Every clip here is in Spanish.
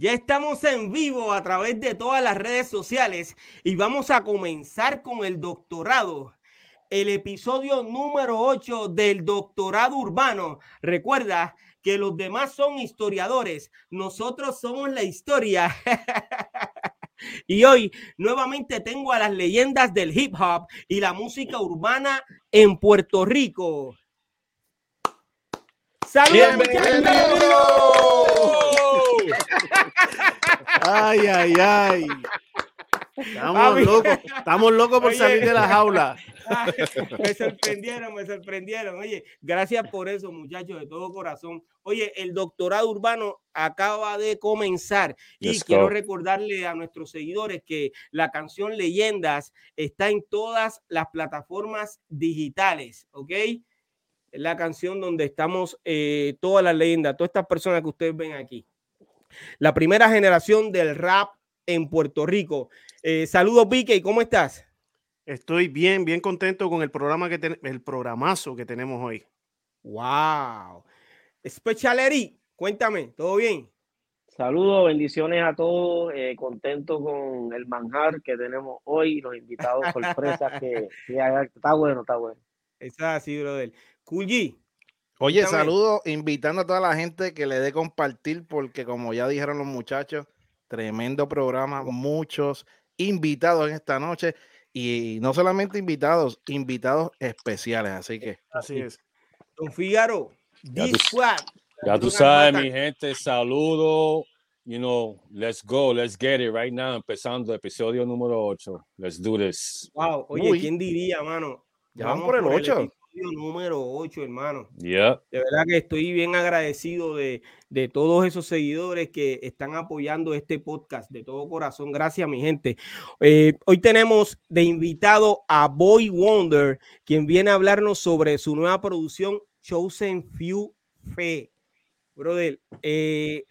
Ya estamos en vivo a través de todas las redes sociales y vamos a comenzar con el doctorado. El episodio número 8 del doctorado urbano. Recuerda que los demás son historiadores, nosotros somos la historia. y hoy nuevamente tengo a las leyendas del hip hop y la música urbana en Puerto Rico. ¡Saludos! Ay, ay, ay. Estamos locos, estamos locos por salir de la jaula. me sorprendieron, me sorprendieron. Oye, gracias por eso, muchachos, de todo corazón. Oye, el doctorado urbano acaba de comenzar y quiero recordarle a nuestros seguidores que la canción Leyendas está en todas las plataformas digitales, ¿ok? Es la canción donde estamos eh, todas las leyendas, todas estas personas que ustedes ven aquí la primera generación del rap en Puerto Rico. Eh, saludos, Vicky, ¿cómo estás? Estoy bien, bien contento con el programa que tenemos, el programazo que tenemos hoy. Wow. Specialery, cuéntame, ¿todo bien? Saludos, bendiciones a todos, eh, contento con el manjar que tenemos hoy, los invitados sorpresas que, está bueno, está bueno. Es así, brother. Cool Oye, saludo, invitando a toda la gente que le dé compartir, porque como ya dijeron los muchachos, tremendo programa, muchos invitados en esta noche y no solamente invitados, invitados especiales, así que así es. Don Figaro, ya tú, ya tú sabes, mi gente, saludo. You know, let's go, let's get it right now, empezando episodio número 8. Let's do this. Wow, oye, ¿quién diría, mano? Ya vamos por el 8 número 8, hermano. De verdad que estoy bien agradecido de, de, todos esos seguidores que están apoyando este podcast de todo corazón. Gracias, mi gente. Eh, hoy tenemos de invitado a Boy Wonder, quien viene a hablarnos sobre su nueva producción Chosen Few Fe. Brother, eh,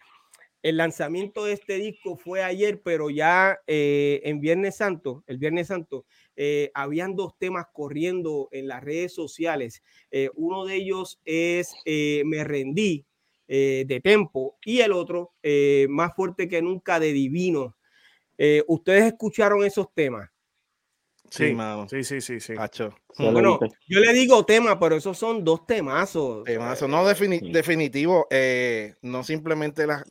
el lanzamiento de este disco fue ayer, pero ya eh, en Viernes Santo, el Viernes Santo, eh, habían dos temas corriendo en las redes sociales. Eh, uno de ellos es eh, Me rendí de Tempo y el otro, más fuerte que nunca, de Divino. ¿Ustedes escucharon esos temas? Sí, sí, sí, sí, sí. Bueno, yo le digo tema, pero esos son dos temazos. Temazos, no definitivo, no simplemente la,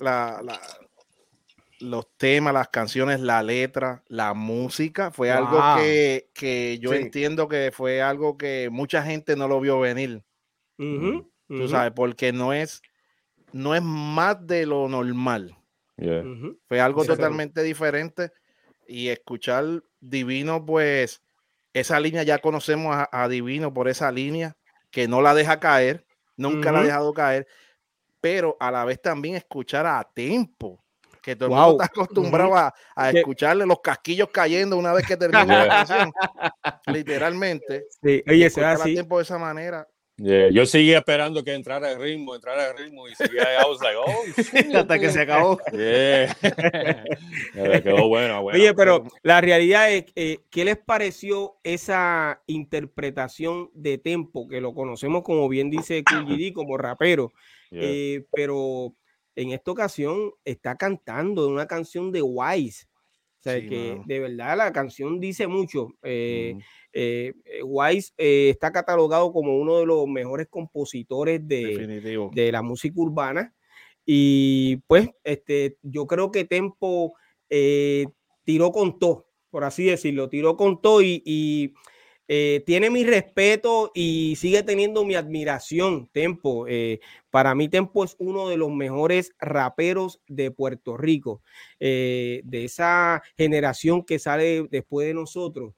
los temas, las canciones, la letra, la música, fue algo que, yo entiendo que fue algo que mucha gente no lo vio venir. Tú sabes, porque no es, no es más de lo normal. Fue algo totalmente diferente. Y escuchar Divino, pues, esa línea ya conocemos a, Divino por esa línea, que no la deja caer, nunca la ha dejado caer, pero a la vez también escuchar a Tempo que todo el mundo está acostumbrado a, escucharle los casquillos cayendo una vez que termina la canción. Literalmente. Sí, oye, se así. tiempo de esa manera. Yo seguía esperando que entrara el ritmo, entrara el ritmo y seguía oh, hasta que se acabó. quedó bueno, Oye, pero la realidad es, eh, ¿qué les pareció esa interpretación de tempo que lo conocemos como bien dice QGD como rapero? Eh, pero en esta ocasión está cantando una canción de Wise. O sea, que de verdad la canción dice mucho. Eh, eh, eh, Wise está catalogado como uno de los mejores compositores de, de, la música urbana. Y pues este, yo creo que Tempo tiró con todo, por así decirlo, tiró con todo y eh, tiene mi respeto y sigue teniendo mi admiración, Tempo. Eh, para mí, Tempo es uno de los mejores raperos de Puerto Rico, eh, de esa generación que sale después de nosotros.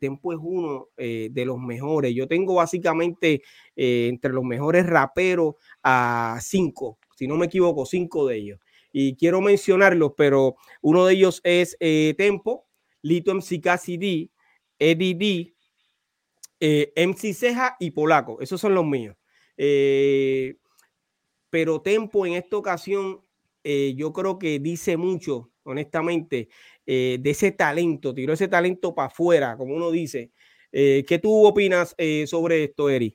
Tempo es uno de los mejores. Yo tengo básicamente entre los mejores raperos a cinco, si no me equivoco, cinco de ellos. Y quiero mencionarlos, pero uno de ellos es Tempo, Lito MC D, Eddie D, eh, MC Ceja y Polaco, esos son los míos. Eh, pero Tempo en esta ocasión, eh, yo creo que dice mucho, honestamente, de ese talento, tiró ese talento para afuera, como uno dice. ¿Qué tú opinas sobre esto, Eri?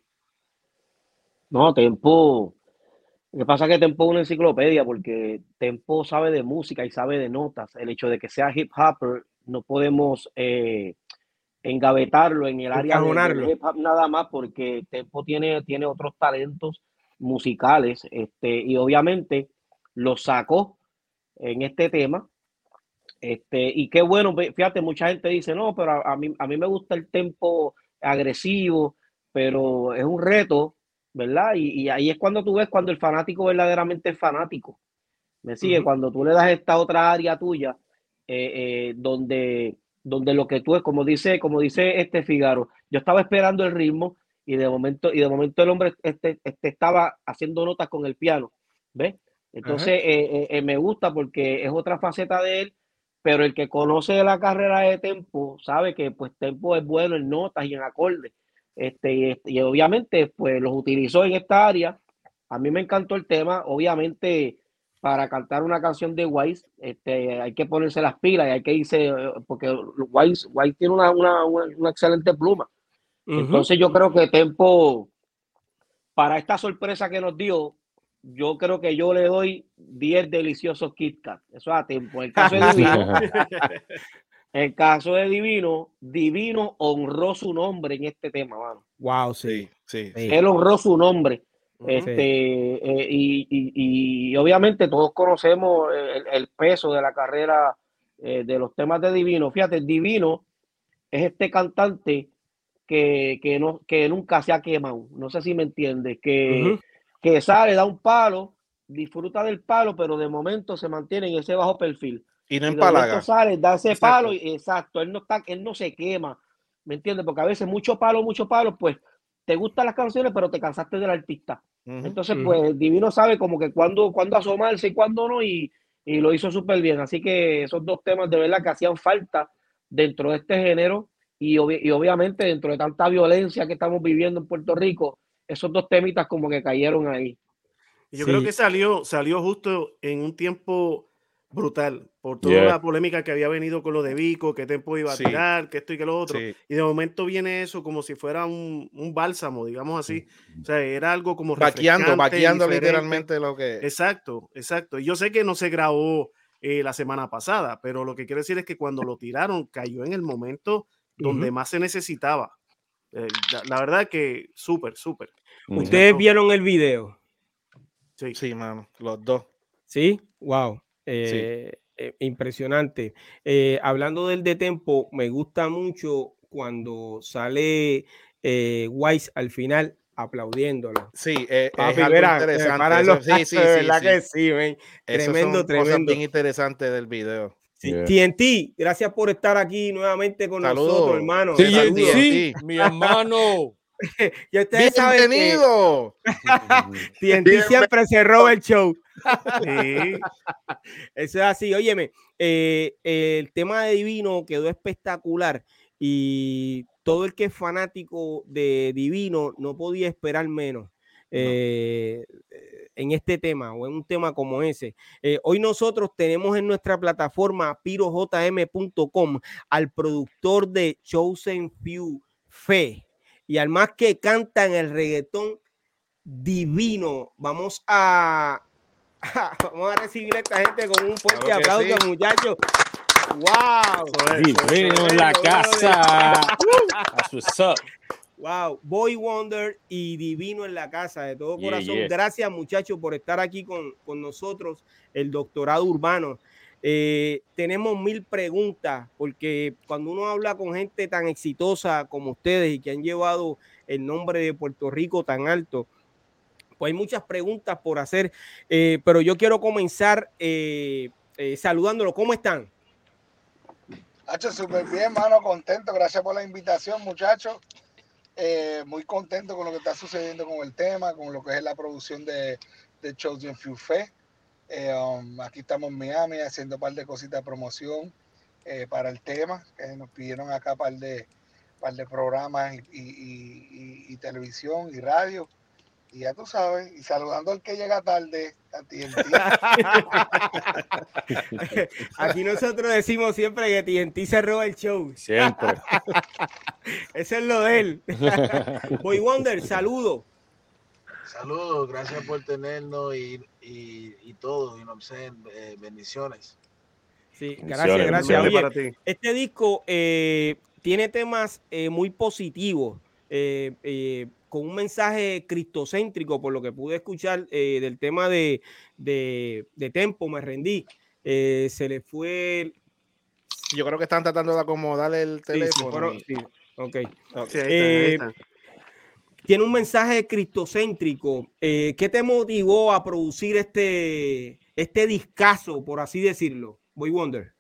No, Tempo, Lo que pasa es que Tempo es una enciclopedia porque Tempo sabe de música y sabe de notas. El hecho de que sea hip hopper, no podemos engavetarlo en el área de, hip hop nada más porque Tempo tiene, tiene otros talentos musicales este, y obviamente lo sacó en este tema. Este, y qué bueno, fíjate, mucha gente dice, no, pero a, mí, a mí me gusta el tempo agresivo, pero es un reto ¿verdad? Y, ahí es cuando tú ves cuando el fanático verdaderamente es fanático. ¿Me sigue? Cuando tú le das esta otra área tuya, eh, eh, donde, donde lo que tú es, como dice, como dice este Figaro, yo estaba esperando el ritmo y de momento, y de momento el hombre este, este estaba haciendo notas con el piano, ¿ves? Entonces eh, me gusta porque es otra faceta de él, pero el que conoce la carrera de Tempo sabe que pues Tempo es bueno en notas y en acordes. Este, y, obviamente, pues los utilizó en esta área. A mí me encantó el tema. Obviamente, para cantar una canción de Wise, este, hay que ponerse las pilas y hay que irse, porque Wise, Wise tiene una, una, una, excelente pluma. Entonces, yo creo que Tempo, para esta sorpresa que nos dio, yo creo que yo le doy 10 deliciosos Kit Kat. Eso a Tempo. En el caso de En caso de Divino, Divino honró su nombre en este tema, mano. Wow, sí, sí. Él honró su nombre. Este, eh, y, obviamente todos conocemos el, peso de la carrera eh, de los temas de Divino. Fíjate, Divino es este cantante que, no, que nunca se ha quemado. No sé si me entiendes. Que, que sale, da un palo, disfruta del palo, pero de momento se mantiene en ese bajo perfil. Y no empalaga. Sale, da ese palo, y, exacto, él no, está, él no se quema, ¿me entiendes? Porque a veces mucho palo, mucho palo, pues te gustan las canciones, pero te cansaste del artista. Entonces, pues Divino sabe como que cuándo, cuando asomarse y cuándo no, y, lo hizo súper bien. Así que esos dos temas de verdad que hacían falta dentro de este género y, y obviamente dentro de tanta violencia que estamos viviendo en Puerto Rico, esos dos temitas como que cayeron ahí. Yo creo que salió, salió justo en un tiempo brutal por toda la polémica que había venido con lo de Vico, que Tempo iba a tirar, que esto y que lo otro. Y de momento viene eso como si fuera un, un bálsamo, digamos así. O sea, era algo como... Vaqueando, vaqueando literalmente lo que... Exacto, exacto. Y yo sé que no se grabó eh, la semana pasada, pero lo que quiero decir es que cuando lo tiraron cayó en el momento donde más se necesitaba. Eh, la, verdad que súper, súper. ¿Ustedes vieron el video? Sí. Sí, mano, los dos. ¿Sí? Wow. Eh, eh, impresionante. Eh, hablando del de tempo, me gusta mucho cuando sale Wise al final aplaudiéndolo. Sí, es algo interesante. sí, sí, sí, sí, Tremendo, tremendo. bien interesante del video. TNT, gracias por estar aquí nuevamente con nosotros, hermano. Sí, sí, mi hermano. y ustedes Bienvenido. TNT siempre se roba el show. Sí. Eso es así. Óyeme, eh, el tema de Divino quedó espectacular y todo el que es fanático de Divino no podía esperar menos. Eh, en este tema o en un tema como ese. Eh, hoy nosotros tenemos en nuestra plataforma pirojm.com al productor de Chosen Few Fe y al más que canta en el reggaetón divino. Vamos a, vamos a recibir a esta gente con un fuerte aplauso, muchachos. ¡Wow! Divino en la casa. Wow, Boy Wonder y Divino en la casa, de todo corazón. Gracias, muchachos, por estar aquí con, con nosotros, el doctorado urbano. Eh, tenemos mil preguntas, porque cuando uno habla con gente tan exitosa como ustedes y que han llevado el nombre de Puerto Rico tan alto, pues hay muchas preguntas por hacer, eh, pero yo quiero comenzar eh, saludándolo. ¿Cómo están? Hacho, súper bien, mano, contento. Gracias por la invitación, muchachos. muy contento con lo que está sucediendo con el tema, con lo que es la producción de, de Chosen Few Fe. Eh, um, aquí estamos en Miami haciendo un par de cositas de promoción eh, para el tema, que nos pidieron acá un par de, par de programas y, televisión y radio. Y ya tú sabes, y saludando al que llega tarde, a TNT. Aquí nosotros decimos siempre que TNT se roba el show. Siempre. Eso es lo de él. Boy Wonder, saludo. Saludos, gracias por tenernos y, y, y todo, y no sé, eh, bendiciones. Sí, gracias, gracias. este disco eh, tiene temas eh, muy positivos, con un mensaje cristocéntrico, por lo que pude escuchar del tema de, de, de, Tempo, me rendí. se le fue. Yo creo que están tratando de acomodar el teléfono. Sí, ok. okay tiene un mensaje cristocéntrico. Eh, ¿Qué te motivó a producir este, este discazo, por así decirlo? Boy Wonder.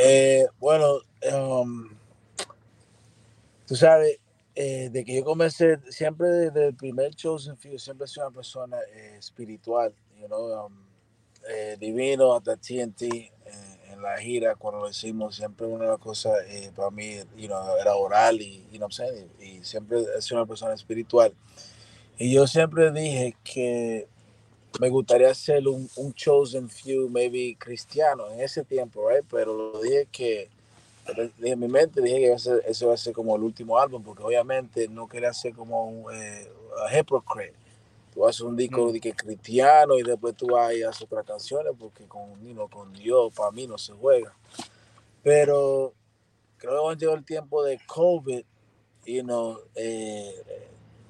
Eh, bueno, um, tú sabes, eh, de que yo comencé, siempre desde el primer show, siempre soy una persona espiritual, you know, um, divino hasta TNT en la gira, cuando lo hicimos, siempre una de las cosas eh, para mí you know, era oral y, you know, y siempre he una persona espiritual. Y yo siempre dije que me gustaría hacer un, chosen few, maybe cristiano en ese tiempo, right? pero dije que en mi mente dije que eso va a ser como el último álbum, porque obviamente no quería ser como un eh, hypocrite tú haces un disco de que cristiano y después tú vas y haces otras canciones porque con, con Dios para mí no se juega. Pero creo que cuando llegó el tiempo de COVID, you know, eh,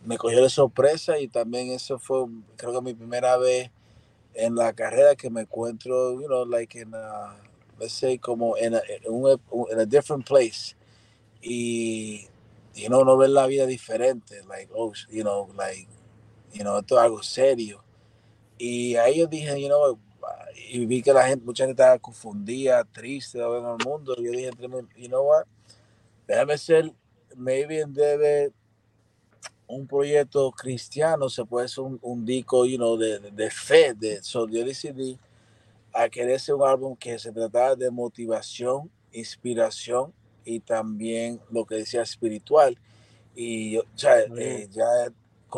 me cogió de sorpresa y también eso fue, creo que mi primera vez en la carrera que me encuentro, you know, like in a, let's say, como en a, en a different place. Y, you know, no ver la vida diferente, like, oh, you know, like, you know, esto es algo serio. Y ahí yo dije, you know, y vi que la gente, mucha gente estaba confundida, triste en el mundo. Y yo dije, you know what, déjame ser, maybe debe un proyecto cristiano, se puede hacer un, un disco, you know, de, de fe. De, so yo decidí a querer hacer un álbum que se tratara de motivación, inspiración y también lo que decía espiritual. Y yo, o sea, eh, ya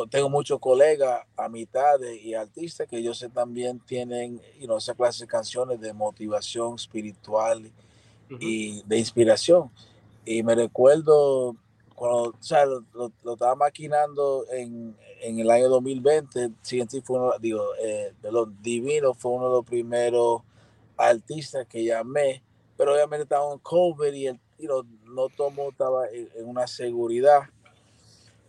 tengo muchos colegas, amistades y artistas que yo sé también tienen you know, esa clase de canciones de motivación espiritual y de inspiración. Y me recuerdo cuando o sea, lo, estaba maquinando en, en, el año 2020, CNT fue uno, digo, eh, Divino fue uno de los primeros artistas que llamé, pero obviamente estaba en COVID y el, you know, no todo estaba en, en una seguridad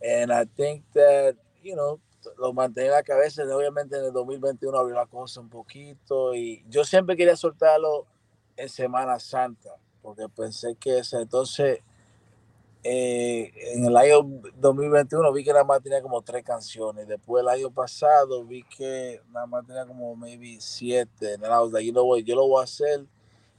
And I think that, you know, lo mantengo en la cabeza. Obviamente en el 2021 abrió la cosa un poquito y yo siempre quería soltarlo en Semana Santa porque pensé que ese entonces eh, en el año 2021 vi que nada más tenía como tres canciones. Después el año pasado vi que nada más tenía como maybe siete. And I was yo lo voy a hacer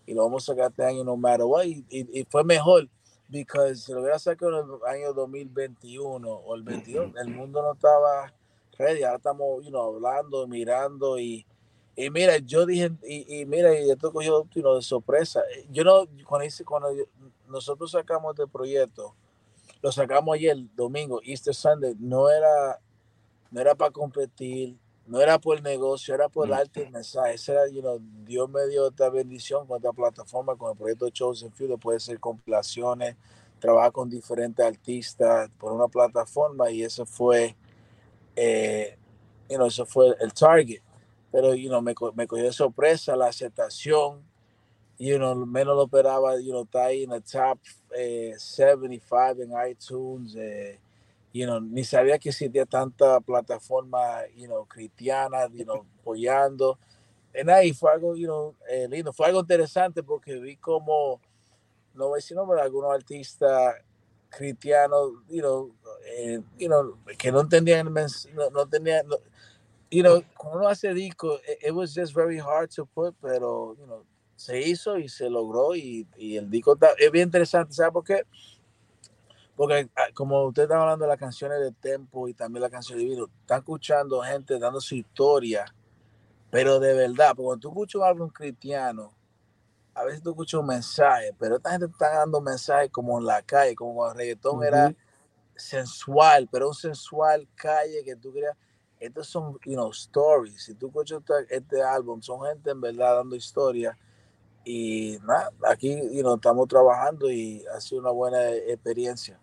y lo vamos a sacar este año no matter what. y fue mejor porque si lo hubiera sacado en el año 2021 o el 22, el mundo no estaba ready. Ahora estamos you know, hablando, mirando y, y mira, yo dije, y, y mira, y esto cogió you know, de sorpresa. Yo no, cuando, hice, cuando nosotros sacamos este proyecto, lo sacamos ayer, domingo, Easter Sunday, no era, no era para competir, no era por el negocio, era por el arte y mensaje. era, you know, Dios me dio esta bendición con esta plataforma, con el proyecto Chosen Few, puede ser compilaciones, trabajar con diferentes artistas por una plataforma y eso fue, eh, you know, eso fue el target. Pero, you know, me, me cogió de sorpresa la aceptación, you know, menos lo esperaba, you know, está ahí en el top 75 eh, en iTunes, eh, you know, ni sabía que existía tanta plataforma, you know, cristiana, you know, apoyando. Y ahí fue algo, you know, eh, lindo, fue algo interesante porque vi como, no voy a decir nombre, algunos artistas cristianos, you know, eh, you know, que no entendían, no, no tenían, you know, cuando uno hace disco, it, it, was just very hard to put, pero, you know, se hizo y se logró y, y el disco está, es bien interesante, ¿sabes por qué? Porque ah, como usted está hablando de las canciones de Tempo y también la canción de Divino, está escuchando gente dando su historia, pero de verdad, porque cuando tú escuchas un álbum cristiano, a veces tú escuchas un mensaje, pero esta gente está dando mensajes como en la calle, como el reggaetón era sensual, pero un sensual calle que tú creas. Estos son, you know, stories. Si tú escuchas este, este álbum, son gente en verdad dando historia y nada, aquí you know, estamos trabajando y ha sido una buena experiencia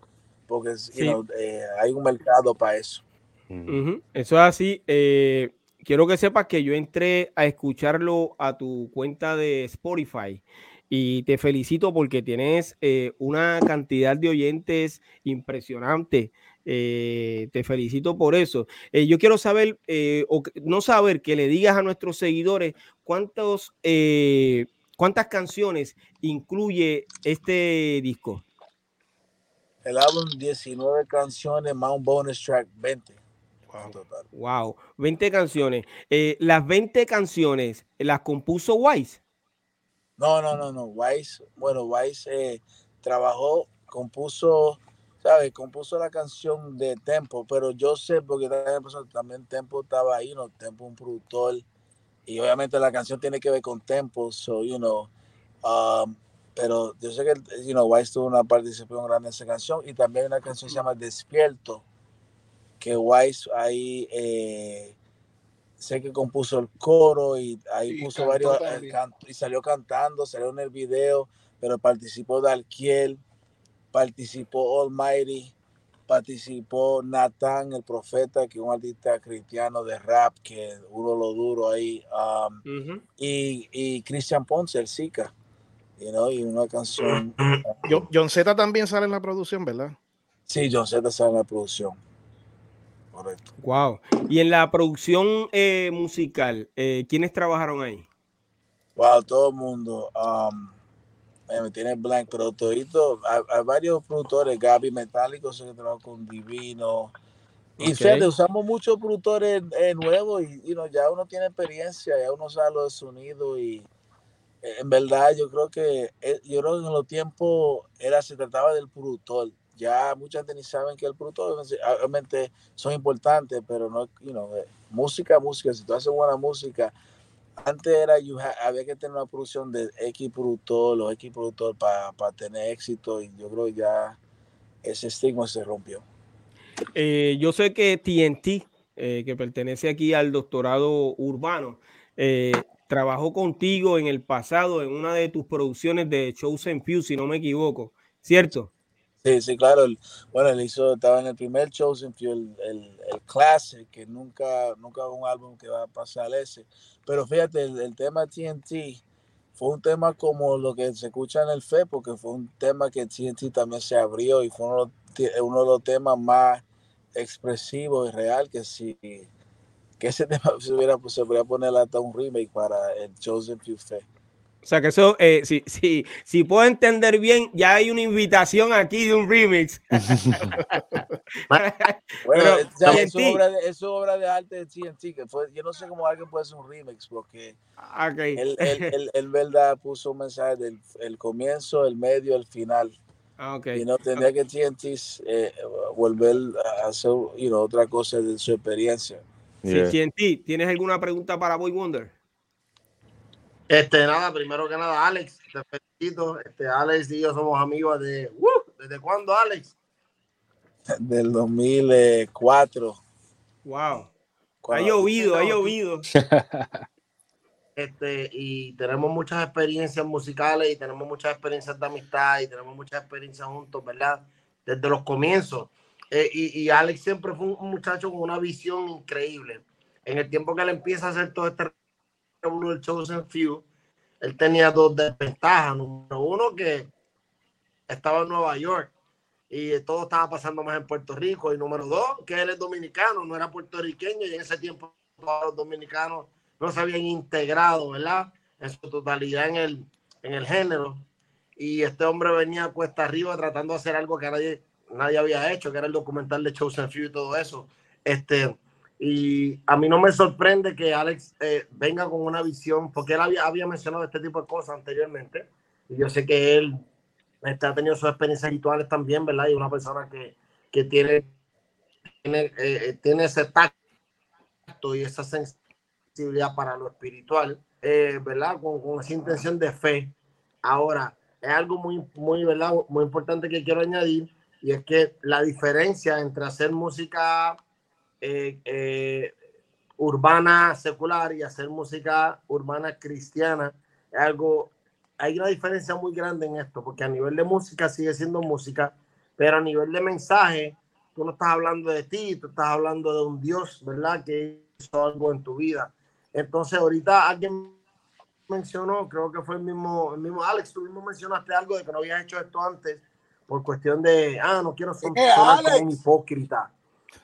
porque eh, hay un mercado para eso. Eso es así. Eh, quiero que sepas que yo entré a escucharlo a tu cuenta de Spotify y te felicito porque tienes eh, una cantidad de oyentes impresionante. Eh, te felicito por eso. yo quiero saber, o no saber, que le digas a nuestros seguidores cuántos, cuántas canciones incluye este disco. El álbum 19 canciones más un bonus track 20. Wow, 20 canciones. Eh, las 20 canciones las compuso Wise. No, no, no, no. Wise, bueno, Wise eh, trabajó, compuso, ¿sabes? Compuso la canción de Tempo, pero yo sé porque también Tempo estaba ahí, ¿no? Tempo un productor y obviamente la canción tiene que ver con Tempo, so, you know, um, pero yo sé que, you know, Wise tuvo una participación grande en esa canción y también una canción que se llama Despierto, que Wise ahí eh, sé que compuso el coro y ahí puso varios eh, y salió cantando, salió en el video, pero participó Dalkiel, participó Almighty, participó Nathan, el profeta, que es un artista cristiano de rap, que uno lo duro ahí, um, y, y Christian Ponce, el Zika, you know, y una canción. John Z también sale en la producción, ¿verdad? Sí, John Z sale en la producción. Correcto. Wow. Y en la producción eh, musical, eh, ¿quiénes trabajaron ahí? Wow, todo el mundo. Um, me tiene blank, pero todito, hay, hay, varios productores, Gaby Metálico, sé que trabaja con Divino. Y okay. usamos muchos productores eh, nuevos y you know, ya uno tiene experiencia, ya uno sabe lo de sonido y eh, en verdad yo creo que eh, yo creo que en los tiempos era se trataba del productor ya mucha gente ni saben que el productor obviamente son importantes, pero no, you know, eh, música, música, si tú haces buena música, antes era, había que tener una producción de X productor o X productor para tener éxito y yo creo que ya ese estigma se rompió. Eh, yo sé que TNT, eh, que pertenece aquí al doctorado urbano, trabajó contigo en el pasado en una de tus producciones de Chosen Few, si no me equivoco, ¿cierto? Sí, sí, claro. bueno, él hizo, estaba en el primer Chosen Few, el, el, Classic, que nunca, nunca un álbum que va a pasar ese. Pero fíjate, el, tema TNT fue un tema como lo que se escucha en el FE, porque fue un tema que TNT también se abrió y fue uno, uno de los temas más expresivos y real que si que ese tema se hubiera pues, se podría poner hasta un remake para el Chosen Few Fe. O sea que eso, eh, si, si, si, puedo entender bien, ya hay una invitación aquí de un remix. bueno, Pero, es, obra de, es, obra de, arte de TNT, que fue, yo no sé cómo alguien puede hacer un remix, porque ah, okay. él, él, él, verdad puso un mensaje del el comienzo, el medio, el final. Ah, okay. Y no tendría que TNT eh, volver a hacer you know, otra cosa de su experiencia. Yeah. Sí, TNT, ¿tienes alguna pregunta para Boy Wonder? Este, nada, primero que nada, Alex, te felicito. Este, Alex y yo somos amigos de. Uh, ¿Desde cuándo, Alex? Del 2004. Wow. Ha llovido, ha llovido. Este, y tenemos muchas experiencias musicales y tenemos muchas experiencias de amistad y tenemos muchas experiencias juntos, ¿verdad? Desde los comienzos. Eh, y, y, Alex siempre fue un muchacho con una visión increíble. En el tiempo que él empieza a hacer todo este uno del Chosen Few, él tenía dos desventajas. Número uno, que estaba en Nueva York y todo estaba pasando más en Puerto Rico. Y número dos, que él es dominicano, no era puertorriqueño y en ese tiempo los dominicanos no se habían integrado, ¿verdad? En su totalidad en el, en el género. Y este hombre venía cuesta arriba tratando de hacer algo que nadie, nadie había hecho, que era el documental de Chosen Few y todo eso. Este, y a mí no me sorprende que Alex eh, venga con una visión, porque él había, había, mencionado este tipo de cosas anteriormente. Y yo sé que él este, ha tenido sus experiencias rituales también, ¿verdad? Y una persona que, que tiene, tiene, eh, tiene, ese tacto y esa sensibilidad para lo espiritual, eh, ¿verdad? Con, con, esa intención de fe. Ahora, es algo muy, muy, ¿verdad? Muy importante que quiero añadir, y es que la diferencia entre hacer música eh, eh, urbana secular y hacer música urbana cristiana es algo, hay una diferencia muy grande en esto, porque a nivel de música sigue siendo música, pero a nivel de mensaje tú no estás hablando de ti, tú estás hablando de un Dios, ¿verdad? Que hizo algo en tu vida. Entonces, ahorita alguien mencionó, creo que fue el mismo, el mismo Alex, tú mismo mencionaste algo de que no habías hecho esto antes por cuestión de, ah, no quiero ser como un hipócrita,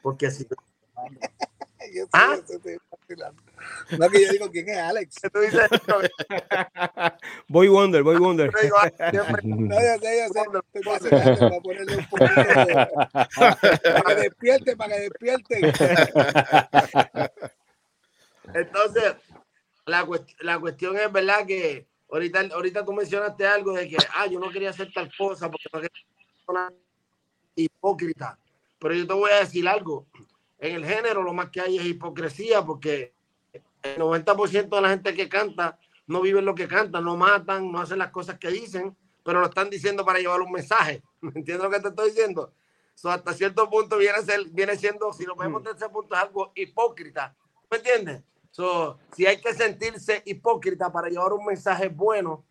porque si... ¿Ah? No, que yo digo, ¿quién es Alex? Tú dices, Boy Wonder, Boy Wonder. No, yo sé, yo sé. para ponerle un poquito para que despierte, para que despierte. Entonces, la, la cuestión es, ¿verdad? Que ahorita, ahorita tú mencionaste algo de que, ah, yo no quería hacer tal cosa porque no quería ser una hipócrita. Pero yo te voy a decir algo. En el género lo más que hay es hipocresía porque el 90% de la gente que canta no vive lo que canta, no matan, no hacen las cosas que dicen, pero lo están diciendo para llevar un mensaje. ¿Me entiendes lo que te estoy diciendo? So, hasta cierto punto viene, ser, viene siendo, si lo vemos desde ese punto, es algo hipócrita. ¿Me entiendes? So, si hay que sentirse hipócrita para llevar un mensaje bueno,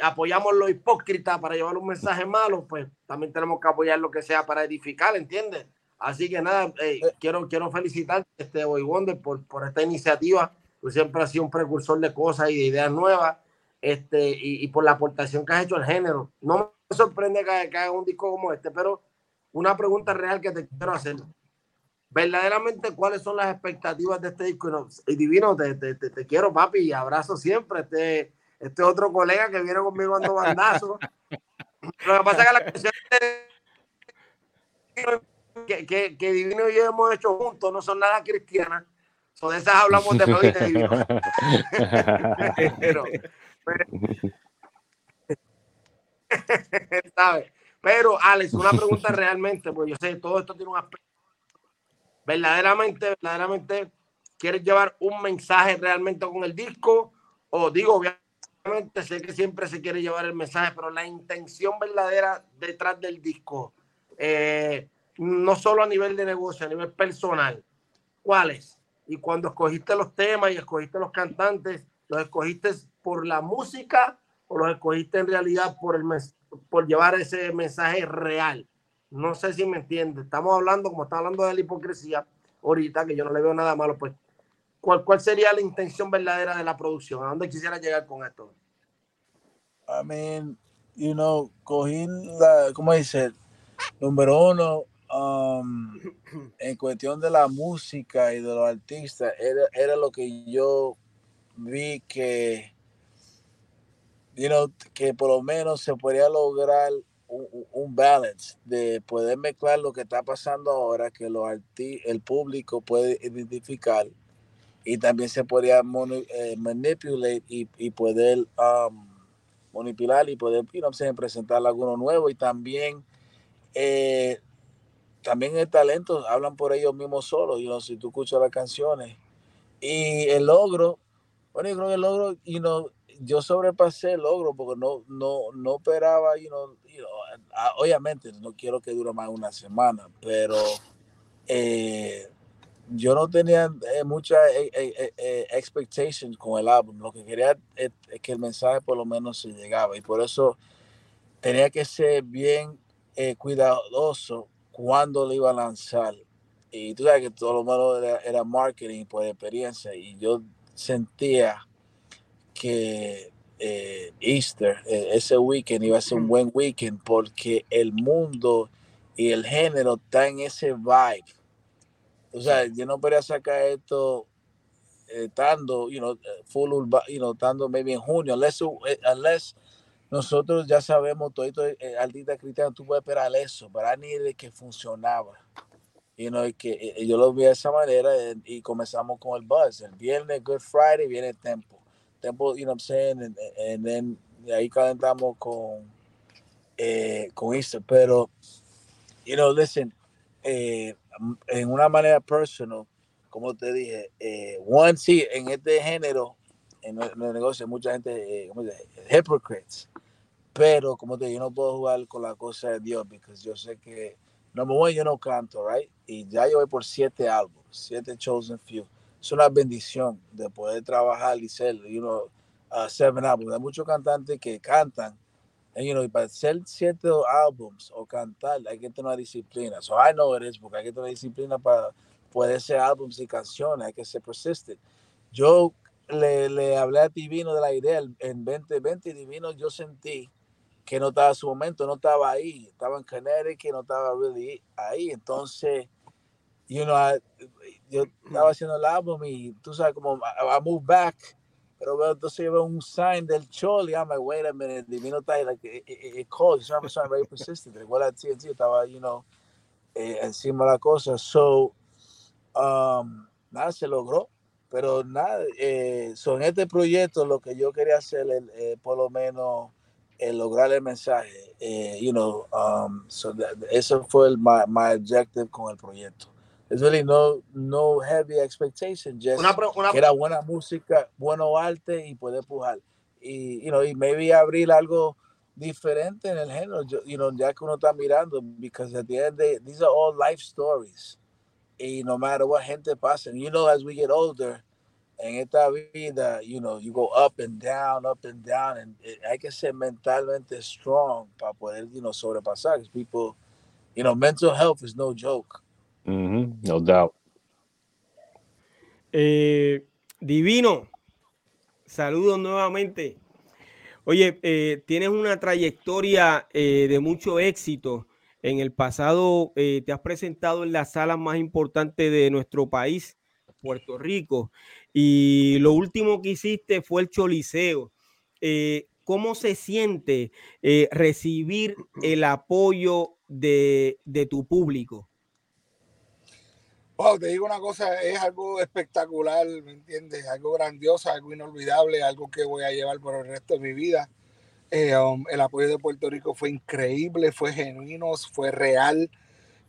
apoyamos lo hipócrita para llevar un mensaje malo, pues también tenemos que apoyar lo que sea para edificar, ¿entiendes? Así que nada, eh, quiero, quiero felicitar este Boy Wonder por, por esta iniciativa. Tú siempre has sido un precursor de cosas y de ideas nuevas este, y, y por la aportación que has hecho al género. No me sorprende que, que haga un disco como este, pero una pregunta real que te quiero hacer. Verdaderamente, ¿cuáles son las expectativas de este disco? Y, divino, te, te, te, quiero, papi, y abrazo siempre. Este, este otro colega que viene conmigo dando bandazos. Lo que pasa es que la cuestión que, que, que, Divino y yo hemos hecho juntos no son nada cristianas. Son de esas hablamos de Floyd de Divino. pero, pero, ¿sabes? Pero, Alex, una pregunta realmente, pues yo sé, todo esto tiene un aspecto. Verdaderamente, verdaderamente, ¿quieres llevar un mensaje realmente con el disco? O digo, obviamente, sé que siempre se quiere llevar el mensaje, pero la intención verdadera detrás del disco, eh, no solo a nivel de negocio, a nivel personal, ¿cuáles? Y cuando escogiste los temas y escogiste los cantantes, ¿los escogiste por la música o los escogiste en realidad por, el por llevar ese mensaje real? No sé si me entiende. Estamos hablando, como está hablando de la hipocresía ahorita, que yo no le veo nada malo, pues, ¿cuál, cuál sería la intención verdadera de la producción? ¿A dónde quisiera llegar con esto? I mean, you know, cogí la, ¿cómo dice? Número uno, um, en cuestión de la música y de los artistas, era, era lo que yo vi que, you know, que por lo menos se podría lograr un, balance de poder mezclar lo que está pasando ahora, que los el público puede identificar y también se podría eh, manipular y, y, poder um, manipular y poder you know, presentar alguno nuevo y también eh, también el talento, hablan por ellos mismos solos, you know, si tú escuchas las canciones. Y el logro, bueno, yo creo que el logro, you know, yo sobrepasé el logro porque no, no, no esperaba, you know, obviamente no quiero que dure más una semana, pero eh, yo no tenía eh, mucha eh, expectations con el álbum. Lo que quería es, que el mensaje por lo menos se llegaba y por eso tenía que ser bien cuidadoso cuándo lo iba a lanzar. Y tú sabes que todo lo malo era, marketing por experiencia. Y yo sentía que eh, Easter, eh, ese weekend iba a ser un buen weekend porque el mundo y el género está en ese vibe. O sea, yo no podría sacar esto estando, you know, full, you know, estando maybe en junio, unless, eh, unless nosotros ya sabemos, todo esto, eh, artista cristiano, tú puedes esperar eso, pero a de que funcionaba. Y no que eh, eh, yo lo vi de esa manera y comenzamos con el buzz. El viernes, Good Friday, viene el tempo. Tempo, you know what I'm saying? And, and then ahí calentamos con, eh, con Easter. Pero, you know, listen, eh, en una manera personal, como te dije, eh, one, sí, en este género, en el, negocio, mucha gente, eh, ¿cómo se dice? Hypocrites. Pero, como te digo, yo no puedo jugar con la cosa de Dios, porque yo sé que, número uno, yo no canto, right? Y ya yo voy por siete álbumes, siete Chosen Few. Es una bendición de poder trabajar y ser, you know, uh, seven álbumes. Hay muchos cantantes que cantan, And, you know, para hacer ciertos álbums o cantar hay que tener disciplina. So I know it is porque hay que tener disciplina para poder hacer álbums y canciones, hay que ser persistent. Yo le, le hablé a Divino de la idea en 2020 y Divino yo sentí que no estaba su momento, no estaba ahí, estaba en Connecticut, no estaba really ahí. Entonces, you know, yo estaba haciendo el álbum y tú sabes como I, I moved back, pero veo, entonces veo un sign del Choli, I'm like, wait a minute, Divino está like, it, it, it calls, know, I'm very persistent, igual a TNT, estaba, you know, eh, encima de la cosa, so, um, nada, se logró, pero nada, eh, so en este proyecto lo que yo quería hacer, eh, por lo menos, el lograr el mensaje, eh, you know, um, so that, eso fue el, my, my objective con el proyecto. There's really no, no heavy expectation, just una, una, que era buena música, bueno arte y poder pujar. Y, you know, y maybe abrir algo diferente en el género, you know, ya que uno está mirando, because at the end, they, these are all life stories. Y no matter what gente pasa, and you know, as we get older, en esta vida, you know, you go up and down, up and down, and it, hay que ser mentalmente strong para poder, you know, sobrepasar. People, you know, mental health is no joke. No doubt. Eh, divino, saludos nuevamente. Oye, eh, tienes una trayectoria eh, de mucho éxito. En el pasado te has presentado en las salas más importantes de nuestro país, Puerto Rico. Y lo último que hiciste fue el Choliseo. ¿Cómo se siente recibir el apoyo de, tu público? Wow, te digo una cosa, es algo espectacular, ¿me entiendes? Algo grandioso, algo inolvidable, algo que voy a llevar por el resto de mi vida. Eh, um, el apoyo de Puerto Rico fue increíble, fue genuino, fue real.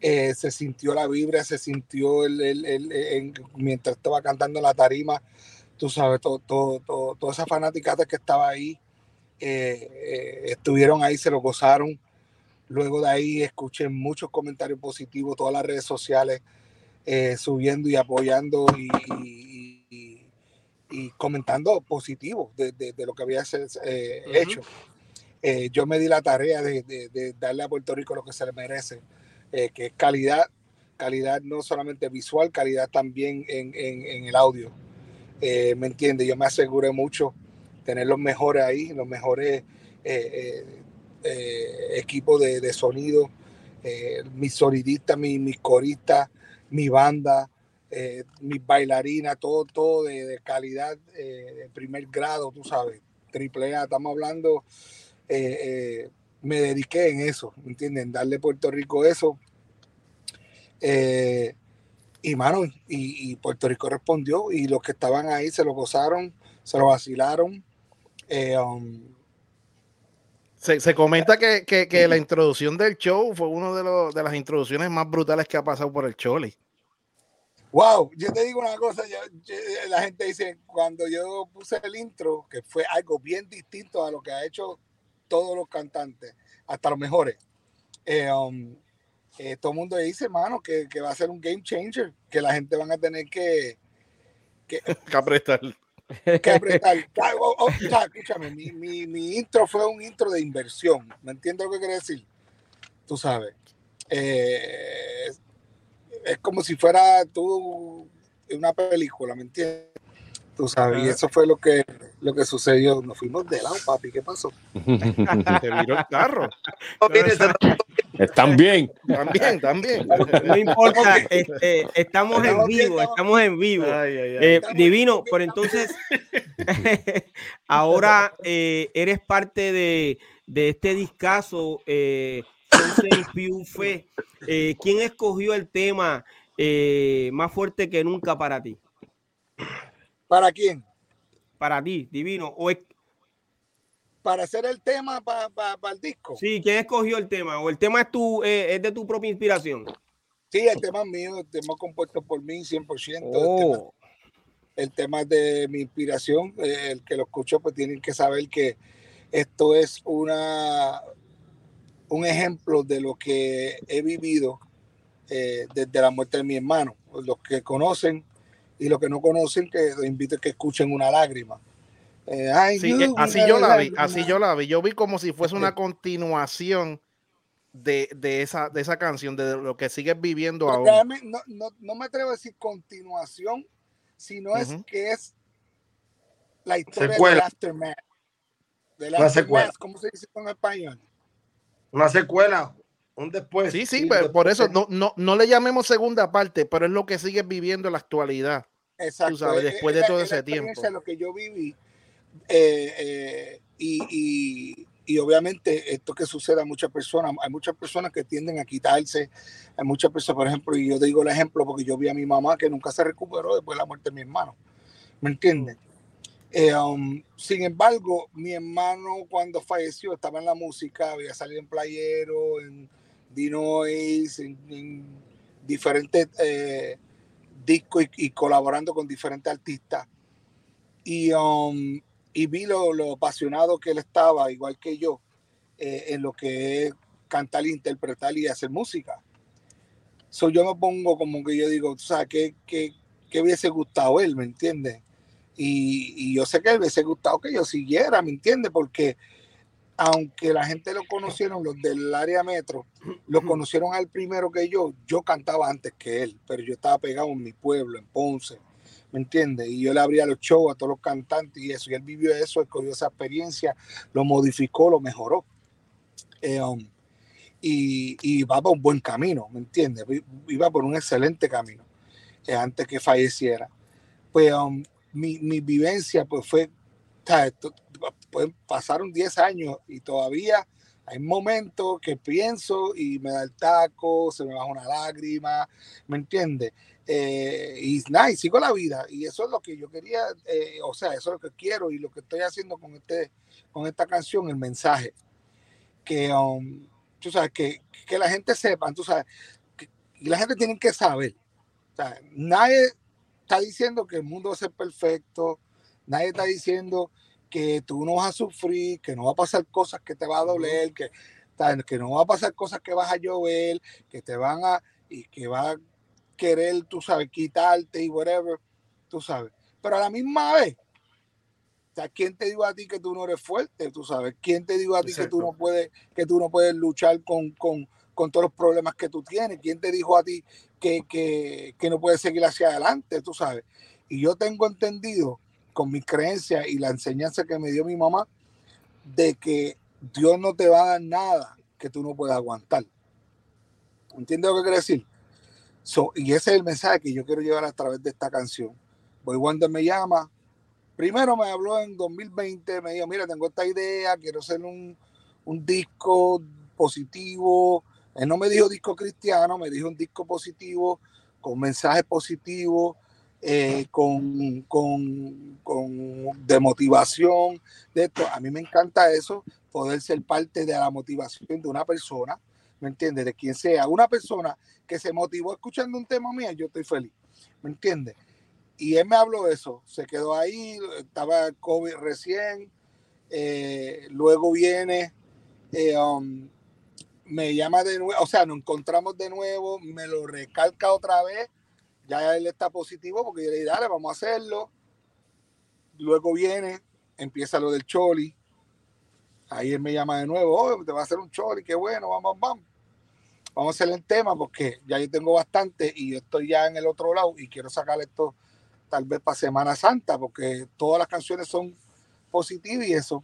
Eh, se sintió la vibra, se sintió el, el, mientras estaba cantando en la tarima, tú sabes, todo, todo, todo, toda esa fanaticata que estaba ahí, eh, estuvieron ahí, se lo gozaron. Luego de ahí escuché muchos comentarios positivos, todas las redes sociales subiendo y apoyando y, y, y, comentando positivo de, de, de, lo que había hecho. yo me di la tarea de, de darle a Puerto Rico lo que se le merece eh, que es calidad, calidad no solamente visual, calidad también en, en, el audio. Eh, ¿Me entiende? Yo me aseguré mucho tener los mejores ahí, los mejores eh, equipos de, de sonido, mis sonidistas, mis, mis coristas, mi banda, mis bailarinas, todo, todo de, calidad de primer grado, tú sabes, triple A, estamos hablando me dediqué en eso, ¿me entienden? Darle a Puerto Rico eso. Eh, y mano, y, Puerto Rico respondió y los que estaban ahí se lo gozaron, se lo vacilaron. Eh, um, se, comenta que, que, la introducción del show fue una de, de las introducciones más brutales que ha pasado por el Choli. Wow, yo te digo una cosa, la gente dice, cuando yo puse el intro, que fue algo bien distinto a lo que ha hecho todos los cantantes, hasta los mejores. Eh, um, eh, todo el mundo dice, hermano, que, que, va a ser un game changer, que la gente van a tener que... Que, que apretar. Que apretar. Oh, oh, escúchame, mi, mi, mi, intro fue un intro de inversión. ¿Me entiendes lo que quiere decir? Tú sabes. Eh, es como si fuera tú una película, ¿me entiendes? Tú sabes, y eso fue lo que, lo que sucedió. Nos fuimos de lado, papi. ¿Qué pasó? Te viró el carro. Están bien. También, también. No importa, este, estamos en vivo, estamos en vivo. Eh, divino, pero entonces, ahora eh, eres parte de, de este discazo. Eh. Eh, ¿Quién escogió el tema más fuerte que nunca para ti? ¿Para quién? Para ti, divino. O Para hacer el tema para, el disco. Sí, ¿quién escogió el tema? ¿O el tema es, tu, eh, es de tu propia inspiración? Sí, el tema es mío, el tema compuesto por mí 100%. El, tema, es de mi inspiración. Eh, el que lo escuchó, pues tienen que saber que esto es una un ejemplo de lo que he vivido eh, desde la muerte de mi hermano. Los que conocen y los que no conocen, que los invito a que escuchen una lágrima. Eh, eh, así yo la vi, así yo la vi. Yo vi como si fuese una continuación de, de, esa, de esa canción, de lo que sigues viviendo ahora. No, no, no, me atrevo a decir continuación, sino es que es la historia del aftermath. una secuela. ¿Cómo se dice en español? Una secuela, un después. Sí, sí, pero por eso no, no, no le llamemos segunda parte, pero es lo que sigues viviendo en la actualidad. Exacto. Sabes, después de todo ese tiempo. Lo que yo viví eh, eh, y, y, obviamente esto que sucede a muchas personas, hay muchas personas que tienden a quitarse, hay muchas personas, por ejemplo, y yo digo el ejemplo porque yo vi a mi mamá que nunca se recuperó después de la muerte de mi hermano, ¿me entiendes? Eh, um, sin embargo, mi hermano cuando falleció estaba en la música, había salido en Playero, en Dinois, en, en diferentes discos y, colaborando con diferentes artistas. Y, um, y vi lo, lo, apasionado que él estaba, igual que yo, eh, en lo que es cantar, interpretar y hacer música. So, yo me pongo como que yo digo, sabes, ¿qué, qué, qué hubiese gustado él, me entiendes? Y, y, yo sé que él hubiese gustado que yo siguiera, ¿me entiendes? Porque aunque la gente lo conocieron, los del área metro, lo conocieron al primero que yo, yo cantaba antes que él, pero yo estaba pegado en mi pueblo, en Ponce, ¿me entiendes? Y yo le abría los shows a todos los cantantes y eso, y él vivió eso, escogió esa experiencia, lo modificó, lo mejoró. Um, y, y, va por un buen camino, ¿me entiendes? Iba por un excelente camino eh, antes que falleciera. Pues um, mi, mi, vivencia pues fue, pasaron 10 años y todavía hay momentos que pienso y me da el taco, se me baja una lágrima, ¿me entiendes? Eh, y nada, y sigo la vida. Y eso es lo que yo quería, eh, o sea, eso es lo que quiero y lo que estoy haciendo con, este, con esta canción, el mensaje. Que, um, tú sabes, que, que, la gente sepa, tú sabes, y la gente tiene que saber. O sea, nadie está diciendo que el mundo va a ser perfecto, nadie está diciendo que tú no vas a sufrir, que no va a pasar cosas que te va a doler, que, que no va a pasar cosas que vas a llover, que te van a, y que va a querer, tú sabes, quitarte y whatever, tú sabes. Pero a la misma vez, o sea, ¿quién te dijo a ti que tú no eres fuerte? Tú sabes, ¿quién te dijo a ti que tú no puedes, que tú no puedes luchar con, con, con, todos los problemas que tú tienes? ¿Quién te dijo a ti que, que, que no puedes seguir hacia adelante? Tú sabes. Y yo tengo entendido con mis creencias y la enseñanza que me dio mi mamá de que Dios no te va a dar nada que tú no puedas aguantar. ¿Entiendes lo que quiere decir? Y ese es el mensaje que yo quiero llevar a través de esta canción. Boy Wonder me llama. Primero me habló en 2020, me dijo, mira, tengo esta idea, quiero hacer un, un disco positivo. Él no me dijo disco cristiano, me dijo un disco positivo, con mensajes positivos, eh, con, con, con, de motivación, de esto. A mí me encanta eso, poder ser parte de la motivación de una persona, ¿me entiendes? De quien sea. Una persona que se motivó escuchando un tema mío, yo estoy feliz, ¿me entiendes? Y él me habló de eso, se quedó ahí, estaba COVID recién, eh, luego viene, eh, um, me llama de nuevo, o sea, nos encontramos de nuevo, me lo recalca otra vez ya él está positivo porque yo le dije, dale, vamos a hacerlo. Luego viene, empieza lo del Choli. Ahí él me llama de nuevo, oh, te va a hacer un Choli, qué bueno, vamos, vamos. Vamos a hacer el tema porque ya yo tengo bastante y yo estoy ya en el otro lado y quiero sacar esto tal vez para Semana Santa porque todas las canciones son positivas y eso.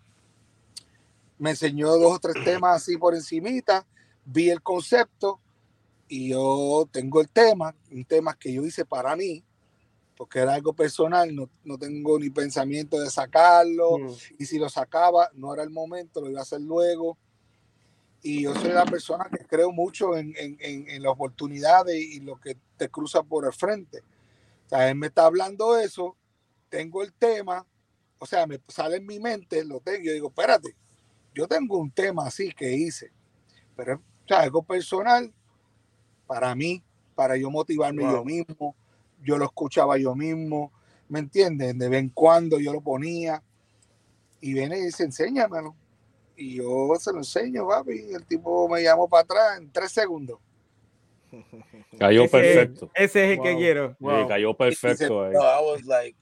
Me enseñó dos o tres temas así por encimita, vi el concepto y yo tengo el tema, un tema que yo hice para mí, porque era algo personal, no, no tengo ni pensamiento de sacarlo, mm. y si lo sacaba, no era el momento, lo iba a hacer luego. Y yo soy la persona que creo mucho en, en, en, las oportunidades y lo que te cruza por el frente. O sea, él me está hablando eso, tengo el tema, o sea, me sale en mi mente, lo tengo, yo digo, espérate, yo tengo un tema así que hice, pero o sea, algo personal, para mí, para yo motivarme yo mismo. Yo lo escuchaba yo mismo, ¿me entiendes? De vez en cuando yo lo ponía y viene y dice, enséñamelo. Y yo se lo enseño, papi. El tipo me llamó para atrás en tres segundos. Cayó perfecto. ese es el que quiero. cayó perfecto. I was like,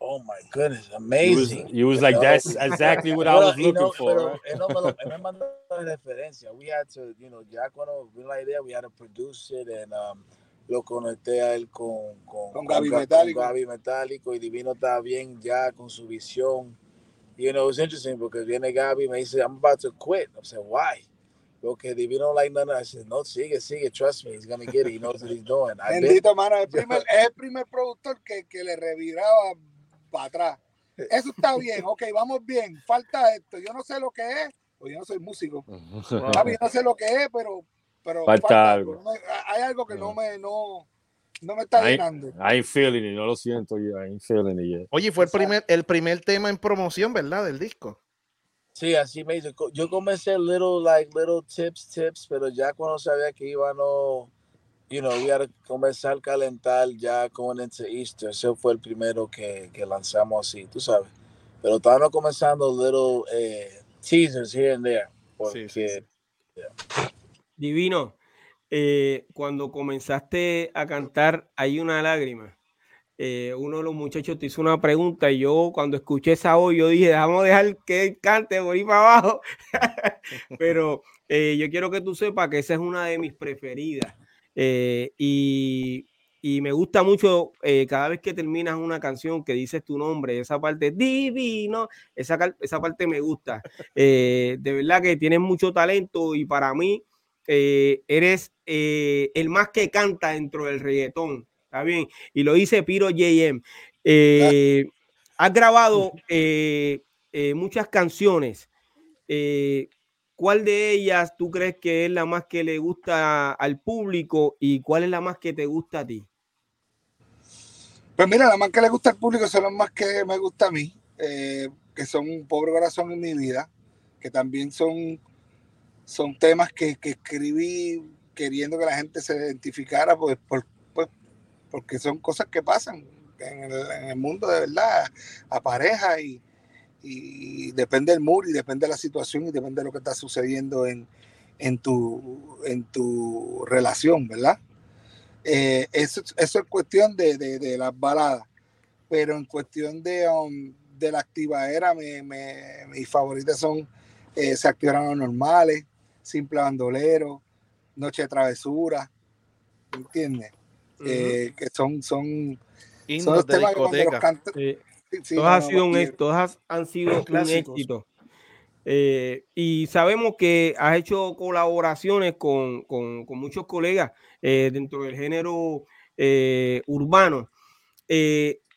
oh my goodness, amazing. You was, was like, that's exactly what I was looking know, for. Pero, él no me, lo, él me mandó referencia. We had to, you know, ya cuando vino la idea, we had to produce it and um, lo conecté a él con, con, con, Gaby con, Metálico. Con Gaby Metálico y Divino está bien ya con su visión. You know, it's interesting because viene Gaby y me dice, I'm about to quit. I said, why? Okay, Divino like none. I said, no, sigue, sigue, trust me, he's gonna get it. He knows what he's doing. Bendito, mano, el primer, es el primer productor que, que le reviraba para atrás. Eso está bien, ok, vamos bien. Falta esto. Yo no sé lo que es, o yo no soy músico. yo no sé lo que es, pero, pero falta, algo. hay algo que no me, no, no me está llenando. I ain't feeling it, no lo siento, I ain't feeling it yet. Oye, fue el primer, el primer tema en promoción, ¿verdad? Del disco. Sí, así me hizo. Yo comencé little, like, little tips, tips, pero ya cuando sabía que iba no you know, we had to comenzar a calentar ya con into Easter. Ese fue el primero que, que lanzamos así, tú sabes. Pero estábamos comenzando little eh, teasers here and there. Porque, sí, sí, yeah. Divino, eh, cuando comenzaste a cantar Hay una lágrima, eh, uno de los muchachos te hizo una pregunta y yo cuando escuché esa voz, yo dije, vamos a dejar que cante por ahí para abajo. Pero eh, yo quiero que tú sepas que esa es una de mis preferidas. Eh, y, me gusta mucho eh, cada vez que terminas una canción que dices tu nombre, esa parte divino, esa, esa parte me gusta. Eh, de verdad que tienes mucho talento y para mí eres el más que canta dentro del reggaetón. Está bien. Y lo dice Piro JM. has grabado muchas canciones. ¿Cuál de ellas tú crees que es la más que le gusta al público y cuál es la más que te gusta a ti? Pues mira, la más que le gusta al público son las más que me gusta a mí, eh, que son un pobre corazón en mi vida, que también son, son temas que, escribí queriendo que la gente se identificara, pues, pues, porque son cosas que pasan en el, en el mundo de verdad, a pareja y, y depende del mood y depende de la situación y depende de lo que está sucediendo en, en, tu, en tu relación, ¿verdad? Eh, eso, eso, es cuestión de, de, las baladas, pero en cuestión de, um, de la activadera, me, me, mis favoritas son eh, Se activaron normales, Simple Bandolero, Noche de Travesura, ¿entiendes? Eh, que son, son, son los temas que los todas, han sido un, todas han sido un éxito. Eh, y sabemos que has hecho colaboraciones con, con, con muchos colegas eh, dentro del género eh, urbano.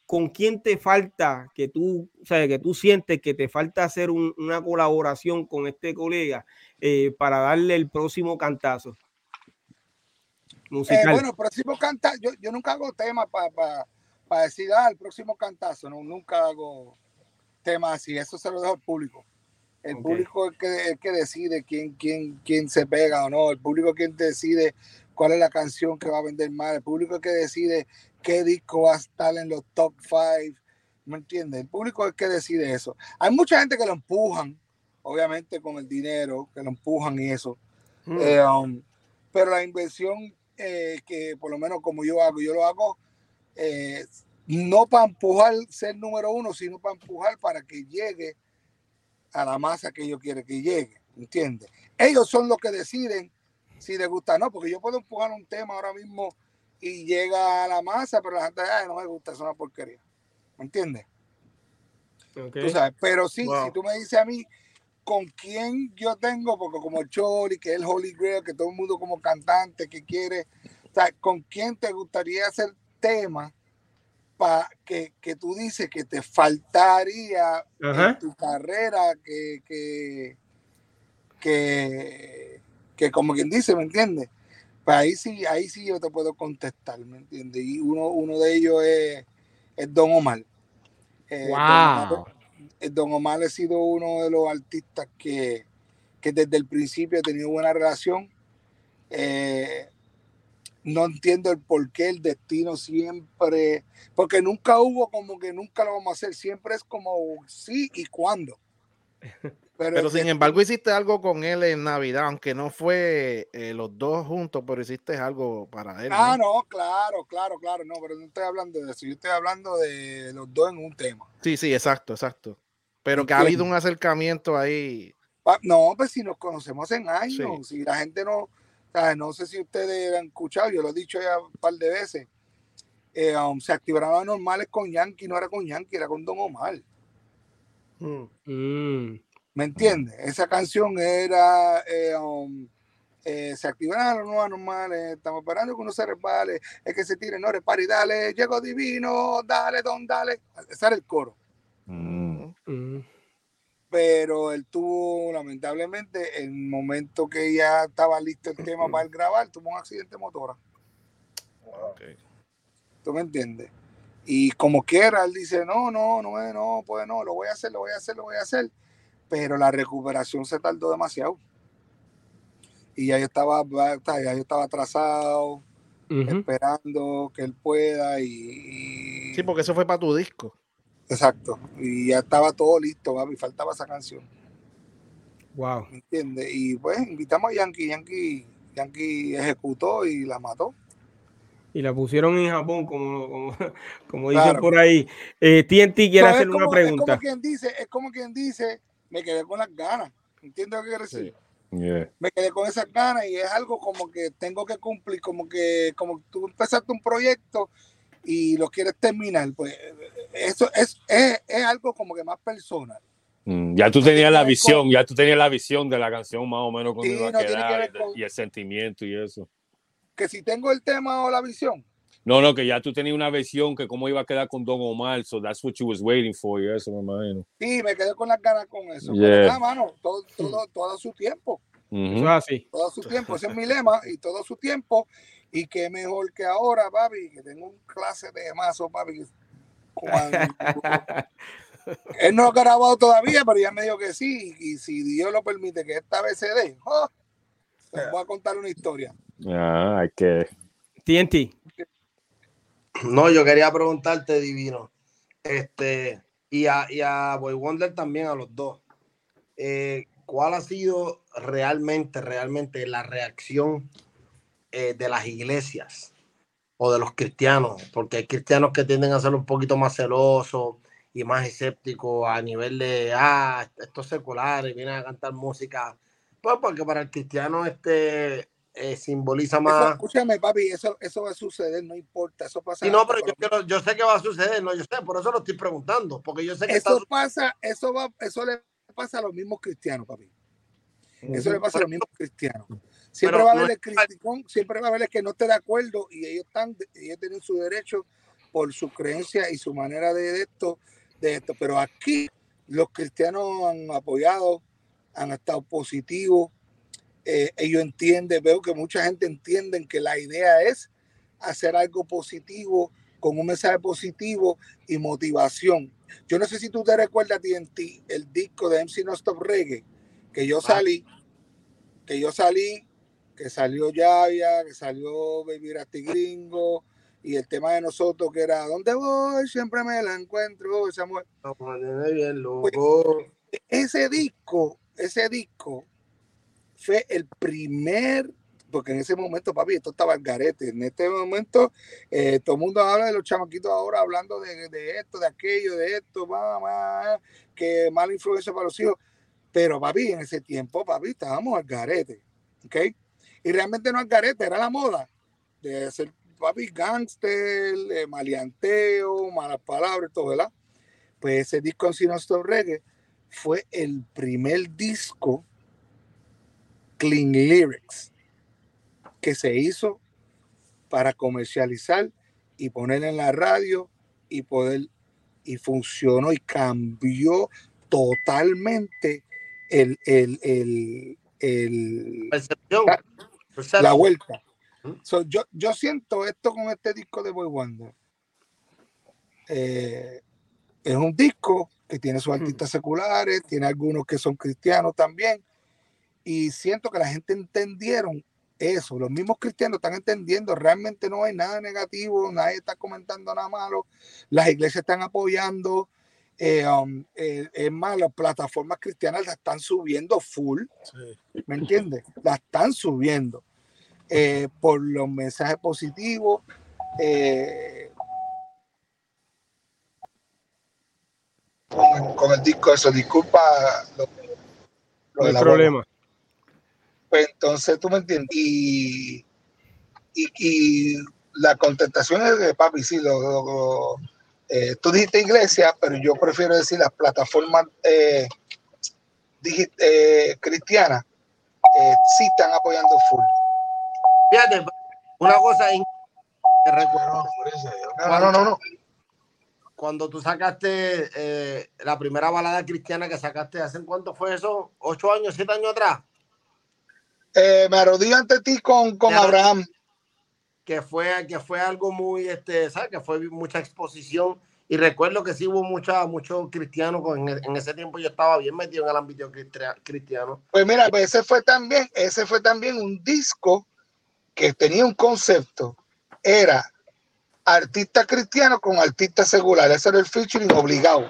¿Con quién te falta que tú, o sea, que tú sientes que te falta hacer un, una colaboración con este colega para darle el próximo cantazo? Musical. bueno, próximo cantazo, yo, yo nunca hago temas para para decir, ah, el próximo cantazo. No, nunca hago temas así. Eso se lo dejo al público. El público es el que, decide quién, quién, quién se pega o no. El público es quien decide cuál es la canción que va a vender más. El público es el que decide qué disco va a estar en los top five. ¿Me entiendes? El público es el que decide eso. Hay mucha gente que lo empujan, obviamente con el dinero, que lo empujan y eso. Mm. Eh, um, pero la inversión eh, que por lo menos como yo hago, yo lo hago eh, no para empujar ser número uno, sino para empujar para que llegue a la masa que ellos quieren que llegue, ¿entiendes? Ellos son los que deciden si les gusta o no, porque yo puedo empujar un tema ahora mismo y llega a la masa, pero la gente no me gusta, es una porquería, ¿me entiendes? pero sí, si tú me dices a mí con quién yo tengo, porque como Chori, que es el Holy Grail, que todo el mundo como cantante que quiere, o sea, ¿con quién te gustaría hacer tema pa, que, que, tú dices que te faltaría en tu carrera que, que, que, que, como quien dice, ¿me entiendes? Pues ahí sí, ahí sí yo te puedo contestar, ¿me entiendes? Y uno, uno de ellos es, es Don Omar. Eh, wow. Don Omar, eh, Don Omar ha sido uno de los artistas que, que desde el principio ha tenido buena relación. Eh, no entiendo el por qué el destino siempre, porque nunca hubo como que nunca lo vamos a hacer, siempre es como sí y cuándo. Pero, sin embargo hiciste algo con él en Navidad, aunque no fue eh, los dos juntos, pero hiciste algo para él. Ah, no, claro, claro, claro, no, pero no estoy hablando de eso, yo estoy hablando de los dos en un tema. Sí, sí, exacto, exacto. Pero que ha habido un acercamiento ahí. No, pues si nos conocemos en años, si la gente no, no sé si ustedes han escuchado, yo lo he dicho ya un par de veces, eh, um, se activaban normales con Yankee, no era con Yankee, era con Don Omar. Mm. Mm. ¿Me entiendes? Esa canción era, eh, um, eh, se activaron los normales, estamos esperando que uno se resbale, es que se tire, no repare y dale, llegó divino, dale, don, dale. Ese era el coro. Mm. Pero él tuvo, lamentablemente, en el momento que ya estaba listo el tema para grabar, tuvo un accidente motora. ¿Tú me entiendes? Y como quiera, él dice, no, no, no, no, pues no, lo voy a hacer, lo voy a hacer, lo voy a hacer pero la recuperación se tardó demasiado. Y ya yo estaba, ya yo estaba atrasado, esperando que él pueda y, Sí, porque eso fue para tu disco. Exacto. Y ya estaba todo listo, y faltaba esa canción. Wow. ¿Me entiendes? Y pues invitamos a Yankee, Yankee, Yankee ejecutó y la mató. Y la pusieron en Japón, como, como, dicen por ahí. Eh, TNT quiere hacerle una pregunta. Es como quien dice, es como quien dice, me quedé con las ganas. ¿Entiendes lo que quiero decir? Me quedé con esas ganas y es algo como que tengo que cumplir, como que como tú empezaste un proyecto y lo quieres terminar, pues eso es, es, es algo como que más personal. Mm, ya tú tenías la visión, ya tú tenías la visión de la canción más o menos cuando iba a quedar y el sentimiento y eso. Que si tengo el tema o la visión, no, no, que ya tú tenías una versión que cómo iba a quedar con Don Omar, so that's what you was waiting for, y eso me imagino. Sí, me quedé con las ganas con eso. Yeah. Pero, mano, todo, todo, todo su tiempo. Eso es así. Todo su tiempo, ese es mi lema, y todo su tiempo. Y qué mejor que ahora, papi, que tengo un clase de mazo, papi. Él no ha grabado todavía, pero ya me dijo que sí. Y si Dios lo permite que esta vez se dé, oh, les voy a contar una historia. Ah, hay que. TNT. No, yo quería preguntarte, Divino, este, y a, y a Boy Wonder también, a los dos, eh, ¿cuál ha sido realmente, realmente la reacción eh, de las iglesias o de los cristianos? Porque hay cristianos que tienden a ser un poquito más celosos y más escépticos a nivel de, ah, estos seculares vienen a cantar música. Pues porque para el cristiano este, eh, simboliza más. escúchame, papi, eso, eso va a suceder, no importa, eso pasa. no, pero yo, yo, sé que va a suceder, no, yo sé, por eso lo estoy preguntando, porque yo sé que eso pasa, eso va, eso le pasa a los mismos cristianos, papi. Eso le pasa a los mismos cristianos. Siempre va a haber el criticón, siempre va a haber el que no esté de acuerdo y ellos están, ellos tienen su derecho por su creencia y su manera de esto, de esto. Pero aquí los cristianos han apoyado, han estado positivos, eh, ellos entienden, veo que mucha gente entiende que la idea es hacer algo positivo, con un mensaje positivo y motivación. Yo no sé si tú te recuerdas ti el disco de MC No Stop Reggae, que yo ah. salí, que yo salí, que salió Yavia, que salió Baby Rasti Gringo, y el tema de nosotros que era ¿Dónde voy? Siempre me la encuentro. Samuel. Pues, ese disco, ese disco fue el primer, porque en ese momento, papi, esto estaba al garete. En este momento, eh, todo el mundo habla de los chamaquitos ahora hablando de, esto, de aquello, de esto, mamá, que mala influencia para los hijos. Pero, papi, en ese tiempo, papi, estábamos al garete. ¿Ok? Y realmente no al garete, era la moda de ser, papi, gangster, eh, maleanteo, malas palabras, todo, ¿verdad? Pues ese disco en Stop Reggae fue el primer disco Clean Lyrics, que se hizo para comercializar y poner en la radio y poder, y funcionó y cambió totalmente el, el, el, el la, vuelta. yo, yo siento esto con este disco de Boy Wonder. Eh, es un disco que tiene sus artistas seculares, tiene algunos que son cristianos también, y siento que la gente entendieron eso. Los mismos cristianos están entendiendo, realmente no hay nada negativo, nadie está comentando nada malo, las iglesias están apoyando, Eh, um, eh, es más, las plataformas cristianas la están subiendo full, ¿me entiendes? La están subiendo eh, por los mensajes positivos. Con, el disco, eso, disculpa lo, el problema. Pues entonces, tú me entiendes. Y, y, la contestación es de papi, sí, lo eh, tú dijiste iglesia, pero yo prefiero decir las plataformas eh, eh, cristianas sí están apoyando full. Fíjate, una cosa que recuerdo. No, no, no, no. Cuando tú sacaste la primera balada cristiana que sacaste, ¿hace cuánto fue eso? ¿Ocho años, siete años atrás? Me arrodillo ante ti con, con Abraham que fue, que fue algo muy, este, ¿sabes? Que fue mucha exposición. Y recuerdo que sí hubo mucha, muchos cristianos, en, en, ese tiempo yo estaba bien metido en el ámbito cristiano. Pues mira, pues ese fue también, ese fue también un disco que tenía un concepto, era artista cristiano con artista secular, ese era el featuring obligado.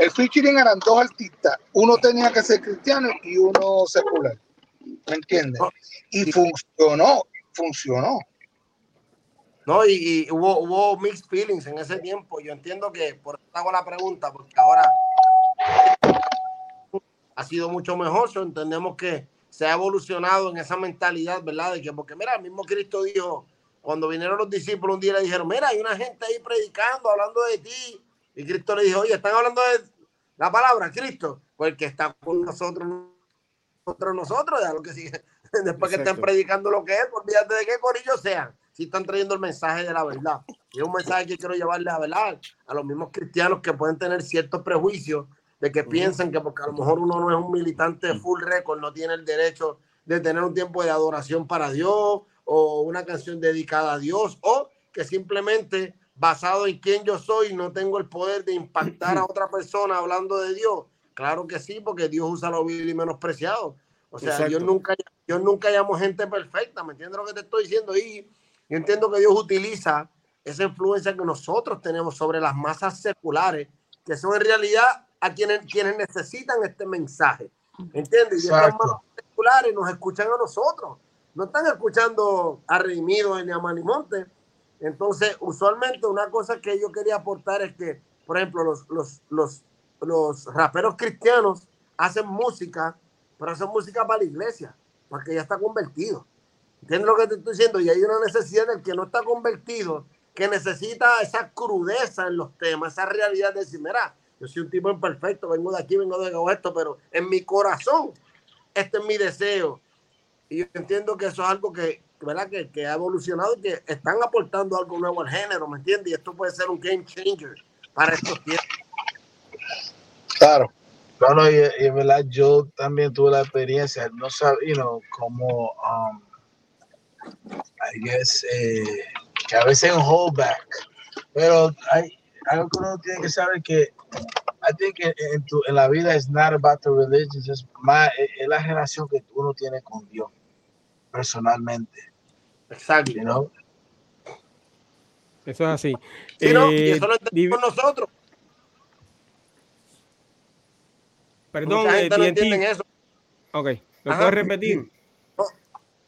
El featuring eran dos artistas, uno tenía que ser cristiano y uno secular, ¿me entiendes? Y funcionó, funcionó. No, y, hubo, hubo mixed feelings en ese tiempo. Yo entiendo que, por eso hago la pregunta, porque ahora ha sido mucho mejor. entendemos que se ha evolucionado en esa mentalidad, ¿verdad? De que, porque mira, el mismo Cristo dijo, cuando vinieron los discípulos un día le dijeron, mira, hay una gente ahí predicando, hablando de ti. Y Cristo le dijo, oye, están hablando de la palabra, Cristo. Pues el que está con nosotros, nosotros, nosotros, ya lo que sigue. Después que estén predicando lo que es, olvídate de qué corillo sean si están trayendo el mensaje de la verdad. Y es un mensaje que quiero llevarle a verdad a los mismos cristianos que pueden tener ciertos prejuicios de que piensen que porque a lo mejor uno no es un militante full record, no tiene el derecho de tener un tiempo de adoración para Dios o una canción dedicada a Dios o que simplemente basado en quién yo soy no tengo el poder de impactar a otra persona hablando de Dios. Claro que sí, porque Dios usa lo vil y menospreciado. O sea, yo nunca, yo nunca llamo gente perfecta, ¿me entiendes lo que te estoy diciendo? Y yo entiendo que Dios utiliza esa influencia que nosotros tenemos sobre las masas seculares, que son en realidad a quienes, quienes necesitan este mensaje. ¿Entiendes? Y estas masas seculares nos escuchan a nosotros. No están escuchando a Redimido ni a Manimonte. Entonces, usualmente una cosa que yo quería aportar es que, por ejemplo, los, los, los, los raperos cristianos hacen música, pero hacen música para la iglesia, porque ya está convertido. ¿Entiendes lo que te estoy diciendo? Y hay una necesidad del que no está convertido, que necesita esa crudeza en los temas, esa realidad de decir, mira, yo soy un tipo imperfecto, vengo de aquí, vengo de esto, pero en mi corazón, este es mi deseo. Y yo entiendo que eso es algo que, ¿verdad? Que, que ha evolucionado y que están aportando algo nuevo al género, ¿me entiendes? Y esto puede ser un game changer para estos tiempos. Claro. Claro, y, y verdad, yo también tuve la experiencia, no sabía, you como um, I guess, eh, que a veces es un holdback, pero hay algo que uno tiene que saber que I think en, tu, en la vida es not about the religion, es más es la relación que uno tiene con Dios personalmente. Exacto. You know? Eso es así. Sí, no, y eso lo entendemos nosotros. Perdón, Mucha gente no entienden eso. Ok, ¿lo puedes repetir?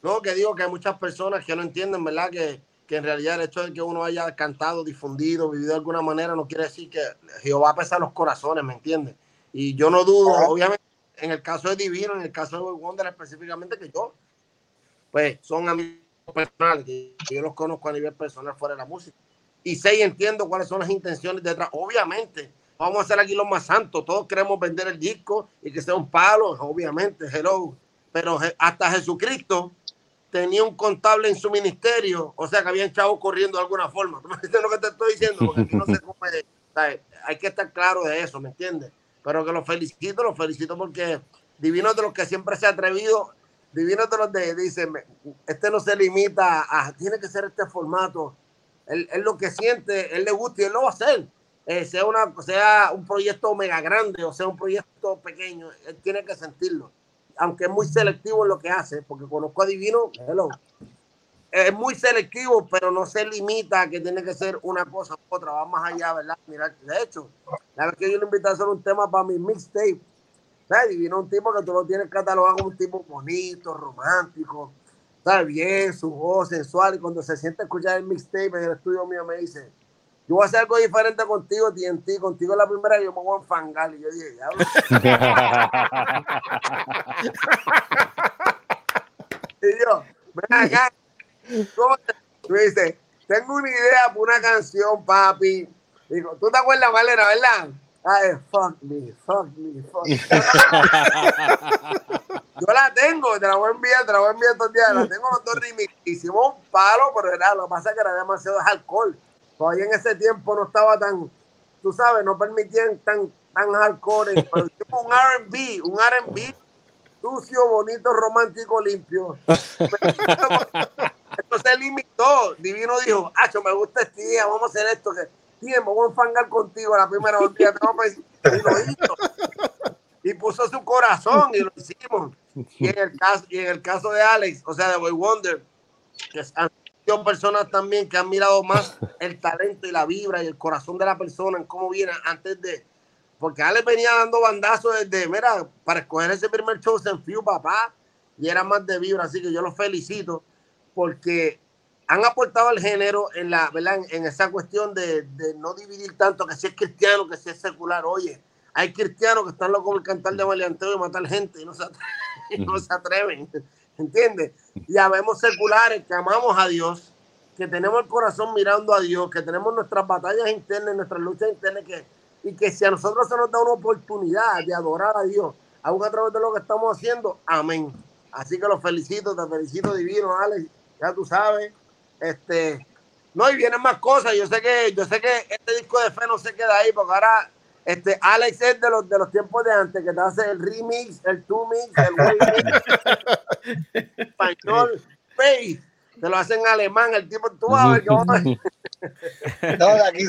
No, que digo que hay muchas personas que no entienden, ¿verdad? Que, que en realidad el hecho de que uno haya cantado, difundido, vivido de alguna manera, no quiere decir que Jehová pesa los corazones, ¿me entiendes? Y yo no dudo, obviamente, en el caso de Divino, en el caso de Wonder específicamente, que yo, pues son amigos personales, que yo los conozco a nivel personal fuera de la música. Y sé y entiendo cuáles son las intenciones detrás. Obviamente, vamos a hacer aquí los más santos. Todos queremos vender el disco y que sea un palo, obviamente, hello. Pero hasta Jesucristo tenía un contable en su ministerio, o sea que habían chavos corriendo de alguna forma. ¿Tú me entiendes lo que te estoy diciendo? Porque aquí no se come, hay que estar claro de eso, ¿me entiendes? Pero que los felicito, los felicito porque Divino de los que siempre se ha atrevido, Divino de los de, dice, este no se limita a, tiene que ser este formato. Él, él, lo que siente, él le gusta y él lo va a hacer. Eh, sea, una, sea un proyecto mega grande o sea un proyecto pequeño, él tiene que sentirlo aunque es muy selectivo en lo que hace, porque conozco a Divino, hello, es muy selectivo, pero no se limita a que tiene que ser una cosa u otra, va más allá, ¿verdad? Mira, de hecho, La vez que yo le invité a hacer un tema para mi mixtape, ¿sabes? Y vino un tipo que tú lo tienes catalogado como un tipo bonito, romántico, está bien, su voz sensual. Y cuando se siente escuchar el mixtape en el estudio mío, me dice, yo voy a hacer algo diferente contigo, TNT, contigo la primera yo me voy a enfangar. Y yo dije, ya. y yo, ven acá. Tú dices, tengo una idea para una canción, papi. Digo, ¿tú te acuerdas, Valera, verdad? Ay, fuck me, fuck me, fuck me. Yo la tengo, te la voy a enviar, te la voy a enviar estos días. La tengo los dos remix. Hicimos un palo, pero era, lo que pasa es que era demasiado alcohol. Todavía en ese tiempo no estaba tan, tú sabes, no permitían tan, tan hardcore. Pero un RB, un RB sucio, bonito, romántico, limpio. Esto se limitó. Divino dijo, Acho, me gusta este día, vamos a hacer esto. Que, tiempo, vamos a enfangar contigo la primera día. Y lo hizo. Y puso su corazón y lo hicimos. Y en el caso, y en el caso de Alex, o sea, de Boy Wonder, que han personas también que han mirado más el talento y la vibra y el corazón de la persona en cómo viene antes de. Porque Alex venía dando bandazos desde, mira, para escoger ese primer show se enfió papá y era más de vibra, así que yo los felicito porque han aportado al género en la ¿verdad? En, esa cuestión de, de, no dividir tanto que si es cristiano, que si es secular. Oye, hay cristianos que están locos por cantar de maleanteo y matar gente y no se, atreven, no se atreven. ¿Entiendes? Y habemos seculares que amamos a Dios, que tenemos el corazón mirando a Dios, que tenemos nuestras batallas internas, nuestras luchas internas, que, y que si a nosotros se nos da una oportunidad de adorar a Dios, aún a través de lo que estamos haciendo, amén. Así que los felicito, te felicito divino, Alex ya tú sabes. Este, no, y vienen más cosas. Yo sé que, yo sé que este disco de fe no se queda ahí, porque ahora este, Alex es de los, de los tiempos de antes, que te hace el remix, el two mix, el remix, español, face, te lo hacen en alemán, el tipo, tú a ver No, de aquí,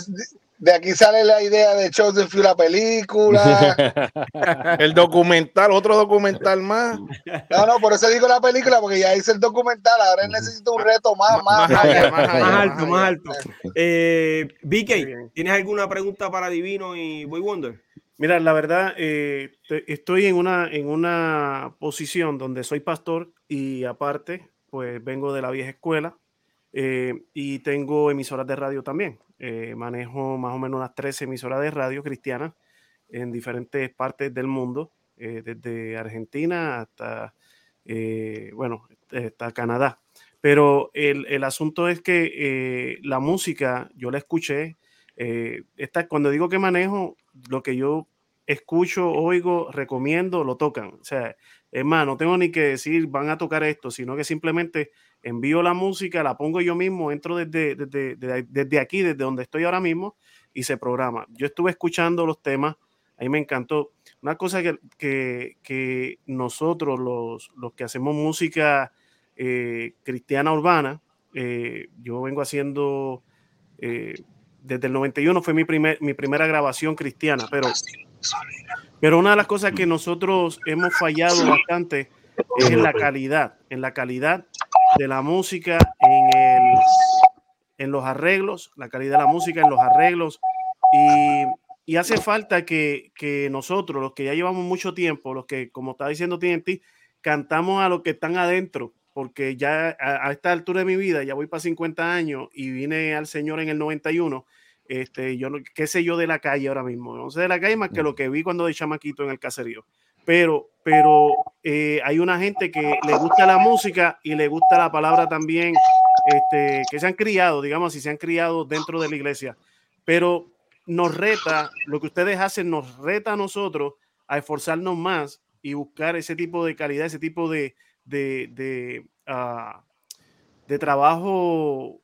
de aquí sale la idea de Chosen Few, la película. el documental, otro documental más. No, no, por eso digo la película, porque ya hice el documental. Ahora necesito un reto más, más, más, alto, más alto. Eh, BK, ¿tienes alguna pregunta para Divino y Boy Wonder? Mira, la verdad, eh, estoy en una, en una posición donde soy pastor y aparte, pues vengo de la vieja escuela eh, y tengo emisoras de radio también. Eh, manejo más o menos unas 13 emisoras de radio cristianas en diferentes partes del mundo, eh, desde Argentina hasta, bueno, hasta Canadá. Pero el, el asunto es que la música, yo la escuché, esta, cuando digo que manejo, lo que yo escucho, oigo, recomiendo, lo tocan. O sea, es más, no tengo ni que decir van a tocar esto, sino que simplemente envío la música, la pongo yo mismo, entro desde, desde, aquí, desde donde estoy ahora mismo, y se programa. Yo estuve escuchando los temas, a mí me encantó. Una cosa que, nosotros, los, los, que hacemos música eh, cristiana urbana, eh, yo vengo haciendo, eh, desde el 91 fue mi, primer, mi primera grabación cristiana, pero, pero una de las cosas que nosotros hemos fallado bastante es en la calidad, en la calidad de la música en, el, en los arreglos, la calidad de la música en los arreglos. Y, y hace falta que, que, nosotros, los que ya llevamos mucho tiempo, los que, como está diciendo TNT, cantamos a los que están adentro, porque ya a, esta altura de mi vida, ya voy para 50 años y vine al Señor en el 91. Este, yo no, qué sé yo de la calle ahora mismo, no sé de la calle más que lo que vi cuando de chamaquito en el caserío pero, pero eh, hay una gente que le gusta la música y le gusta la palabra también, este, que se han criado, digamos, si se han criado dentro de la iglesia. Pero nos reta, lo que ustedes hacen nos reta a nosotros a esforzarnos más y buscar ese tipo de calidad, ese tipo de, de, de, ah, de trabajo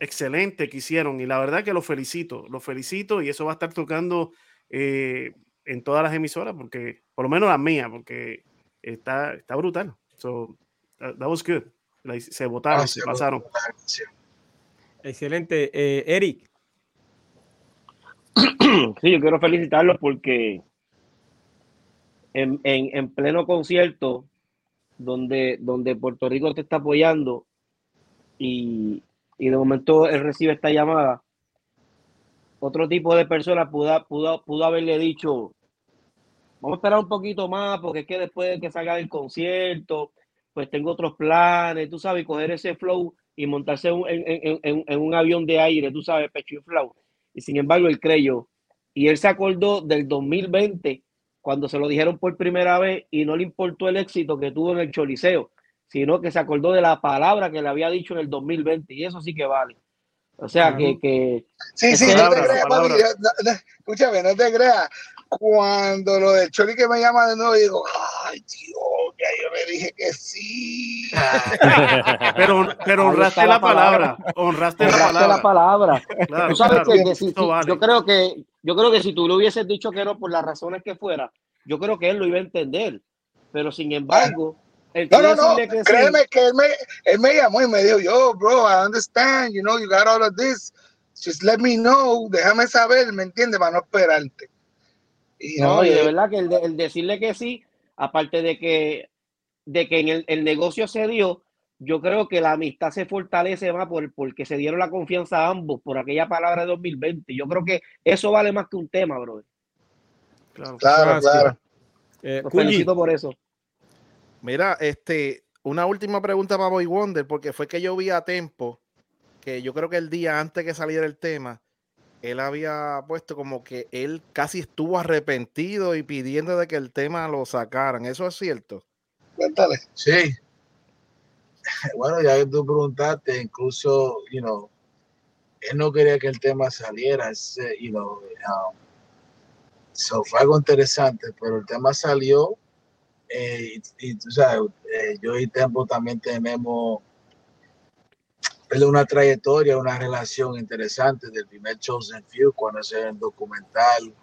excelente que hicieron. Y la verdad que los felicito, los felicito y eso va a estar tocando eh, en todas las emisoras, porque por lo menos la mía, porque está, está brutal. So, that, was good. se votaron, se pasaron. Excelente. Eh, Eric. Sí, yo quiero felicitarlos porque en, en, en, pleno concierto, donde, donde Puerto Rico te está apoyando y, y de momento él recibe esta llamada, otro tipo de persona pudo, pudo, pudo haberle dicho, vamos a esperar un poquito más, porque es que después de que salga del concierto, pues tengo otros planes, tú sabes, coger ese flow y montarse en, un avión de aire, tú sabes, pecho y flow. Y sin embargo, él creyó. Y él se acordó del 2020, cuando se lo dijeron por primera vez y no le importó el éxito que tuvo en el Choliseo, sino que se acordó de la palabra que le había dicho en el 2020. Y eso sí que vale. O sea, que, que... Sí, sí, no te creas, escúchame, no te creas. Cuando lo del Choli que me llama de nuevo, digo, ay, Dios, ya yo le dije que sí. pero, pero honraste la, palabra. Honraste, la palabra. la palabra. Tú sabes que, si, yo creo que yo creo que si tú le hubieses dicho que no por las razones que fuera, yo creo que él lo iba a entender. Pero sin embargo, no, no, no. Créeme que él me, él me llamó y me dijo, yo, bro, I understand, you know, you got all of this. Just let me know, déjame saber, ¿me entiendes? Para no esperarte. Y, no, y de verdad que el, decirle que sí, aparte de que, de que en el, el, negocio se dio, yo creo que la amistad se fortalece más por, porque se dieron la confianza a ambos por aquella palabra de 2020. Yo creo que eso vale más que un tema, bro. Claro, claro. claro. Eh, felicito por eso. Mira, este, una última pregunta para Boy Wonder, porque fue que yo vi a Tempo, que yo creo que el día antes que saliera el tema, él había puesto como que él casi estuvo arrepentido y pidiendo de que el tema lo sacaran. ¿Eso es cierto? Cuéntale. Sí. Bueno, ya que tú preguntaste, incluso, you know, él no quería que el tema saliera, you know, um, so fue algo interesante, pero el tema salió eh, y, tú sabes, eh, yo y Tempo también tenemos una trayectoria, una relación interesante del primer Chosen Few, cuando es el documental,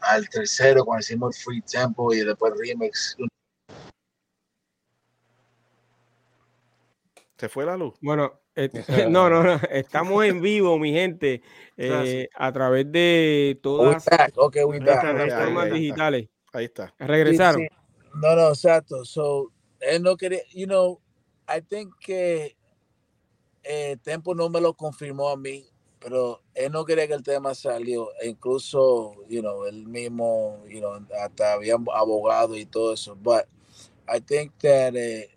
al tercero, cuando hicimos Free Tempo y después Remix. ¿Se fue la luz? Bueno, eh, no, no, no, estamos en vivo, mi gente, a través de todas las plataformas digitales. Ahí está. Regresaron. No, no, exacto. So, él no quería, you know, I think que eh, Tempo no me lo confirmó a mí, pero él no quería que el tema salió. E incluso, you know, él mismo, you know, hasta había abogado y todo eso. But I think that eh,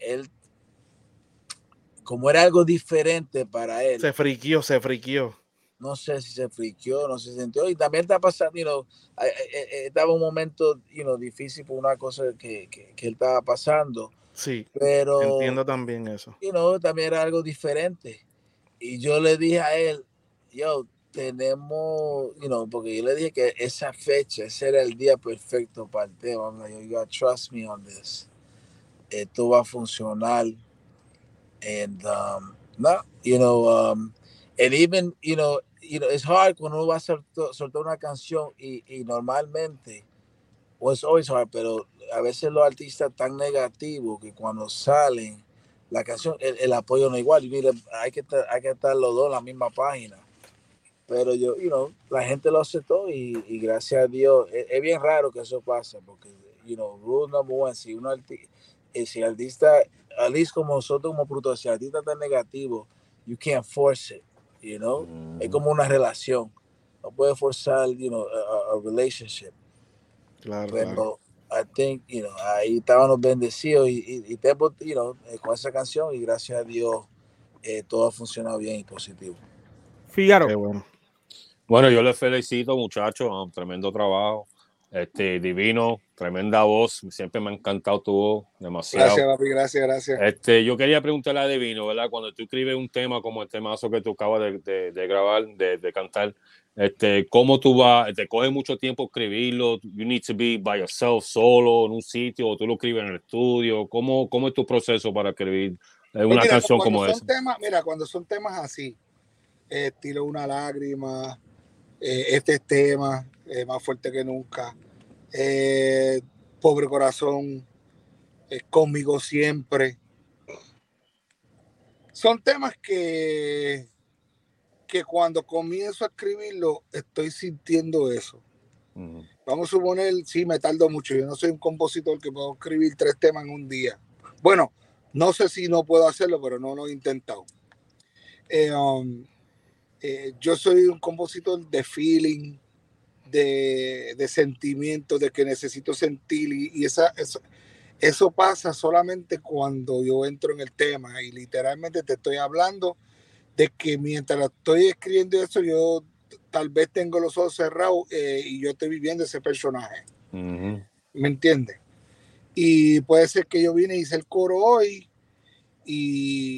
él, como era algo diferente para él. Se friquió, se friquió no sé si se friqueó, no sé si se sintió. Y también está pasando, you know, estaba un momento you know, difícil por una cosa que, que, que, él estaba pasando. Sí, pero entiendo también eso. You know, también era algo diferente. Y yo le dije a él, yo, tenemos, you know, porque yo le dije que esa fecha, ese era el día perfecto para el tema. Like, you gotta trust me on this. Esto va a funcionar. And, um, no, you know, um, and even, you know, you know, it's hard cuando uno va a soltar, una canción y, normalmente, o es always hard, pero a veces los artistas tan negativos que cuando salen la canción, el, apoyo no es igual. Y mire, hay que, estar, hay que estar los dos en la misma página. Pero yo, you know, la gente lo aceptó y, gracias a Dios, es, bien raro que eso pase porque, you know, rule number one, si uno eh, artista, at least como nosotros como productores, si el artista está negativo, you can't force it you know, es como una relación. No puede forzar, you know, a, relationship. Claro. Pero I think, you know, ahí estábamos bendecidos y, y, y you know, eh, con esa canción y gracias a Dios eh, todo ha funcionado bien y positivo. Fíjaro. Bueno. bueno. yo le felicito, muchachos, un tremendo trabajo. Este, divino, tremenda voz, siempre me ha encantado tu voz, demasiado. Gracias, papi, gracias, gracias. Este, yo quería preguntarle a Divino, ¿verdad? Cuando tú escribes un tema como el temazo que tú acabas de, de, grabar, de, de, cantar, este, ¿cómo tú vas? ¿Te coge mucho tiempo escribirlo? You need to be by yourself, solo, en un sitio, o tú lo escribes en el estudio. ¿Cómo, cómo es tu proceso para escribir pues una canción como esa? mira, cuando son temas así, estilo Una Lágrima, eh, este tema, eh, más fuerte que nunca eh, Pobre Corazón, eh, Conmigo Siempre. Son temas que, que cuando comienzo a escribirlo estoy sintiendo eso. Vamos a suponer, sí, me tardo mucho. Yo no soy un compositor que puedo escribir tres temas en un día. Bueno, no sé si no puedo hacerlo, pero no lo he intentado. Eh, um, eh, yo soy un compositor de feeling, de, de sentimiento, de que necesito sentir y, esa, eso, eso pasa solamente cuando yo entro en el tema y literalmente te estoy hablando de que mientras estoy escribiendo eso yo tal vez tengo los ojos cerrados eh, y yo estoy viviendo ese personaje. ¿Me entiendes? Y puede ser que yo vine y hice el coro hoy y,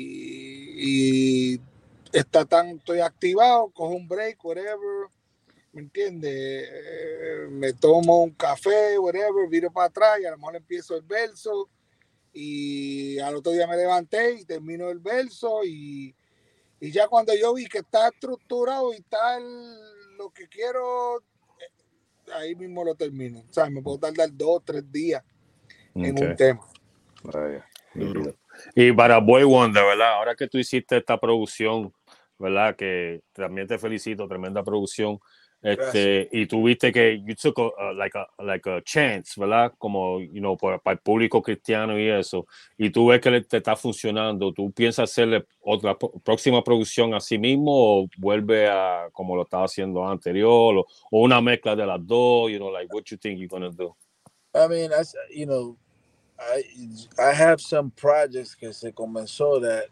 está tan, estoy activado, cojo un break, whatever, ¿me entiendes? Eh, me tomo un café, whatever, viro para atrás y a lo mejor empiezo el verso y al otro día me levanté y termino el verso y, y ya cuando yo vi que está estructurado y está lo que quiero, eh, ahí mismo lo termino. O sea, me puedo tardar dos, tres días en un tema. Y para Boy Wonder, ¿verdad? Ahora que tú hiciste esta producción, ¿verdad? Que también te felicito, tremenda producción. Este, y tuviste que you took a, like a like a chance, ¿verdad? Como you know, para, el público cristiano y eso. Y tú ves que te está funcionando. ¿Tú piensas hacerle otra próxima producción a sí mismo o vuelve a como lo estaba haciendo anterior o, o una mezcla de las dos? You know, like what you think you're gonna do? I mean, I, you know, I I have some projects que se comenzó that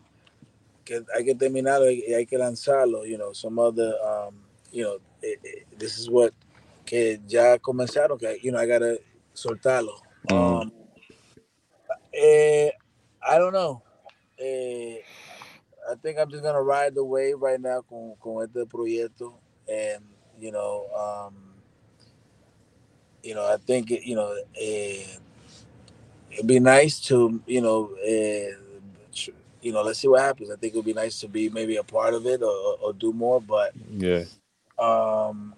que hay que terminarlo y hay que lanzarlo. You know, some other um, you know it, it, this is what que ya comenzaron que you know I gotta soltarlo. Mm. Um, eh, I don't know. Eh, I think I'm just gonna ride the wave right now con, con este proyecto, and you know, um, you know, I think it, you know, eh, it'd be nice to you know, eh, you know, let's see what happens. I think it would be nice to be maybe a part of it or, or do more, but yeah, um,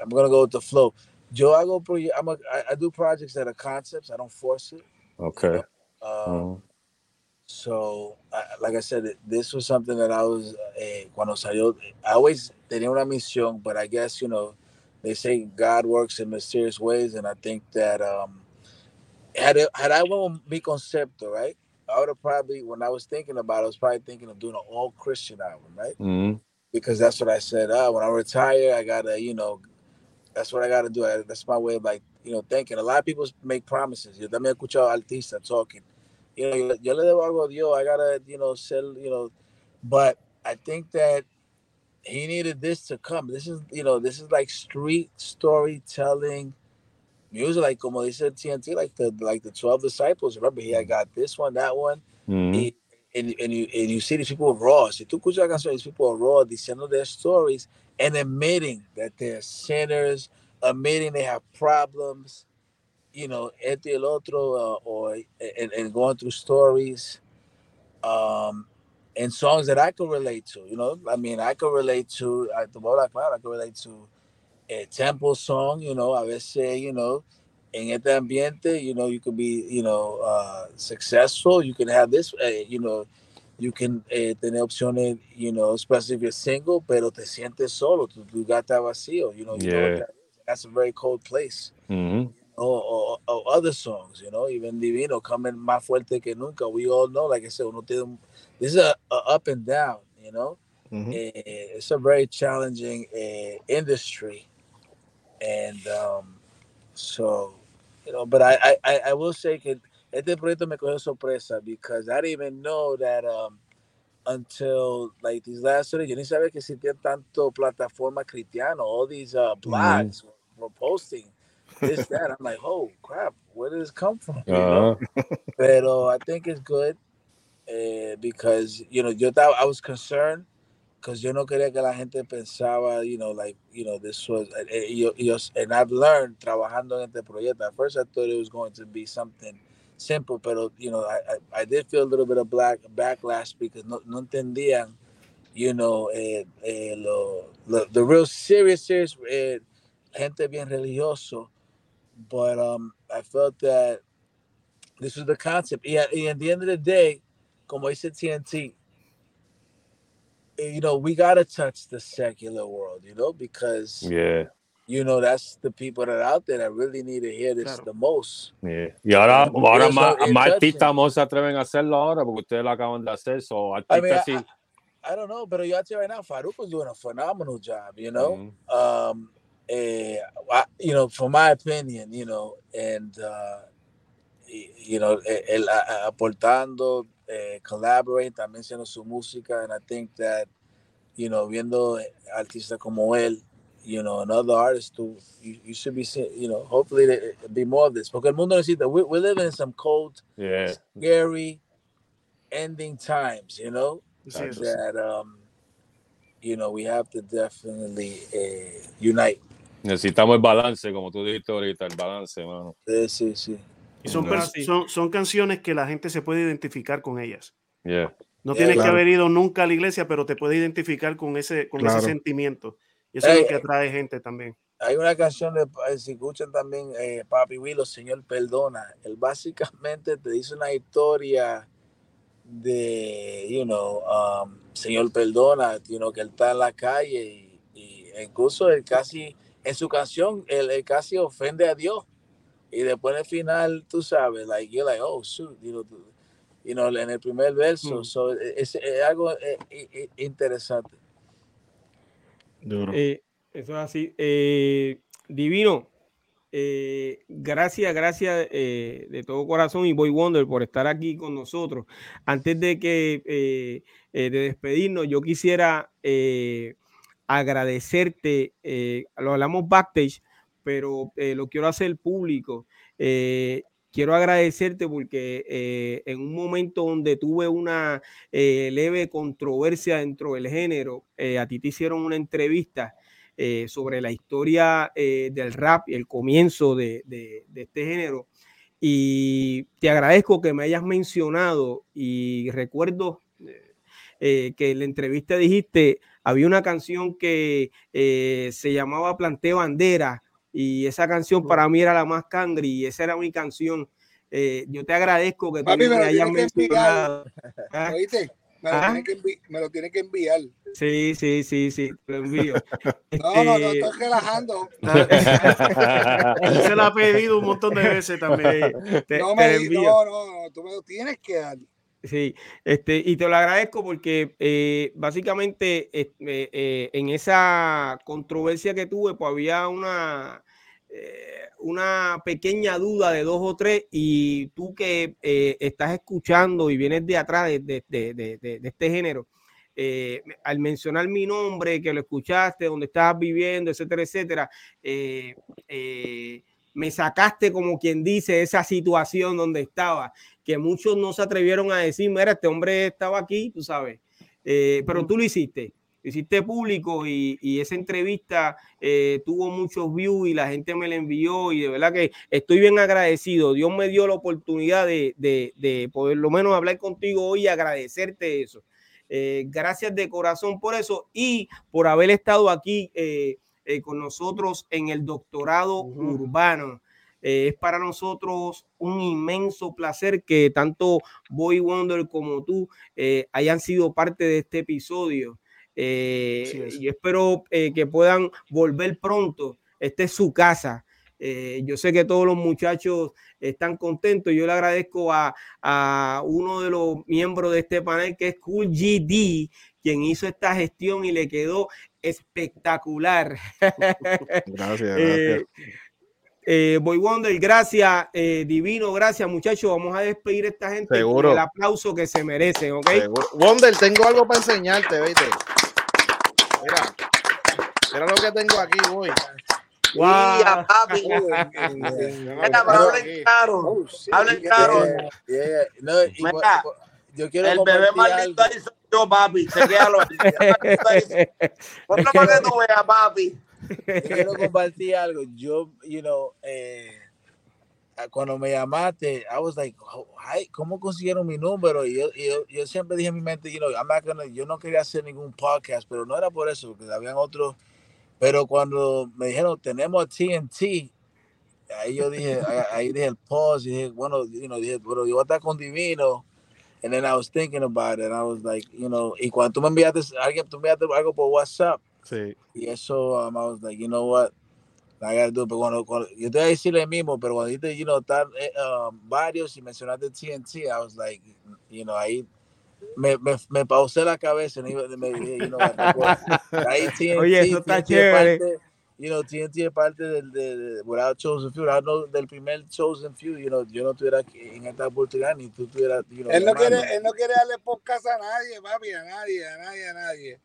I'm gonna go with the flow. Joe, I go pro. I'm a, I, I do projects that are concepts. I don't force it. Okay. You know? um, mm-hmm. So, I, like I said, this was something that I was eh, cuando salió. I always tenía una misión, but I guess you know they say God works in mysterious ways, and I think that um, had it, had I went with mi concepto, right? I would have probably, when I was thinking about, it, I was probably thinking of doing an all Christian album, right? Mm-hmm because that's what I said. Ah, when I retire, I gotta, you know, that's what I gotta do. I, that's my way of like, you know, thinking. A lot of people make promises. Yo también escucho artistas talking. You know, yo le debo algo a Dios. I gotta, you know, sell, you know, but I think that he needed this to come. This is, you know, this is like street storytelling music, like como dice TNT, like the like the twelve disciples. Remember, he had got this one, that one. Mm-hmm. He, and, and you and you see these people raw. Si tú escuchas la canción, these people are raw, diciendo their stories and admitting that they're sinners, admitting they have problems, you know, este el otro, uh, or and, and going through stories, um, and songs that I can relate to. You know, I mean, I can relate to. I, I can relate to a temple song. You know, a veces, you know en este ambiente, you know, you could be, you know, uh, successful. You can have this, uh, you know, you can eh, tener opciones, you know, especially if you're single, pero te sientes solo, tu lugar está vacío, you know, you yeah. know that that's a very cold place. Mm-hmm. Or, or, or, other songs, you know, even Divino coming más fuerte que nunca. We all know, like I said, uno tiene, this is a, a up and down, you know. Mm-hmm. Eh, it's a very challenging uh, industry, and um, so you know, but I, I, I will say que este proyecto me cogió sorpresa because I didn't even know that um, until like these last days, yo ni sabía que existía tanto plataforma cristiano. All these uh, blogs mm-hmm. were, posting this, that. I'm like, oh crap, where did this come from? Uh-huh. Know? Pero I think it's good uh, because you know, yo I was concerned because yo no quería que la gente pensaba, you know, like, you know, this was, eh, eh, and I've learned trabajando en este proyecto. At first, I thought it was going to be something simple, pero, you know, I, I, did feel a little bit of black backlash because no, no entendían, you know, eh, eh, lo, lo, the real serious, serious, eh, gente bien religioso. But um, I felt that this was the concept. Y, y at the end of the day, como dice TNT, you know, we gotta touch the secular world, you know, because yeah, you know, that's the people that are out there that really need to hear this claro. the most. Yeah. Y ahora, ahora más, más artistas no se atreven a hacerlo ahora porque ustedes lo acaban de hacer. So, artistas I mean, sí. I don't know, pero yo actually right now, Farouk was doing a phenomenal job, you know. Mm-hmm. Um, eh, I, you know, from my opinion, you know, and uh, you know, el, aportando, eh, collaborating, también haciendo su música, and I think that, you know, viendo artistas como él, you know, another artist too, you, you should be seeing, you know, hopefully there be more of this. Porque el mundo necesita, we're, we're living in some cold, yeah. scary, ending times, you know, that, um, you know, we have to definitely uh, unite. Necesitamos el balance, como tú dijiste ahorita, el balance, mano. Sí, sí, sí. Y son, son, son, canciones que la gente se puede identificar con ellas. Yeah. No tienes que haber ido nunca a la iglesia, pero te puede identificar con ese, con ese sentimiento. Y eso es lo que atrae gente también. Hay una canción de, eh, si escuchan también, eh, Papi Willow, Señor Perdona. Él básicamente te dice una historia de, you know, um, Señor Perdona, you know, que él está en la calle y, y incluso él casi, en su canción, él, él casi ofende a Dios y después en el final, tú sabes, like, you're like, oh, shoot, you know, you know en el primer verso. Mm. So, e, es, es, algo eh, interesante. Eh, eso es así. Eh, divino. Eh, gracias, gracias eh, de todo corazón y Boy Wonder por estar aquí con nosotros. Antes de que eh, de despedirnos, yo quisiera agradecerte. lo hablamos backstage pero eh, lo quiero hacer público. Eh, quiero agradecerte porque eh, en un momento donde tuve una leve controversia dentro del género, a ti te hicieron una entrevista sobre la historia del rap y el comienzo de, de, este género. Y te agradezco que me hayas mencionado y recuerdo que en la entrevista dijiste, había una canción que se llamaba Planteo Bandera y esa canción para mí era la más cangri y esa era mi canción. Eh, yo te agradezco que tú me, hayas mencionado. ¿Ah? ¿Oíste? Me lo, ¿Ah? que me lo tiene que enviar. Sí, sí, sí, sí, lo envío. no, no, no, este, estoy relajando. Se lo ha pedido un montón de veces también. no, me, no, no, no, tú me lo tienes que dar. Sí, este, y te lo agradezco porque eh, básicamente eh, eh, en esa controversia que tuve, pues había una, una pequeña duda de dos o tres y tú que estás escuchando y vienes de atrás de, este género, al mencionar mi nombre, que lo escuchaste, donde estabas viviendo, etcétera, etcétera, me sacaste como quien dice esa situación donde estaba que muchos no se atrevieron a decir, mira, este hombre estaba aquí, tú sabes, eh, pero tú lo hiciste, lo hiciste público y, esa entrevista eh, tuvo muchos views y la gente me la envió y de verdad que estoy bien agradecido. Dios me dio la oportunidad de, de, poder lo menos hablar contigo hoy y agradecerte eso. Eh, gracias de corazón por eso y por haber estado aquí con nosotros en el doctorado urbano. Eh, es para nosotros un inmenso placer que tanto Boy Wonder como tú eh, hayan sido parte de este episodio. Eh, y espero que puedan volver pronto. Esta es su casa. yo sé que todos los muchachos están contentos. Yo le agradezco a, a, uno de los miembros de este panel, que es Cool GD, quien hizo esta gestión y le quedó espectacular. Gracias. gracias. Eh, Boy Wonder, gracias, eh, Divino, gracias, muchachos. Vamos a despedir a esta gente Seguro. con el aplauso que se merecen, ¿ok? Wonder, tengo algo para enseñarte, ¿viste? Mira, mira lo que tengo aquí, voy. Wow. papi. Hablen claro. Hablen claro. Yo quiero el bebé maldito ahí soy yo, papi. Chequéalo. Ponlo para que tú veas, papi quiero compartir algo. Yo, you know, eh, cuando me llamaste, I was like, ¿cómo consiguieron mi número? Y yo, yo, yo, siempre dije en mi mente, you know, I'm not gonna, yo no quería hacer ningún podcast, pero no era por eso, porque habían otros. Pero cuando me dijeron, tenemos TNT, ahí yo dije, ahí dije el pause, y dije, bueno, you know, dije, pero yo voy a estar con Divino. And then I was thinking about it, and I was like, you know, y cuando tú me enviaste, alguien, tú me enviaste algo por WhatsApp, Sí. Y eso, um, I was like, you know what, I gotta do Pero cuando, cuando, yo te voy a decir el mismo, pero cuando dijiste, you know, estar eh, um, varios y mencionaste TNT, I was like, you know, ahí me, me, me pausé la cabeza. Me, me, you know, ahí TNT, Oye, eso está chévere. Parte, you know, TNT es parte del, de, de, without Chosen Few, no, del primer Chosen Few, you know, yo no estuviera en esta oportunidad ni tú estuvieras, you know, él, no quiere, él no quiere darle podcast a nadie, papi, a nadie, a nadie, a nadie.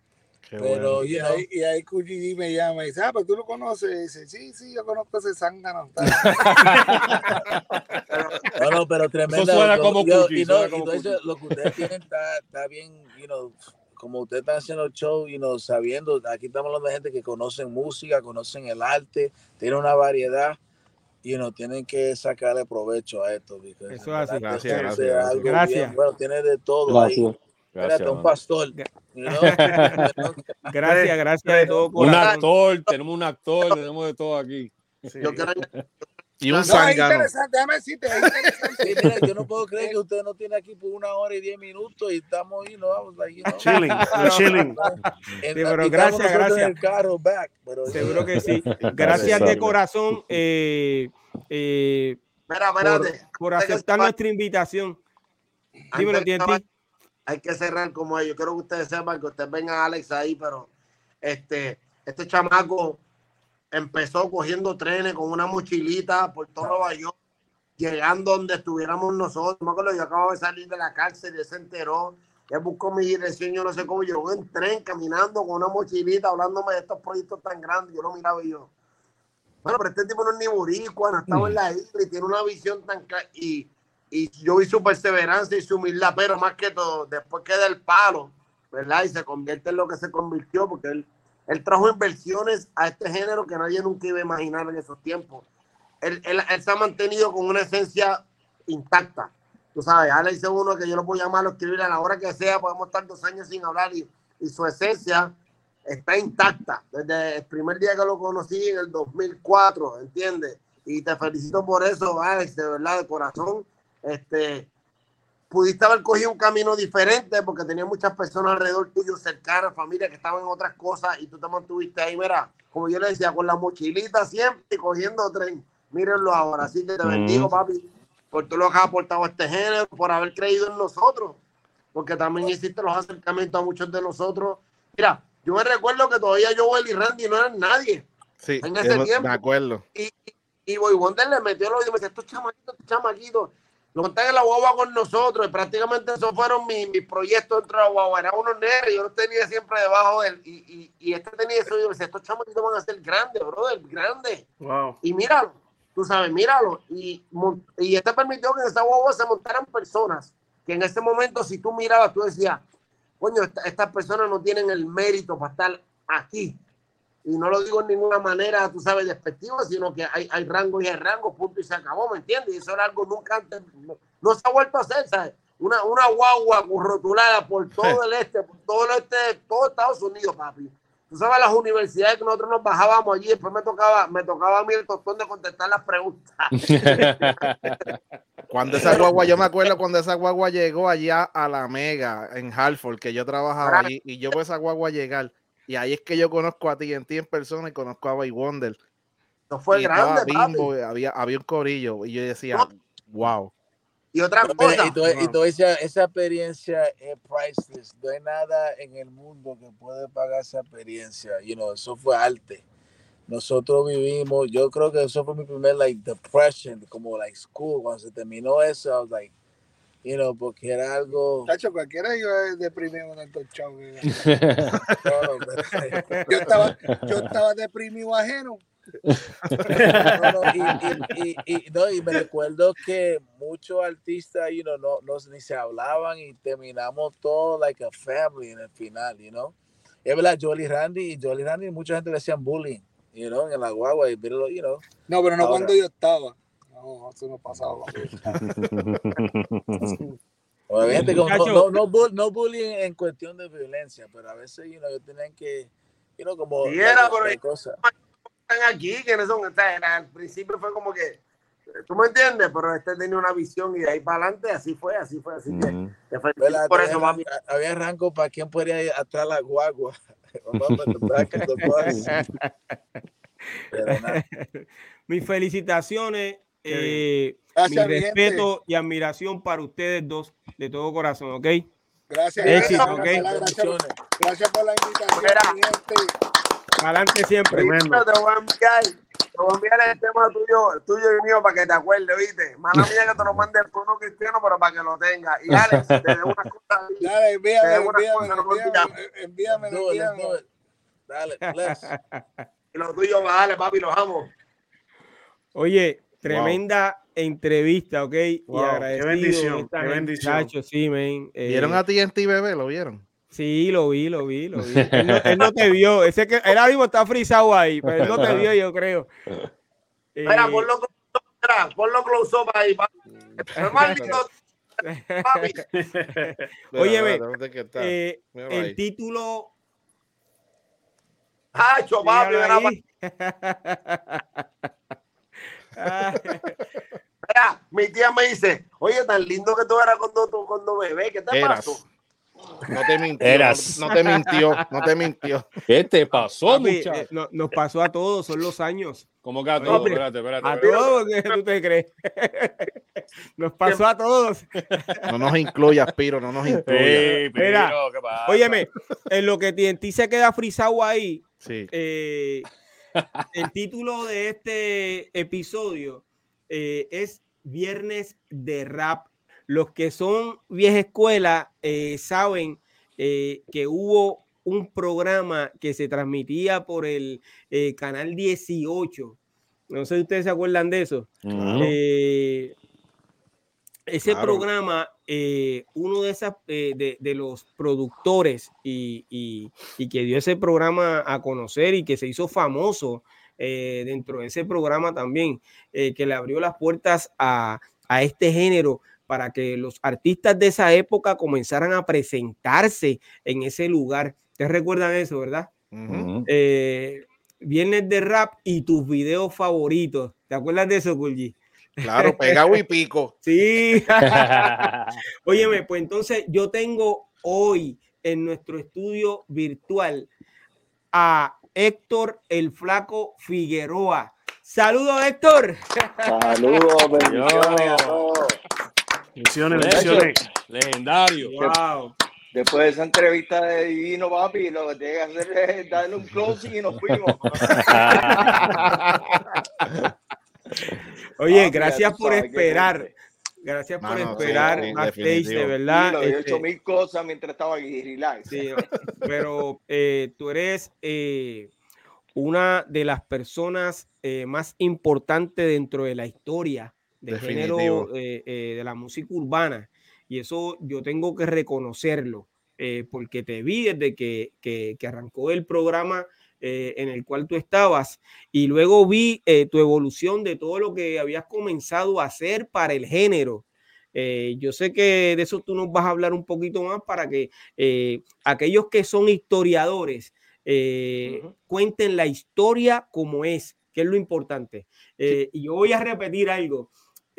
Pero, y, ahí, y ahí QGD me llama y dice, ah, pero tú lo conoces. Y dice, sí, sí, yo conozco ese zángano. no, no, pero tremendo. Eso suena como yo, y, no, y eso, lo que ustedes tienen está, está bien, you know, como ustedes están haciendo el show, you know, sabiendo, aquí estamos hablando de gente que conocen música, conocen el arte, tiene una variedad. Y you know, tienen que sacarle provecho a esto. Eso hace. Gracias, gracias. gracias. bueno, tiene de todo gracias. ahí. Gracias, un pastor. gracias, gracias de todo Un actor, tenemos un actor, tenemos de todo aquí. Yo quiero, y un no, interesante, déjame decirte, es interesante. mira, yo no puedo creer que usted no tiene aquí por una hora y diez minutos y estamos ahí, no vamos ahí, ¿no? Chilling, chilling. Sí, pero gracias, gracias. El carro back, pero, Seguro que sí. Gracias de corazón eh, eh, Mira, por, por aceptar nuestra invitación. Dímelo, TNT hay que cerrar como ellos. Quiero que ustedes sepan que ustedes ven a Alex ahí, pero este, este chamaco empezó cogiendo trenes con una mochilita por todo Nueva York, llegando donde estuviéramos nosotros. Me acuerdo, yo acabo de salir de la cárcel y él se enteró. Él buscó mi dirección, yo no sé cómo llegó en tren caminando con una mochilita, hablándome de estos proyectos tan grandes. Yo lo miraba y yo, bueno, pero este tipo no es ni boricua, no estaba en la isla y tiene una visión tan clara. Y y yo vi su perseverancia y su humildad, pero más que todo, después queda el palo, ¿verdad? Y se convierte en lo que se convirtió, porque él, él trajo inversiones a este género que nadie nunca iba a imaginar en esos tiempos. Él, él, se ha mantenido con una esencia intacta. Tú sabes, ahora dice uno que yo lo puedo llamar, lo escribir a la hora que sea, podemos estar dos años sin hablar y, y su esencia está intacta. Desde el primer día que lo conocí en el 2004, ¿entiendes? Y te felicito por eso, Alex, de verdad, de corazón este, pudiste haber cogido un camino diferente porque tenía muchas personas alrededor tuyo, cercanas, familia que estaban en otras cosas y tú te mantuviste ahí, mira, como yo le decía, con la mochilita siempre cogiendo tren. Mírenlo ahora, así que te bendigo, papi, por todo lo que has aportado a este género, por haber creído en nosotros, porque también hiciste los acercamientos a muchos de nosotros. Mira, yo me recuerdo que todavía Joel y Randy no eran nadie. Sí, en ese tiempo. De acuerdo. Y, y, Boy Wonder le metió los y me decía, estos chamaquitos, estos chamaquitos lo montan en la guagua con nosotros y prácticamente esos fueron mis, proyectos dentro de la guagua. Era unos negros, yo los tenía siempre debajo de él. Y, y, y este tenía eso. Y yo decía, estos chamaquitos van a ser grandes, brother, grandes. Wow. Y míralo, tú sabes, míralo. Y, y este permitió que en esa guagua se montaran personas que en ese momento, si tú mirabas, tú decías, coño, estas personas no tienen el mérito para estar aquí y no lo digo en ninguna manera, tú sabes, despectiva, sino que hay, hay rango y hay rango, punto y se acabó, ¿me entiendes? Y eso era algo nunca antes, no, se ha vuelto a hacer, ¿sabes? Una, una guagua rotulada por todo el este, por todo el este, todo Estados Unidos, papi. Tú sabes las universidades que nosotros nos bajábamos allí, después me tocaba, me tocaba a mí el tostón de contestar las preguntas. cuando esa guagua, yo me acuerdo cuando esa guagua llegó allá a la Mega en Hartford, que yo trabajaba allí, y yo veo esa guagua llegar y ahí es que yo conozco a ti en ti en persona y conozco a Bay Wonder. No fue grande, Bimbo, había, había un corillo y yo decía, wow. Y otra cosa. y, toda esa, esa, experiencia es priceless. No hay nada en el mundo que puede pagar esa experiencia. You know, eso fue arte. Nosotros vivimos, yo creo que eso fue mi primer like depression, como like school. Cuando se terminó eso, I was like, you know, porque era algo. Tacho, cualquiera yo deprimido en estos shows. yo, estaba, yo estaba deprimido ajeno. y, y, no, y, me recuerdo que muchos artistas, you know, no, no, ni se hablaban y terminamos todo like a family en el final, you know. Es verdad, Jolly Randy y Jolly Randy, mucha gente le decían bullying, you know, en la guagua, y, pero, you know. No, pero no cuando yo estaba. No, eso no pasaba. Obviamente, como, no, no, no, no, bullying en cuestión de violencia, pero a veces you know, tienen que, you know, como. Y era por cosas. Están aquí, que son, al principio fue como que, tú me entiendes, pero este tenía una visión y de ahí para adelante así fue, así fue, así que, por eso había, había rango para quién podría ir atrás la guagua. Mis felicitaciones eh, mi respeto y admiración para ustedes dos, de todo corazón, ¿ok? Gracias. Éxito, gracias, okay. gracias, gracias, por la invitación, Adelante siempre. Te voy, a enviar, te voy a enviar el tema tuyo, el tuyo y mío para que te acuerdes, ¿viste? Mala mía que te lo mande el cono cristiano, pero para que lo tenga. Y Alex, te dé una cosa. Dale, envíame, envíame, envíame, envíame. Dale, bless. Y lo tuyo, dale, papi, los amo. Oye, tremenda wow. entrevista, ¿ok? Wow, y agradecido. Qué bendición, qué bendición. Chacho, sí, man. Eh, ¿Vieron a ti en ti, bebé? ¿Lo vieron? Sí, lo vi, lo vi, lo vi. Él no, él no te vio. Ese que él ahora mismo está frisado ahí, pero él no te vio, yo creo. Mira, eh, ponlo close up, ponlo close up ahí, papi. Óyeme, eh, el título. ¡Hacho, papi! Mira, mi tía me dice, oye, tan lindo que tú eras cuando, tú, cuando bebé, ¿qué te Eras. pasó? No te mintió. Eras. No, no te mintió. No te mintió. ¿Qué te pasó, Papi, muchacho? eh, no- nos pasó a todos, son los años. ¿Cómo que a todos? Oye, Espérate, espérate. A espérate. todos, ¿qué tú te crees? Nos pasó a todos. No nos incluyas, Piro. No nos incluyas. Ey, Mira, Piro, ¿qué pasa? Óyeme, en lo que TNT se queda frisado ahí, Sí. eh, el título de este episodio eh, es Viernes de Rap. Los que son vieja escuela eh, saben eh, que hubo un programa que se transmitía por el canal 18. No sé si ustedes se acuerdan de eso. Ese Claro. programa, eh, uno de, esas, eh, de, de los productores y, y- y que dio ese programa a conocer y que se hizo famoso eh, dentro de ese programa también, eh, que le abrió las puertas a, a este género para que los artistas de esa época comenzaran a presentarse en ese lugar. ¿Ustedes recuerdan eso, verdad? Ujú. Eh, viernes de rap y tus videos favoritos. ¿Te acuerdas de eso, Gulgi? Claro, pegado y pico. Sí. Óyeme, pues entonces yo tengo hoy en nuestro estudio virtual a Héctor el Flaco Figueroa. Saludos, Héctor. Saludos, bendiciones a todos. Bendiciones, Eso. bendiciones. Legendario. Wow. Después de esa entrevista de Divino, papi, lo que tiene que hacer es darle un closing y nos fuimos. Oye, Papi, gracias por esperar. Gracias por Mano, sí, esperar sí, backstage, definitivo. de verdad. Y lo he Este, hecho mil cosas mientras estaba aquí, relax. Sí, pero eh, tú eres eh, una de las personas eh, más importantes dentro de la historia del género Definitivo. eh, eh, de la música urbana. Y eso yo tengo que reconocerlo, eh, porque te vi desde que, que- que arrancó el programa eh, en el cual tú estabas y luego vi eh, tu evolución de todo lo que habías comenzado a hacer para el género. Eh, yo sé que de eso tú nos vas a hablar un poquito más para que aquellos que son historiadores cuenten la historia como es, que es lo importante. Y yo voy a repetir algo.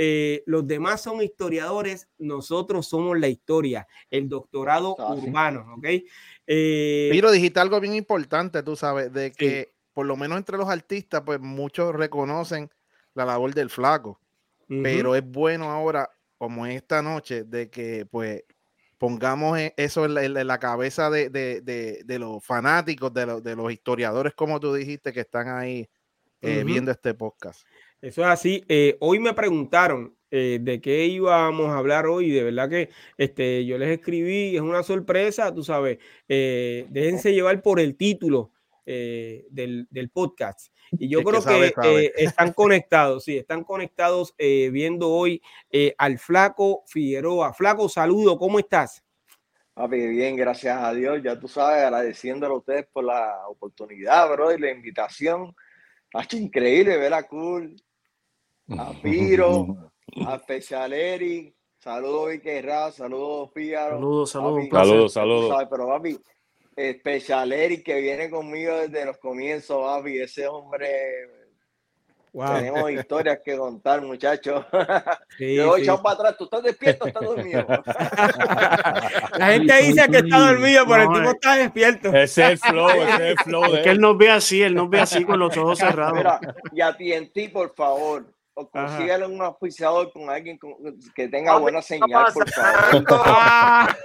Eh, los demás son historiadores, nosotros somos la historia, el doctorado Ah, sí. urbano, ¿ok? Eh, Piro, dijiste algo bien importante, tú sabes, de que por lo menos entre los artistas, pues muchos reconocen la labor del flaco. pero es bueno ahora, como esta noche, de que pues pongamos e- eso en la, en la cabeza de, de- de- de los fanáticos, de, los- de los historiadores, como tú dijiste, que están ahí eh, viendo este podcast. Eso es así. Eh, hoy me preguntaron eh, de qué íbamos a hablar hoy. De verdad que este, yo les escribí, es una sorpresa, tú sabes. eh, déjense llevar por el título del, del podcast. Y yo que creo sabe, que sabe. están conectados, sí, están conectados viendo hoy eh, al Flaco Figueroa. Flaco, saludo, ¿cómo estás? Papi, bien, gracias a Dios. Ya tú sabes, agradeciéndole a ustedes por la oportunidad, bro, y la invitación. Ha hecho increíble ver a Cool, a Piro, a Special Eric. Saludos, Vicky Ra, saludos, Fígaro. Saludos, saludos. Saludos, saludos. sabes, pero papi, Special Eric que viene conmigo desde los comienzos, papi, ese hombre, Wow. tenemos historias que contar, muchachos. Sí, Yo voy sí. para atrás, tú estás despierto, o estás dormido. La gente dice que está dormido, pero el tipo eh. está despierto. Ese es el flow, ese es el flow Es de que él nos ve así, él nos ve así con los ojos cerrados. Mira, y a TNT, por favor, o consíguele un auspiciador con alguien que tenga buena señal, por favor.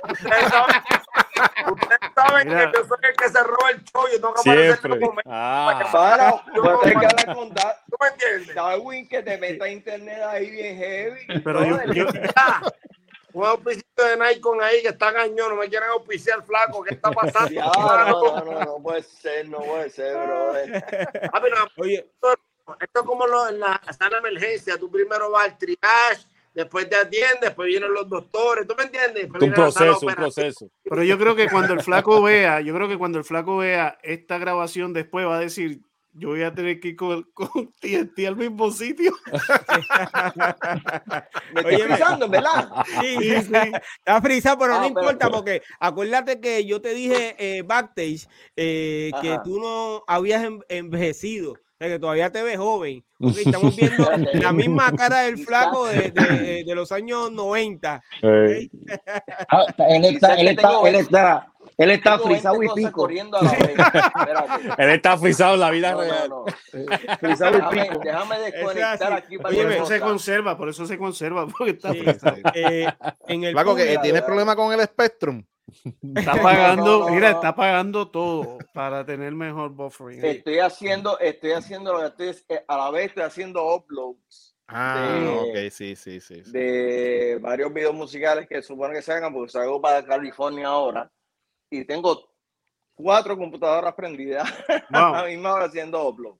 Ustedes saben que yo soy el que se roba el show. Yo tengo que Siempre. Ah. Para, tienes que hablar con Dar ¿Tú me entiendes? Darwin que te meta internet ahí bien heavy. Pero yo, yo, un auspicio de Nikon ahí que está cañón, no me quieren auspiciar flaco, ¿qué está pasando? Ya, no, no, no, no, puede ser, no puede ser, bro. Ah, Oye. Esto, es como lo, en la sala emergencia, tú primero vas al triage, después te atiendes, después vienen los doctores, ¿tú me entiendes? un proceso, un proceso. Pero yo creo que cuando el flaco vea, yo creo que cuando el flaco vea esta grabación después va a decir, yo voy a tener que ir con, con TNT al mismo sitio. Me estoy frisando, ¿verdad? Sí, sí, sí. Está frisado, pero no ah, importa, porque acuérdate que yo te dije eh, backstage eh, que tú no habías envejecido que todavía te ves joven. estamos viendo la misma cara del flaco de, de, de los años 90. Ah, él está, él está, él está, él está frisado y pico. él está frisado en la vida real. Frisado y pico. Déjame desconectar aquí para Oye, eso se conserva, por eso se conserva, porque está frisado. Eh, en el Flaco, que tienes problema con el Spectrum. Está pagando, mira, está pagando todo para tener mejor buffering. Estoy haciendo, estoy haciendo lo que estoy, eh, a la vez estoy haciendo uploads. Ah, de, ok, sí, sí, sí, De varios videos musicales que supone que se hagan, porque salgo para California ahora. Y tengo cuatro computadoras prendidas a la misma hora haciendo upload.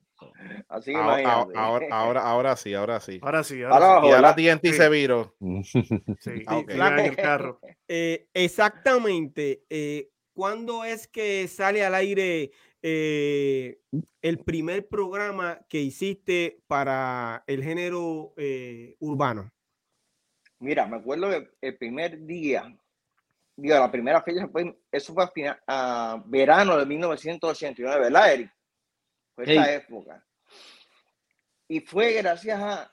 Así ahora, ahora, ahora, ahora, sí, ahora sí. Ahora sí. Ahora, sí. Y ahora TNT se viró. Sí, ah, okay. el carro. Eh, exactamente. Eh, ¿Cuándo es que sale al aire eh, el primer programa que hiciste para el género eh, urbano? Mira, me acuerdo que el primer día, digo, la primera fecha fue, eso fue a, final, a verano de 1989, ¿verdad, Eric? Fue esa época. Y fue gracias a.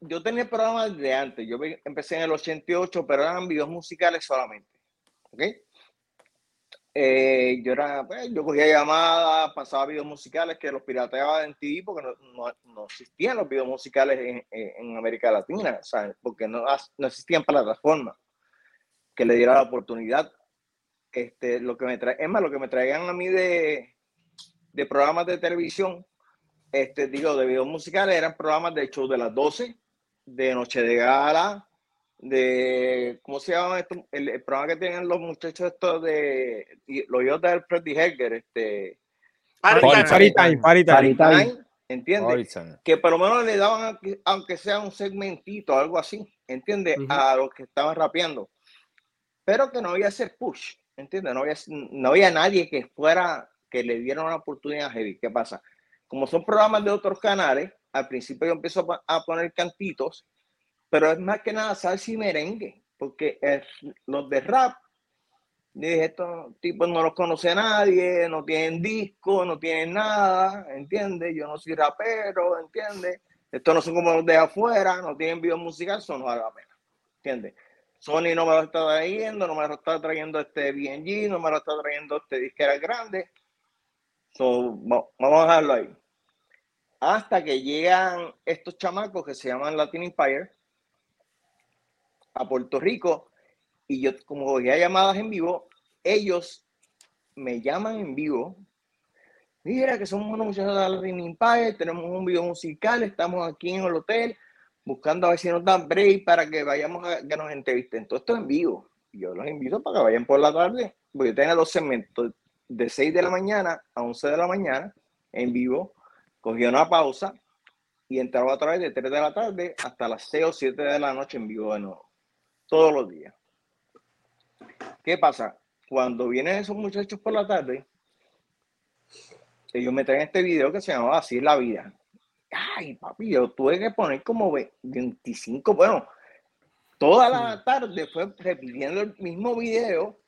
Yo tenía programas de antes. Yo empecé en el 88, pero eran videos musicales solamente. ¿Ok? Eh, yo era, pues, yo cogía llamadas, pasaba videos musicales que los pirateaba en TV porque no, no, existían los videos musicales en, en América Latina, ¿sabes? Porque no, no existían plataformas que le diera la oportunidad. Este, lo que me trae, es más, lo que me traían a mí de, de programas de televisión, este, digo, de videos musicales, eran programas de show de las 12, de Noche de Gala, de, ¿cómo se llama esto? El, programa que tienen los muchachos estos de, los hijos de Freddy Helger, este... Party, time, party time, ¿entiendes? Que por lo menos le daban, aunque sea un segmentito, algo así, ¿entiendes? A los que estaban rapeando. Pero que no había ese push, ¿entiendes? No había, no había nadie que fuera que le dieron una oportunidad heavy. ¿Qué pasa? Como son programas de otros canales, al principio yo empiezo a poner cantitos, pero es más que nada salsa y merengue, porque es, los de rap, dije, estos tipos no los conoce nadie, no tienen disco, no tienen nada, ¿entiendes? Yo no soy rapero, ¿entiendes? Estos no son como los de afuera, no tienen video musical, eso no vale la pena, ¿entiendes? Sony no me lo está trayendo, no me lo está trayendo este BNG, no me lo está trayendo este disquera grande, vamos a dejarlo ahí. Hasta que llegan estos chamacos que se llaman Latin Empire a Puerto Rico y yo, como cogía llamadas en vivo, ellos me llaman en vivo. Mira que somos unos muchachos de Latin Empire, tenemos un video musical, estamos aquí en el hotel buscando a ver si nos dan break para que vayamos a que nos entrevisten. Todo esto en vivo. Yo los invito para que vayan por la tarde, porque yo tengo dos segmentos de 6 de la mañana a 11 de la mañana en vivo, cogí una pausa y entraba a través de 3 de la tarde hasta las 6 o 7 de la noche en vivo de nuevo, todos los días. ¿Qué pasa? Cuando vienen esos muchachos por la tarde, ellos me traen este video que se llamaba Así es la vida. Ay, papi, yo tuve que poner como 25, bueno, toda la tarde fue repitiendo el mismo video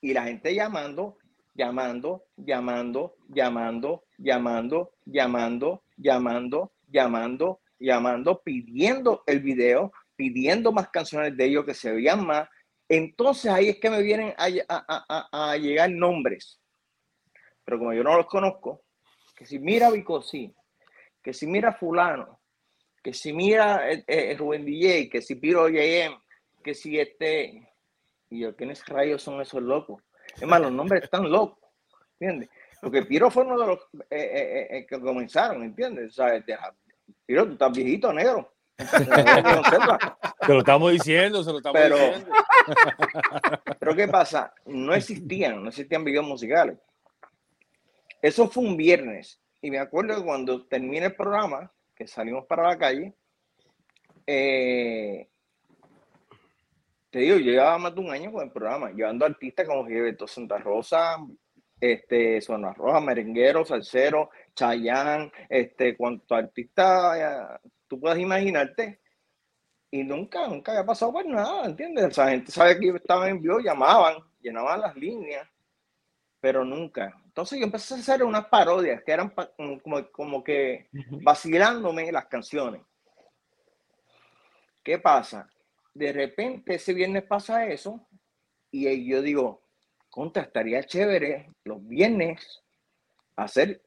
y la gente llamando llamando, llamando, llamando, llamando, llamando, llamando, llamando, llamando, pidiendo el video, pidiendo más canciones de ellos que se veían más. Entonces ahí es que me vienen a, llegar nombres. Pero como yo no los conozco, que si mira Vico, sí, que si mira fulano, que si mira eh, eh, Rubén DJ, que si Piro JM, que si este. Y yo, ¿quiénes rayos son esos locos? Es más, los nombres están locos, ¿entiendes? Porque Piro fue uno de los eh, que comenzaron, ¿entiendes? O sea, Piro, tú estás viejito, negro. Se lo estamos diciendo, se lo estamos pero, diciendo. Pero ¿qué pasa? No existían, no existían videos musicales. Eso fue un viernes. Y me acuerdo que cuando termina el programa, que salimos para la calle, eh, te digo, yo llevaba más de un año con el programa, llevando artistas como Gilberto Santa Rosa, este, Zona Roja, Merenguero, Salsero, Chayán, este, cuanto artista eh, tú puedes imaginarte. Y nunca, nunca había pasado por nada, ¿entiendes? O sea, la gente sabe que yo estaba en vivo, llamaban, llenaban las líneas, pero nunca. Entonces yo empecé a hacer unas parodias que eran como, como que vacilándome las canciones. ¿Qué pasa? De repente ese viernes pasa eso y yo digo, contra, estaría chévere los viernes hacer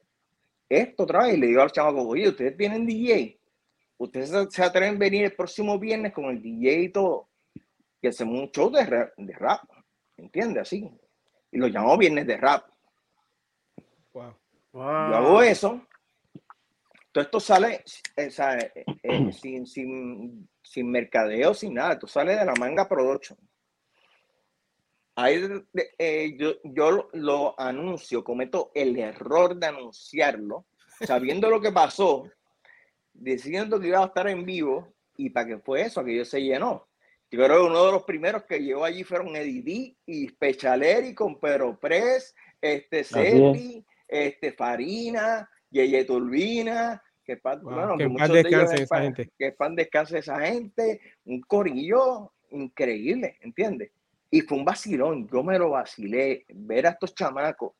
esto otra vez. Y le digo al chamaco, oye, ¿ustedes tienen DJ? ¿Ustedes se atreven a venir el próximo viernes con el DJ y todo? Que hacemos un show de rap, de rap ¿entiendes? Así. Y lo llamamos viernes de rap. Wow. Yo hago eso. Todo esto sale eh, eh, eh, sin, sin, sin mercadeo, sin nada. Esto sale de la manga production. Ahí yo, yo lo, anuncio, cometo el error de anunciarlo, sabiendo lo que pasó, diciendo que iba a estar en vivo, y para que fue eso, que yo se llenó. Yo creo que uno de los primeros que llegó allí fueron Eddie y Spechaleri con Pedro Press, este Servi, este Farina, Yeye Turbina, que pan, bueno, que pan descanse esa gente. Que pan descanse esa gente, un corillo increíble, ¿entiendes? Y fue un vacilón, yo me lo vacilé, ver a estos chamacos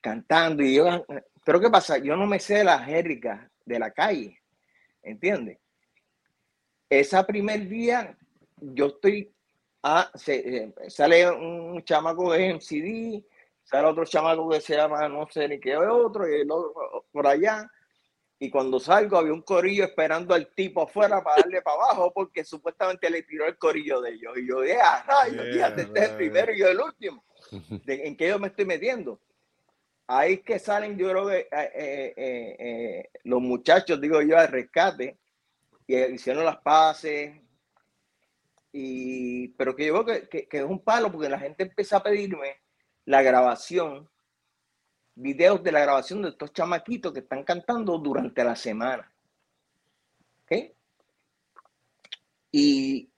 cantando y yo, pero ¿qué pasa? Yo no me sé de la jerga de la calle, ¿entiendes? Esa primer día yo estoy, ah, se, sale un chamaco de MCD, sale otro chamaco que se llama no sé ni qué otro, y el otro por allá, y cuando salgo había un corillo esperando al tipo afuera para darle para abajo porque supuestamente le tiró el corillo de ellos. Y yo, dije, ah, rayos, fíjate, este es el primero y yo el último. ¿En qué yo me estoy metiendo? Ahí que salen, yo creo que eh, eh, eh, los muchachos, digo yo, al rescate, y hicieron las paces. Y, pero que yo creo que, que es un palo porque la gente empieza a pedirme la grabación videos de la grabación de estos chamaquitos que están cantando durante la semana. ¿Ok? Y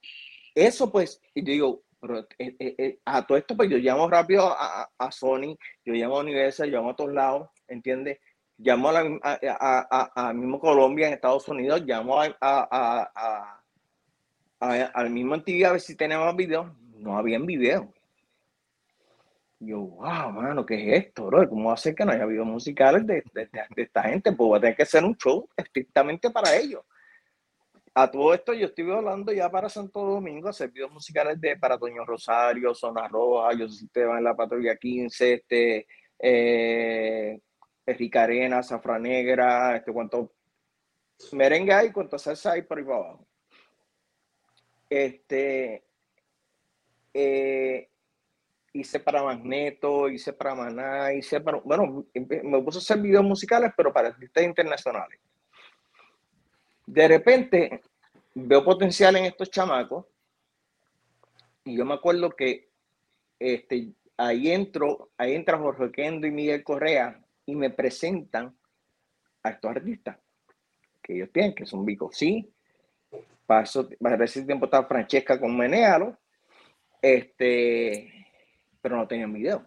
eso pues, yo digo, pero, eh, eh, eh, a todo esto pues yo llamo rápido a, a, Sony, yo llamo a Universal, yo llamo a todos lados, ¿entiendes? Llamo a, a, a, mismo Colombia, en Estados Unidos, llamo a, al mismo TV a ver si tenemos videos. No habían videos yo, wow, mano, ¿qué es esto, bro? ¿Cómo ser que no haya habido musicales de, de, de, esta gente? Pues va a tener que ser un show estrictamente para ellos. A todo esto yo estoy hablando ya para Santo Domingo, hacer videos musicales de para Toño Rosario, Zona Roja, yo sé si en la Patrulla 15, este, eh, Rica Arena, Zafra Negra, este, cuánto merengue hay, cuánto salsa hay por ahí para abajo. Este, eh, hice para Magneto, hice para Maná, hice para, bueno, me puse a hacer videos musicales, pero para artistas internacionales. De repente veo potencial en estos chamacos y yo me acuerdo que este, ahí entro, ahí entra Jorge Kendo y Miguel Correa y me presentan a estos artistas que ellos tienen, que son Vico, sí. Eso, para ese tiempo estaba Francesca con Menealo, este, pero no tenían video.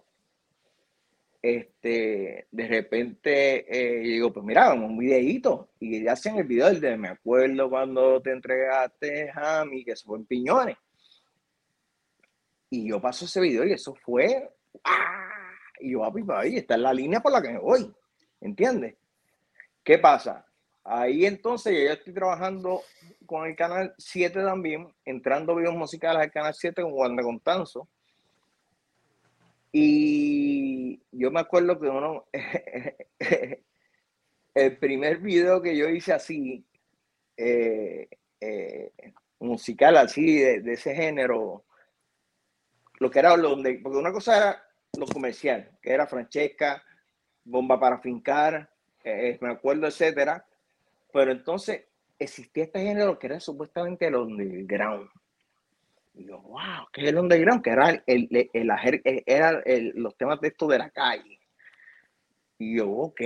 Este, de repente eh, digo, pues mira, un videíto y ya hacen el video del de me acuerdo cuando te entregaste a mí, que eso fue en Piñones. Y yo paso ese video y eso fue, ¡ah! y yo, papi, ahí está en la línea por la que me voy, ¿entiendes? ¿Qué pasa? Ahí entonces yo estoy trabajando con el canal 7 también, entrando videos musicales al canal 7 con Wanda Contanzo y yo me acuerdo que uno, el primer video que yo hice así, eh, eh, musical así, de, ese género, lo que era donde, porque una cosa era lo comercial, que era Francesca, Bomba para Fincar, eh, me acuerdo, etcétera, pero entonces existía este género que era supuestamente el underground. Y yo, wow, ¿qué es el underground? Que era, el, el, era los temas de esto de la calle. Y yo, ok.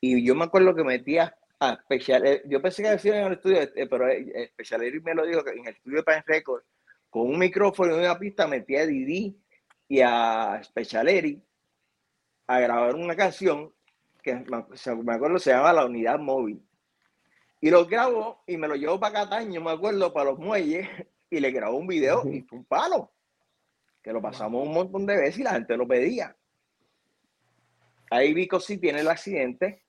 Y yo me acuerdo que metía a Special, eh, yo pensé que decía en el estudio, eh, pero eh, Special me lo dijo que en el estudio de Pan Record, con un micrófono y una pista, metía a Didi y a Special a grabar una canción que me acuerdo se llama La Unidad Móvil. Y lo grabo y me lo llevo para Cataño, me acuerdo, para los muelles, y le grabo un video y fue un palo. Que lo pasamos un montón de veces y la gente lo pedía. Ahí Vico sí tiene el accidente.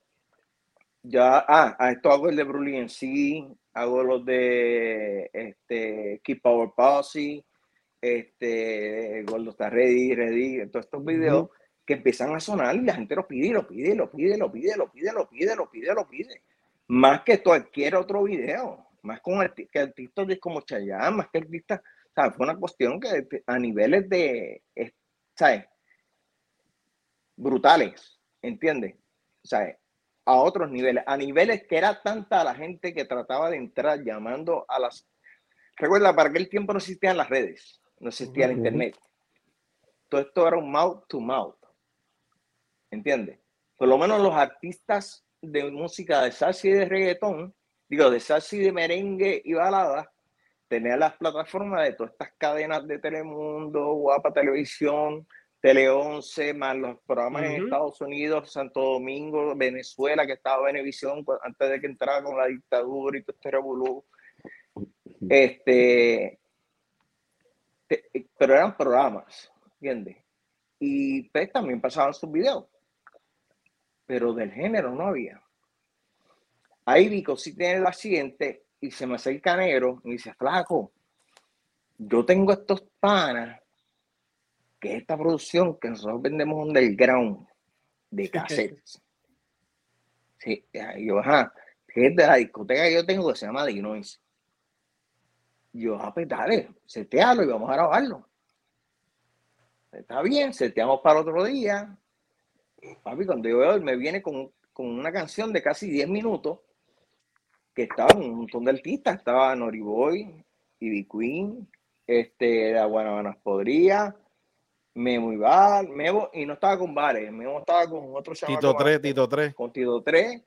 Ya, ah, a esto hago el de Brully en sí, hago los de este, Keep Power Posse, este, Gordo está ready, ready, todos estos videos que empiezan a sonar y la gente lo pide, lo pide, lo pide, lo pide, lo pide, lo pide, lo pide, lo pide. Más que cualquier otro video, más con que artistas como Chayanne, más que artistas, ¿sabes? Fue una cuestión que a niveles de, ¿sabes? Brutales, ¿entiendes? ¿Sabes? A otros niveles, a niveles que era tanta la gente que trataba de entrar llamando a las... Recuerda, para aquel tiempo no existían las redes, no existía el internet. Todo esto era un mouth to mouth. ¿entiendes? Por lo menos los artistas de música de salsa y de reggaetón, digo, de salsa y de merengue y balada, tenían las plataformas de todas estas cadenas de Telemundo, Guapa Televisión, Tele 11, más los programas en Estados Unidos, Santo Domingo, Venezuela, que estaba Venevisión antes de que entrara con la dictadura y todo este revolú. Este, pero eran programas, ¿entiendes? Y pues, también pasaban sus videos pero del género no había. Ahí Vico sí tiene el accidente y se me acerca negro y dice, flaco, yo tengo estos panas, que esta producción que nosotros vendemos underground de cassettes. sí, yo, ajá, que es de la discoteca que yo tengo que se llama The Noise. Yo, ah, pues dale, setealo y vamos a grabarlo. Está bien, seteamos para otro día, papi, cuando yo veo, me viene con, una canción de casi 10 minutos, que estaban un montón de artistas, estaba Noriboy, Ivy Queen, este, la Guanabanas Podría, Memo Ibar, Memo, y no estaba con Bares, Memo estaba con otro Tito 3, Tito 3. Con Tito 3,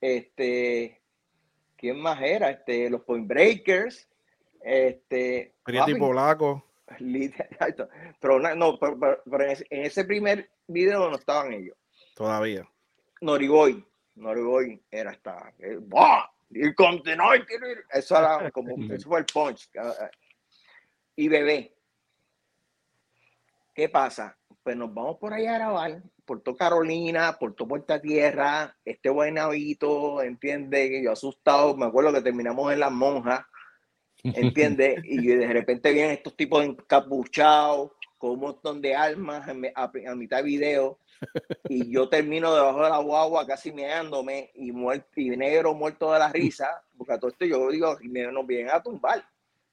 este, ¿quién más era? Este, los Point Breakers, este. Prieto y Polaco. Pero, no, pero, en, ese, primer video no estaban ellos. Todavía. Noriboy. Noriboy era hasta. Eh, y continuó. Eso era como. Eso fue el punch. Y bebé. ¿Qué pasa? Pues nos vamos por allá a grabar. Puerto Carolina, Puerto Puerta Tierra, este buen navito, entiende que yo asustado, me acuerdo que terminamos en las monjas, ¿entiendes? y de repente vienen estos tipos encapuchados con un montón de armas a, mitad de video y yo termino debajo de la guagua casi meándome y, muerto, y negro muerto de la risa, porque a todo esto yo digo, nos vienen a tumbar,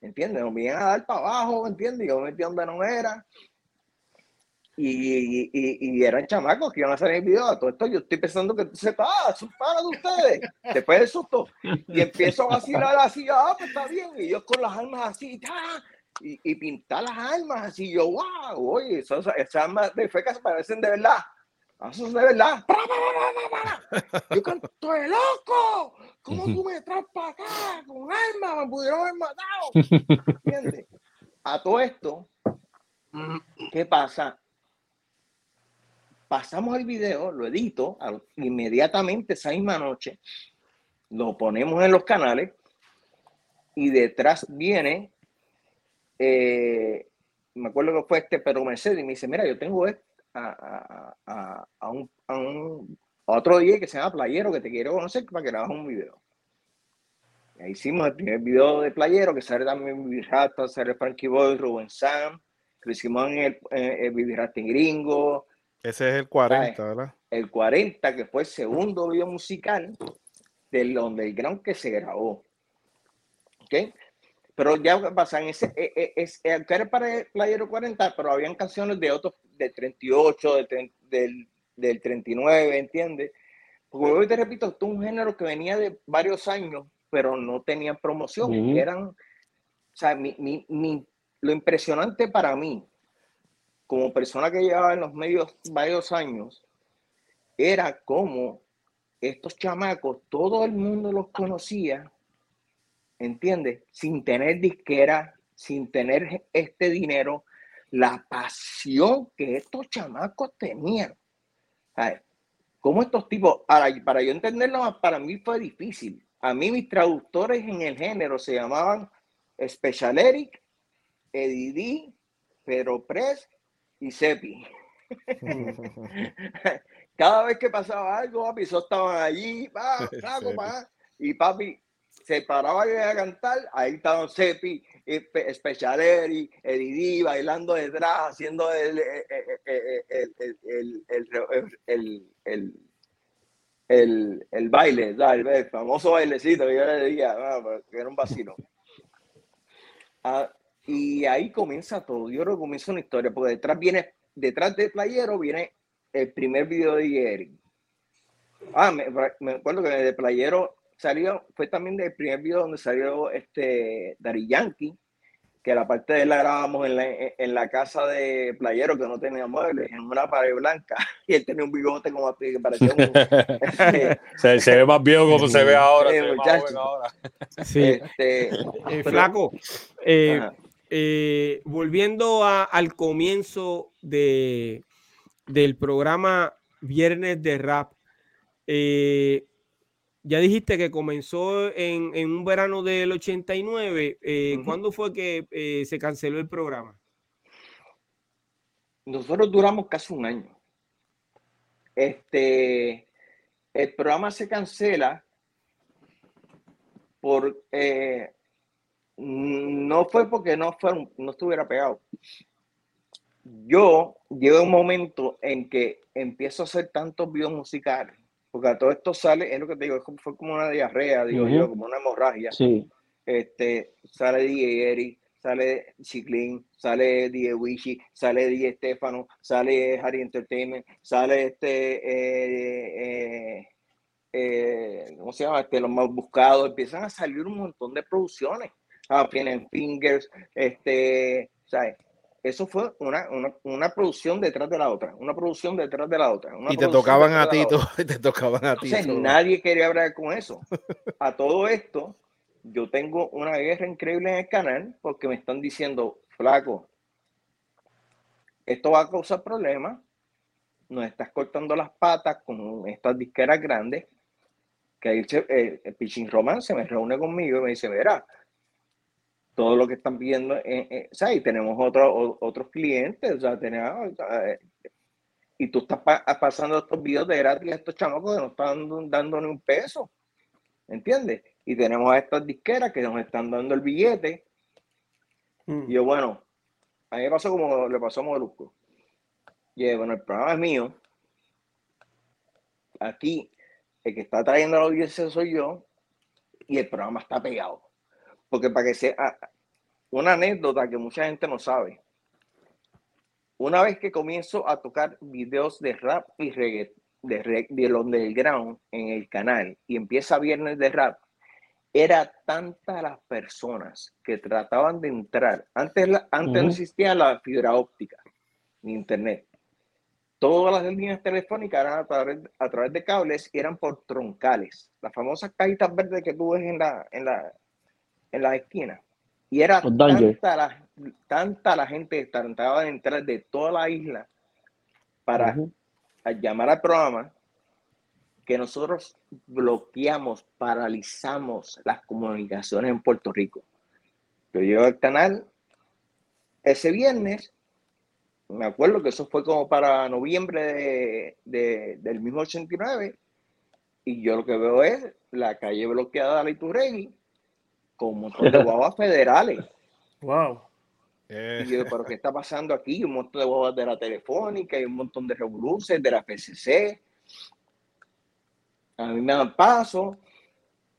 ¿entiendes? Nos vienen a dar para abajo, ¿entiendes? Yo me metí donde no era y, y, y, eran chamacos que iban a hacer el video. Todo esto yo estoy pensando que se ah, son para de ustedes. Después del susto. Y empiezo a vacilar así, ah, pues está bien. Y yo con las armas así, y, y pintar las armas así. Yo, wow, oye, esas, armas de feca se parecen de verdad. Ah, eso es de verdad. Yo canto de loco. ¿Cómo tú me traes para acá con armas? Me pudieron haber matado. ¿Entiendes? A todo esto, ¿qué pasa? pasamos el video, lo edito, inmediatamente esa misma noche, lo ponemos en los canales y detrás viene, eh, me acuerdo que fue este pero Mercedes y me dice, mira, yo tengo este, a, a, un, a, un, otro día que se llama Playero que te quiero conocer para que grabas un video. Hicimos el primer video de Playero, que sale también Vivi Rata, sale Frankie Boy, Rubén Sam, que lo hicimos en el, en el Gringo, ese es el 40, ¿verdad? El 40, que fue el segundo video musical. del underground que se grabó. ¿Ok? Pero ya pasan ese, eh, eh, es, es, era para el Playero 40, pero habían canciones de otros, del 38, del, del, 39, ¿entiendes? Porque hoy te repito, esto es un género que venía de varios años, pero no tenía promoción. Eran, o sea, mi, mi, mi, lo impresionante para mí, como persona que llevaba en los medios varios años, era como estos chamacos, todo el mundo los conocía, ¿entiendes? Sin tener disquera, sin tener este dinero, la pasión que estos chamacos tenían. ¿Cómo estos tipos, ahora, para yo entenderlo, para mí fue difícil. A mí mis traductores en el género se llamaban Special Eric, Eddie Pedro Press y Sepi. Cada vez que pasaba algo, papi, estaban allí, pa, y papi se paraba a cantar, ahí estaban Sepi, Special Eri, Eddie bailando detrás, haciendo el, el, el, baile, el famoso bailecito que yo le decía, ah, pues, que era un vacilo. Ah, y ahí comienza todo. Yo creo que comienza una historia, porque detrás viene, detrás de Playero viene el primer video de Eric. Ah, me, me, acuerdo que de Playero salió, fue también del primer video donde salió este Dari Yankee, que la parte de la grabamos en la, en la casa de Playero, que no tenía muebles, en una pared blanca, y él tenía un bigote como que parecía un... se, se, ve más viejo como se ve ahora. Sí, Este, eh, flaco, eh, eh, volviendo a, al comienzo de, del programa Viernes de Rap, eh, ya dijiste que comenzó en, en, un verano del 89. Eh, ¿Cuándo fue que eh, se canceló el programa? Nosotros duramos casi un año. Este, el programa se cancela por no fue porque no fue, no estuviera pegado yo llego a un momento en que empiezo a hacer tantos videos musicales, porque a todo esto sale, es lo que te digo, fue como una diarrea, digo yo, como una hemorragia. Sí. Este, sale DJ Eric, sale Chiclin, sale DJ Wishi, sale DJ Stefano, sale Harry Entertainment, sale este, eh, eh, eh, ¿cómo se llama? Este, los más buscados, empiezan a salir un montón de producciones. Ah, tienen Fingers, este, ¿sabes? Eso fue una, una, una, producción detrás de la otra, una producción detrás de la otra. y te tocaban a ti, te tocaban a ti. nadie quería hablar con eso. A todo esto, yo tengo una guerra increíble en el canal porque me están diciendo, flaco, esto va a causar problemas, nos estás cortando las patas con estas disqueras grandes, que ahí el, el Pichín Román se me reúne conmigo y me dice, verá, todo lo que están viendo, eh, eh, o sea, y tenemos otros otros clientes, o sea, tenemos, eh, y tú estás pasando estos videos de gratis a estos chamacos que no están dando, ni un peso, ¿entiendes? Y tenemos a estas disqueras que nos están dando el billete. Mm. Y yo, bueno, a mí me pasó como le pasó a Molusco. Y bueno, el programa es mío. Aquí, el que está trayendo la audiencia soy yo, y el programa está pegado. Porque para que sea ah, una anécdota que mucha gente no sabe. Una vez que comienzo a tocar videos de rap y reggae, de, de ground en el canal y empieza viernes de rap, era tanta las personas que trataban de entrar. Antes, antes no existía la fibra óptica ni internet. Todas las líneas telefónicas eran a través, a través de cables y eran por troncales. Las famosas cajitas verdes que tú ves en la, en la, en la esquina. Y era tanta la, tanta la gente que trataba de entrar de toda la isla para llamar al programa que nosotros bloqueamos, paralizamos las comunicaciones en Puerto Rico. Yo llego al canal ese viernes, me acuerdo que eso fue como para noviembre de, del mismo 89, y yo lo que veo es la calle bloqueada de Iturregui, con un montón de guaguas federales. Wow. Y yo, ¿pero qué está pasando aquí? Un montón de guaguas de la Telefónica y un montón de revoluciones de la PCC. A mí me dan paso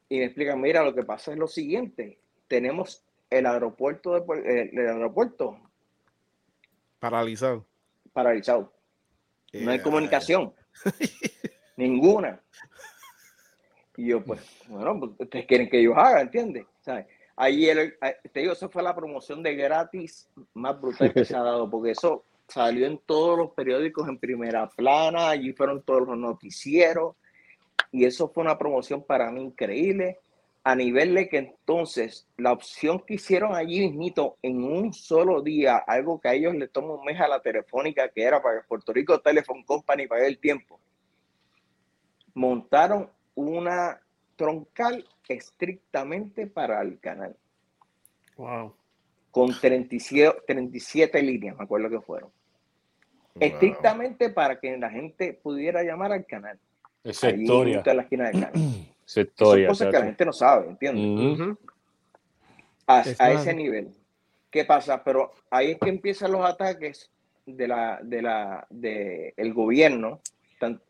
y me explican, mira, lo que pasa es lo siguiente, tenemos el aeropuerto, de, el, aeropuerto paralizado. Paralizado. No hay comunicación. Ninguna. Y yo, pues, bueno, pues, ustedes quieren que yo haga, ¿entiendes? ¿Sabes? Ayer, te digo, eso fue la promoción de gratis más brutal que se ha dado, porque eso salió en todos los periódicos en primera plana, allí fueron todos los noticieros, y eso fue una promoción para mí increíble, a nivel de que entonces la opción que hicieron allí mismito en un solo día, algo que a ellos les tomó un mes a la telefónica, que era para Puerto Rico Telephone Company para el tiempo, montaron una troncal estrictamente para el canal. Wow. Con 37, 37 líneas, me acuerdo que fueron. Estrictamente para que la gente pudiera llamar al canal. Esa historia. En la esquina del canal. Esa historia. Son cosas que la gente no sabe, ¿entiendes? a, ese nivel. ¿Qué pasa? Pero ahí es que empiezan los ataques de la, de la, de el gobierno,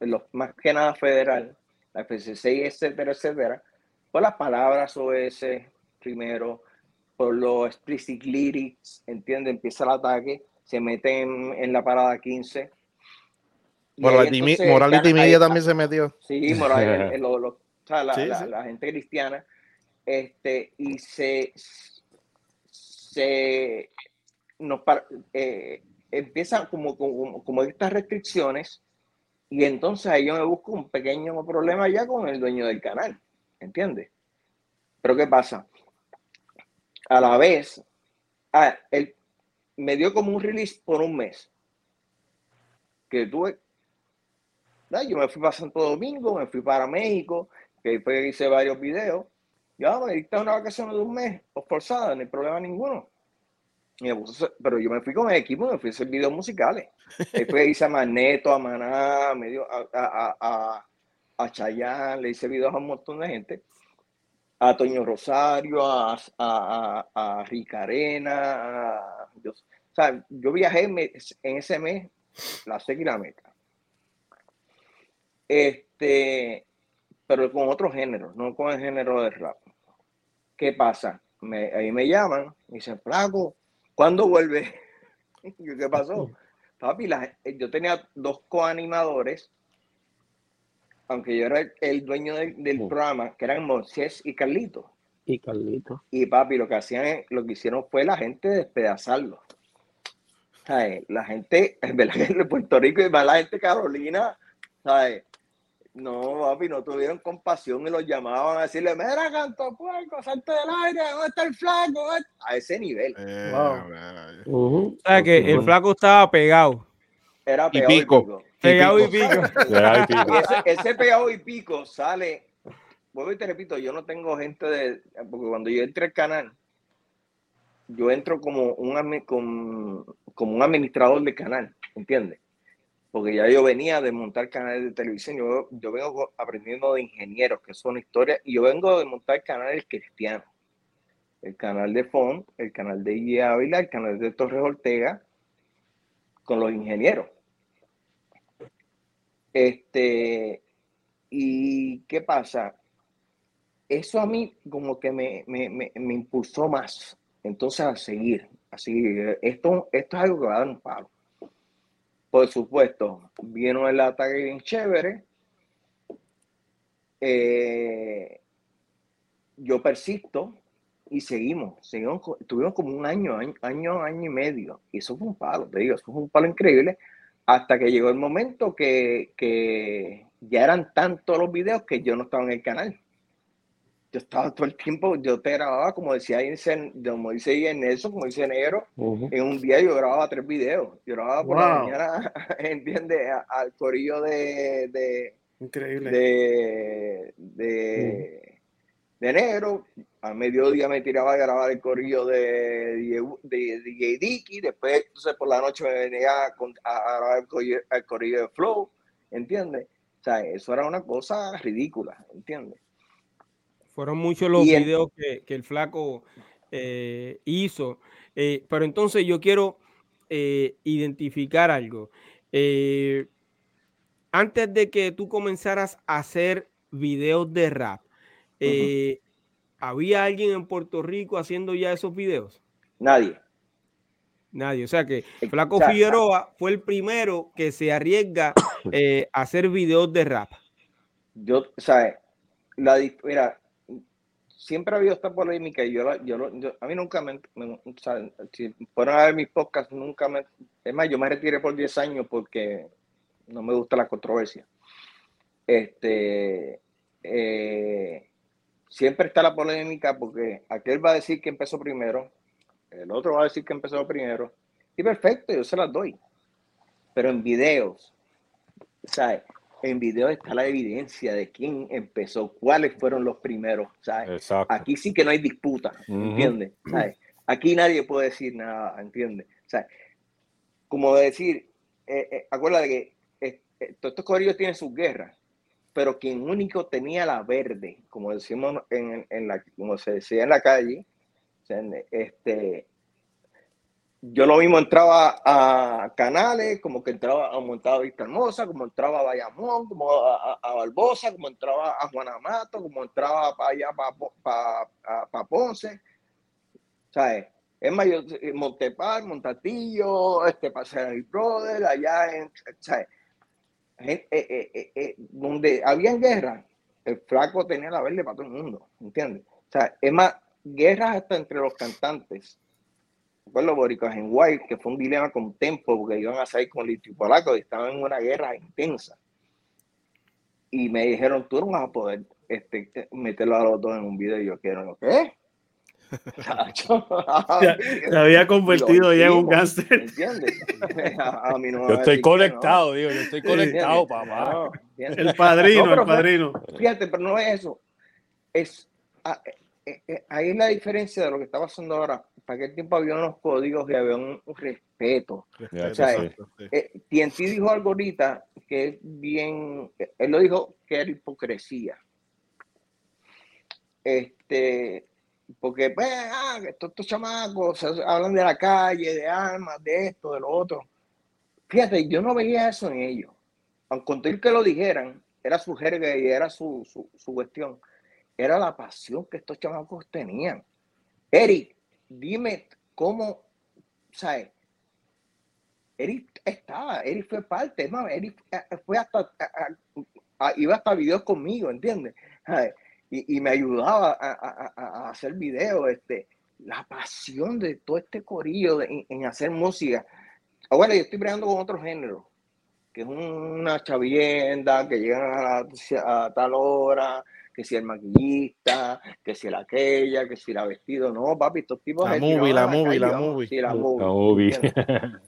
los, más que nada federal, la FCC, etcétera, etcétera, por las palabras OS primero, por los explicit lyrics, ¿entiende? Empieza el ataque, se meten en, la parada 15. Morality, Media también se metió. Sí, Morality, la, gente cristiana. Este, y se, se nos eh, empiezan como, como, como estas restricciones y entonces ahí yo me busco un pequeño problema ya con el dueño del canal. ¿Entiendes? Pero ¿qué pasa? A la vez, ah, él me dio como un release por un mes. Que tuve. Yo me fui para Santo Domingo, me fui para México, que después hice varios videos. Ya me dicté una vacación de un mes, forzada, no hay problema ninguno. Pero yo me fui con el equipo, me fui a hacer videos musicales. Después hice a Magneto, a Maná, a, a, a, a Chayanne, le hice videos a un montón de gente, a Toño Rosario, a, a, a Ricarena, yo, o sea, yo viajé en ese mes la meta. Este, pero con otro género, no con el género de rap. ¿Qué pasa? Ahí me llaman, me dicen, Flaco, ¿cuándo vuelve? ¿Qué pasó? Papi, yo tenía dos coanimadores aunque yo era el, dueño del, programa, que eran Moisés y Carlito. Y Carlito. Y papi, lo que hacían, lo que hicieron fue la gente despedazarlo. ¿Sabes? La gente, en verdad de Puerto Rico y más la gente de Carolina, ¿sabes? No, papi, no tuvieron compasión y los llamaban a decirle, mira, canto puerco, salte del aire, ¿dónde está el flaco? A ese nivel. Eh, o sea, que el flaco estaba pegado. Era pegado y pico. Pegado y pico. ese, pegado y pico sale. Vuelvo y te repito, yo no tengo gente de. Porque cuando yo entré al canal, yo entro como un, como, un administrador de canal, ¿entiendes? Porque ya yo venía de montar canales de televisión, yo, yo vengo aprendiendo de ingenieros, que son historias, y yo vengo de montar canales cristianos. El canal de FON, el canal de I. Ávila, el canal de Torres Ortega, con los ingenieros. Este, ¿y qué pasa? Eso a mí como que me, me, impulsó más, entonces a seguir, así, esto, esto es algo que va a dar un palo. Por supuesto, vino el ataque bien chévere. Eh, yo persisto y seguimos, seguimos, tuvimos como un año, año, año, año y medio. Y eso fue un palo, te digo, eso fue un palo increíble hasta que llegó el momento que, ya eran tantos los videos que yo no estaba en el canal. Yo estaba todo el tiempo, yo te grababa, como decía como dice en eso, como dice Negro, en un día yo grababa tres videos. Yo grababa por la mañana, ¿entiendes? Al corillo de, de Increíble. De, de, de negro, a mediodía me tiraba a grabar el corrillo de, DJ Dicky, después entonces por la noche me venía a, grabar el corrillo, de Flow, ¿entiendes? O sea, eso era una cosa ridícula, ¿entiendes? Fueron muchos los videos que, el flaco eh, hizo, eh, pero entonces yo quiero eh, identificar algo. antes de que tú comenzaras a hacer videos de rap, ¿Había alguien en Puerto Rico haciendo ya esos videos? Nadie. Nadie. O sea que Flaco Figueroa fue el primero que se arriesga eh, a hacer videos de rap. Yo, sea, la, mira, siempre ha habido esta polémica y yo, yo, a mí nunca me, o sea, si fueron a ver mis podcasts, nunca me, es más, yo me retiré por 10 años porque no me gusta la controversia. Este, eh, siempre está la polémica porque aquel va a decir que empezó primero, el otro va a decir que empezó primero, y perfecto, yo se las doy. Pero en videos, ¿sabes? En videos está la evidencia de quién empezó, cuáles fueron los primeros, ¿sabes? Aquí sí que no hay disputa, ¿entiendes? Aquí nadie puede decir nada, ¿entiendes? ¿Sabes? Como decir, eh, eh, acuérdate que eh, todos estos corrillos tienen sus guerras, pero quien único tenía la verde, como decimos en, en la, como se decía en la calle, este, yo lo mismo entraba a Canales, como que entraba a Montado Vista Hermosa, como entraba a Bayamón, como a, Barbosa, como entraba a Juanamato, como entraba para allá, para, Ponce. ¿Sabes? Es mayor, Montepar, Montatillo, este, Paseo Brother, allá en, ¿sabes? Eh, eh, eh, donde había guerra, el flaco tenía la verde para todo el mundo, ¿entiendes? O sea, es más, guerras hasta entre los cantantes. Recuerdo Boricos en White, que fue un dilema con Tempo, porque iban a salir con Litio Polaco y estaban en una guerra intensa. Y me dijeron, tú no vas a poder este, meterlo a los dos en un video. Y yo quiero, ¿qué? se, había convertido ya en un gánster. yo estoy conectado, digo, yo estoy conectado, papá. el padrino, el padrino. Fíjate, pero no es eso. Es, ahí es la diferencia de lo que está pasando ahora. Para aquel tiempo había unos códigos y había un, respeto. o sea, eh, TNT dijo algo ahorita que es bien, él lo dijo que era hipocresía. Este, porque pues, ah, estos, estos chamacos hablan de la calle, de armas, de esto, de lo otro. Fíjate, yo no veía eso en ellos. Aunque que lo dijeran, era su jerga y era su, su, su cuestión era la pasión que estos chamacos tenían. Eric, dime cómo, ¿sabes? Eric estaba, Eric fue parte, más, Eric eh, eh, fue hasta, iba hasta videos conmigo, ¿entiendes? Y, me ayudaba a, hacer videos, este, la pasión de todo este corillo en, hacer música. Ahora yo estoy bregando con otro género, que es una chavienda, que llegan a tal hora, que si el maquillista, que si el aquella, que si la vestido. No, papi, estos tipos. La movie, la movie, la movie. Sí, la movie.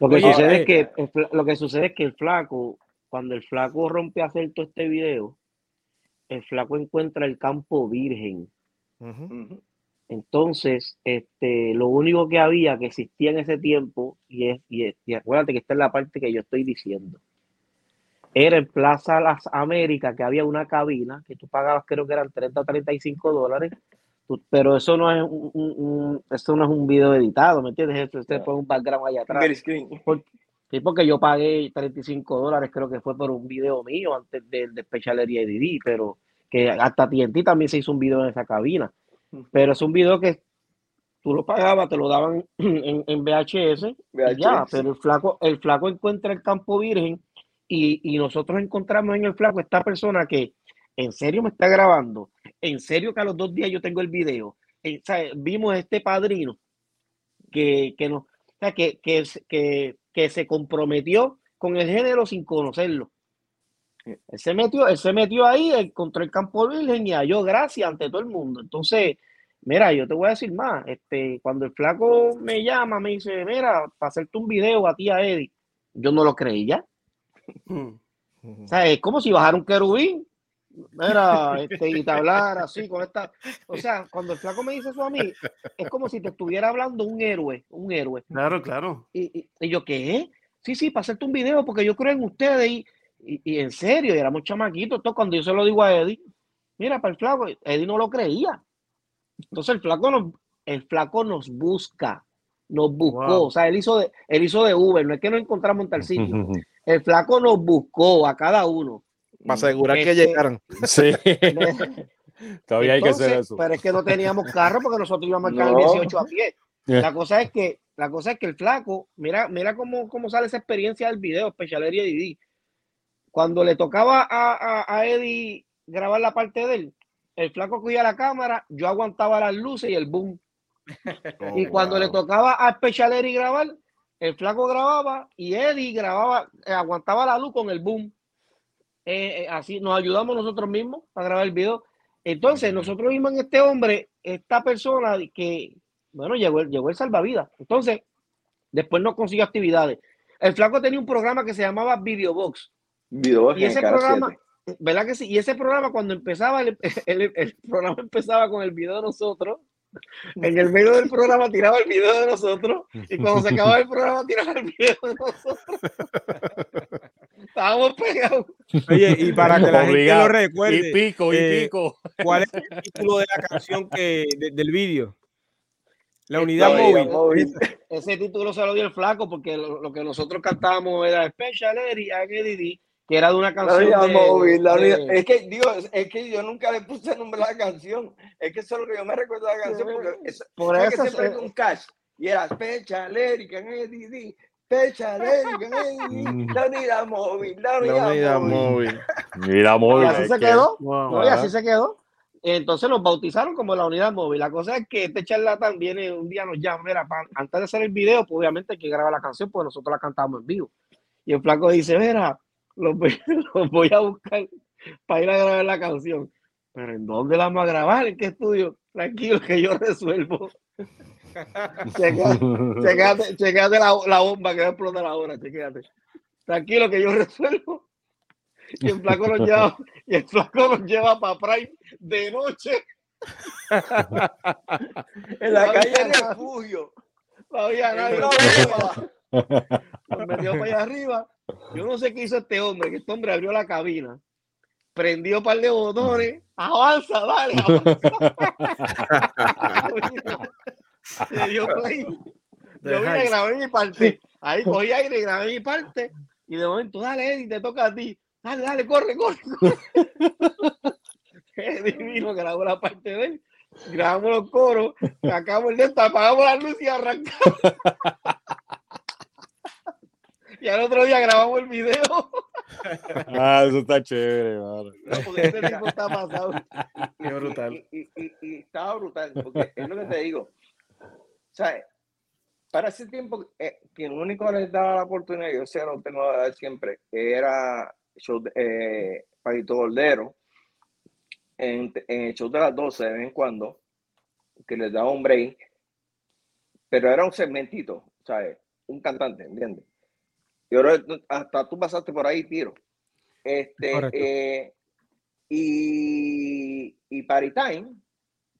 Lo que, sucede es que, lo que sucede es que el flaco, cuando el flaco rompe a hacer todo este video, el flaco encuentra el campo virgen. Entonces, este, lo único que había que existía en ese tiempo, y, es, y, y acuérdate que esta es la parte que yo estoy diciendo, era en Plaza Las Américas, que había una cabina que tú pagabas, creo que eran 30 o 35 dólares, pero eso no es un, eso no es un video editado, ¿me entiendes? Esto es un background allá atrás. sí, porque yo pagué 35 dólares, creo que fue por un video mío antes del de Special Area DD, pero que hasta TNT también se hizo un video en esa cabina. Pero es un video que tú lo pagabas, te lo daban en, en VHS, ya, pero el flaco, el flaco encuentra el campo virgen y, nosotros encontramos en el flaco esta persona que en serio me está grabando, en serio que a los dos días yo tengo el video. vimos este padrino que, que, no, que, que, que, se comprometió con el género sin conocerlo. Él se metió, él se metió ahí, encontró el campo virgen y halló gracia ante todo el mundo. Entonces, mira, yo te voy a decir más. Este, cuando el flaco me llama, me dice, mira, para hacerte un video a ti, a Eddie, yo no lo creí ya. O sea, es como si bajara un querubín Mira, este, y te hablara así con esta. O sea, cuando el flaco me dice eso a mí, es como si te estuviera hablando un héroe, un héroe. Claro, claro. Y, yo, ¿qué? Sí, sí, para hacerte un video, porque yo creo en ustedes. Y, y, en serio, y éramos chamaquitos. Todo cuando yo se lo digo a Eddie, mira, para el flaco, Eddie no lo creía. Entonces el flaco nos, el flaco nos busca, nos buscó. O sea, él hizo, de, él hizo de Uber, no es que nos encontramos en tal sitio. El flaco nos buscó a cada uno. Para asegurar que este, llegaran. Sí. Todavía hay que hacer eso. Pero es que no teníamos carro porque nosotros íbamos a marcar el 18 a pie. La cosa es que, la cosa es que el flaco, mira, mira cómo, cómo sale esa experiencia del video, Special Area Didi. Cuando le tocaba a, a, Eddie grabar la parte de él, el flaco cogía la cámara, yo aguantaba las luces y el boom. y oh, cuando le tocaba a Special Area grabar, el flaco grababa y Eddie grababa, eh, aguantaba la luz con el boom. Eh, eh, así nos ayudamos nosotros mismos a grabar el video. Entonces, nosotros vimos en este hombre, esta persona que, bueno, llegó, llegó el salvavidas. Entonces, después no consiguió actividades. El flaco tenía un programa que se llamaba Videobox. Videobox y ese programa, ¿verdad que sí? Y ese programa, cuando empezaba, el, el, programa empezaba con el video de nosotros. En el medio del programa tiraba el video de nosotros y cuando se acababa el programa tiraba el video de nosotros. Estábamos pegados. Oye, y para que la gente lo recuerde. Y pico, y eh, pico. ¿Cuál es el título de la canción que, del vídeo? La unidad móvil. Ese título se lo dio el flaco porque lo, que nosotros cantábamos era Special Area que era de una canción. La móvil, Es que, Dios, es que yo nunca le puse el nombre a la canción. Es que eso es lo que yo me recuerdo de la canción. Porque es, Por eso que siempre un cash. Y era Special Area que Special Area la unidad móvil, la unidad, móvil. Unidad móvil. Y así se quedó. y así se quedó. Entonces nos bautizaron como la unidad móvil. La cosa es que este charlatán viene un día nos llama, mira, antes de hacer el video, pues obviamente hay que grabar la canción, porque nosotros la cantamos en vivo. Y el flaco dice, mira, los voy, a buscar para ir a grabar la canción. Pero ¿en dónde la vamos a grabar? ¿En qué estudio? Tranquilo que yo resuelvo. checate, la, la, bomba que va a explotar ahora, chequéate. Tranquilo que yo resuelvo. Y el flaco nos lleva, y el flaco nos lleva para Prime de noche. en la calle de refugio. No había nadie. Nos metió para allá arriba. Yo no sé qué hizo este hombre, que este hombre abrió la cabina, prendió un par de botones, avanza, dale, dio play. Yo vine a grabar mi parte. Ahí cogí aire grabé mi parte. Y de momento, dale, Eddie, te toca a ti. Dale, dale, corre, corre. Qué divino, grabó la parte de él. Grabamos los coros, sacamos el de apagamos la luz y arrancamos. y al otro día grabamos el video. ah, eso está chévere, mano. este tipo está pasado. Qué brutal. Y, y, y, estaba brutal, porque es lo que te digo. ¿Sabes? Para ese tiempo, eh, quien único les daba la oportunidad, yo sé, lo tengo a dar siempre, era show de, eh, Paquito Goldero, en, en, el show de las 12 de vez en cuando, que les daba un break, pero era un segmentito, ¿sabes? Un cantante, ¿entiendes? Y ahora hasta tú pasaste por ahí, tiro. Este, eh, y, y Party Time,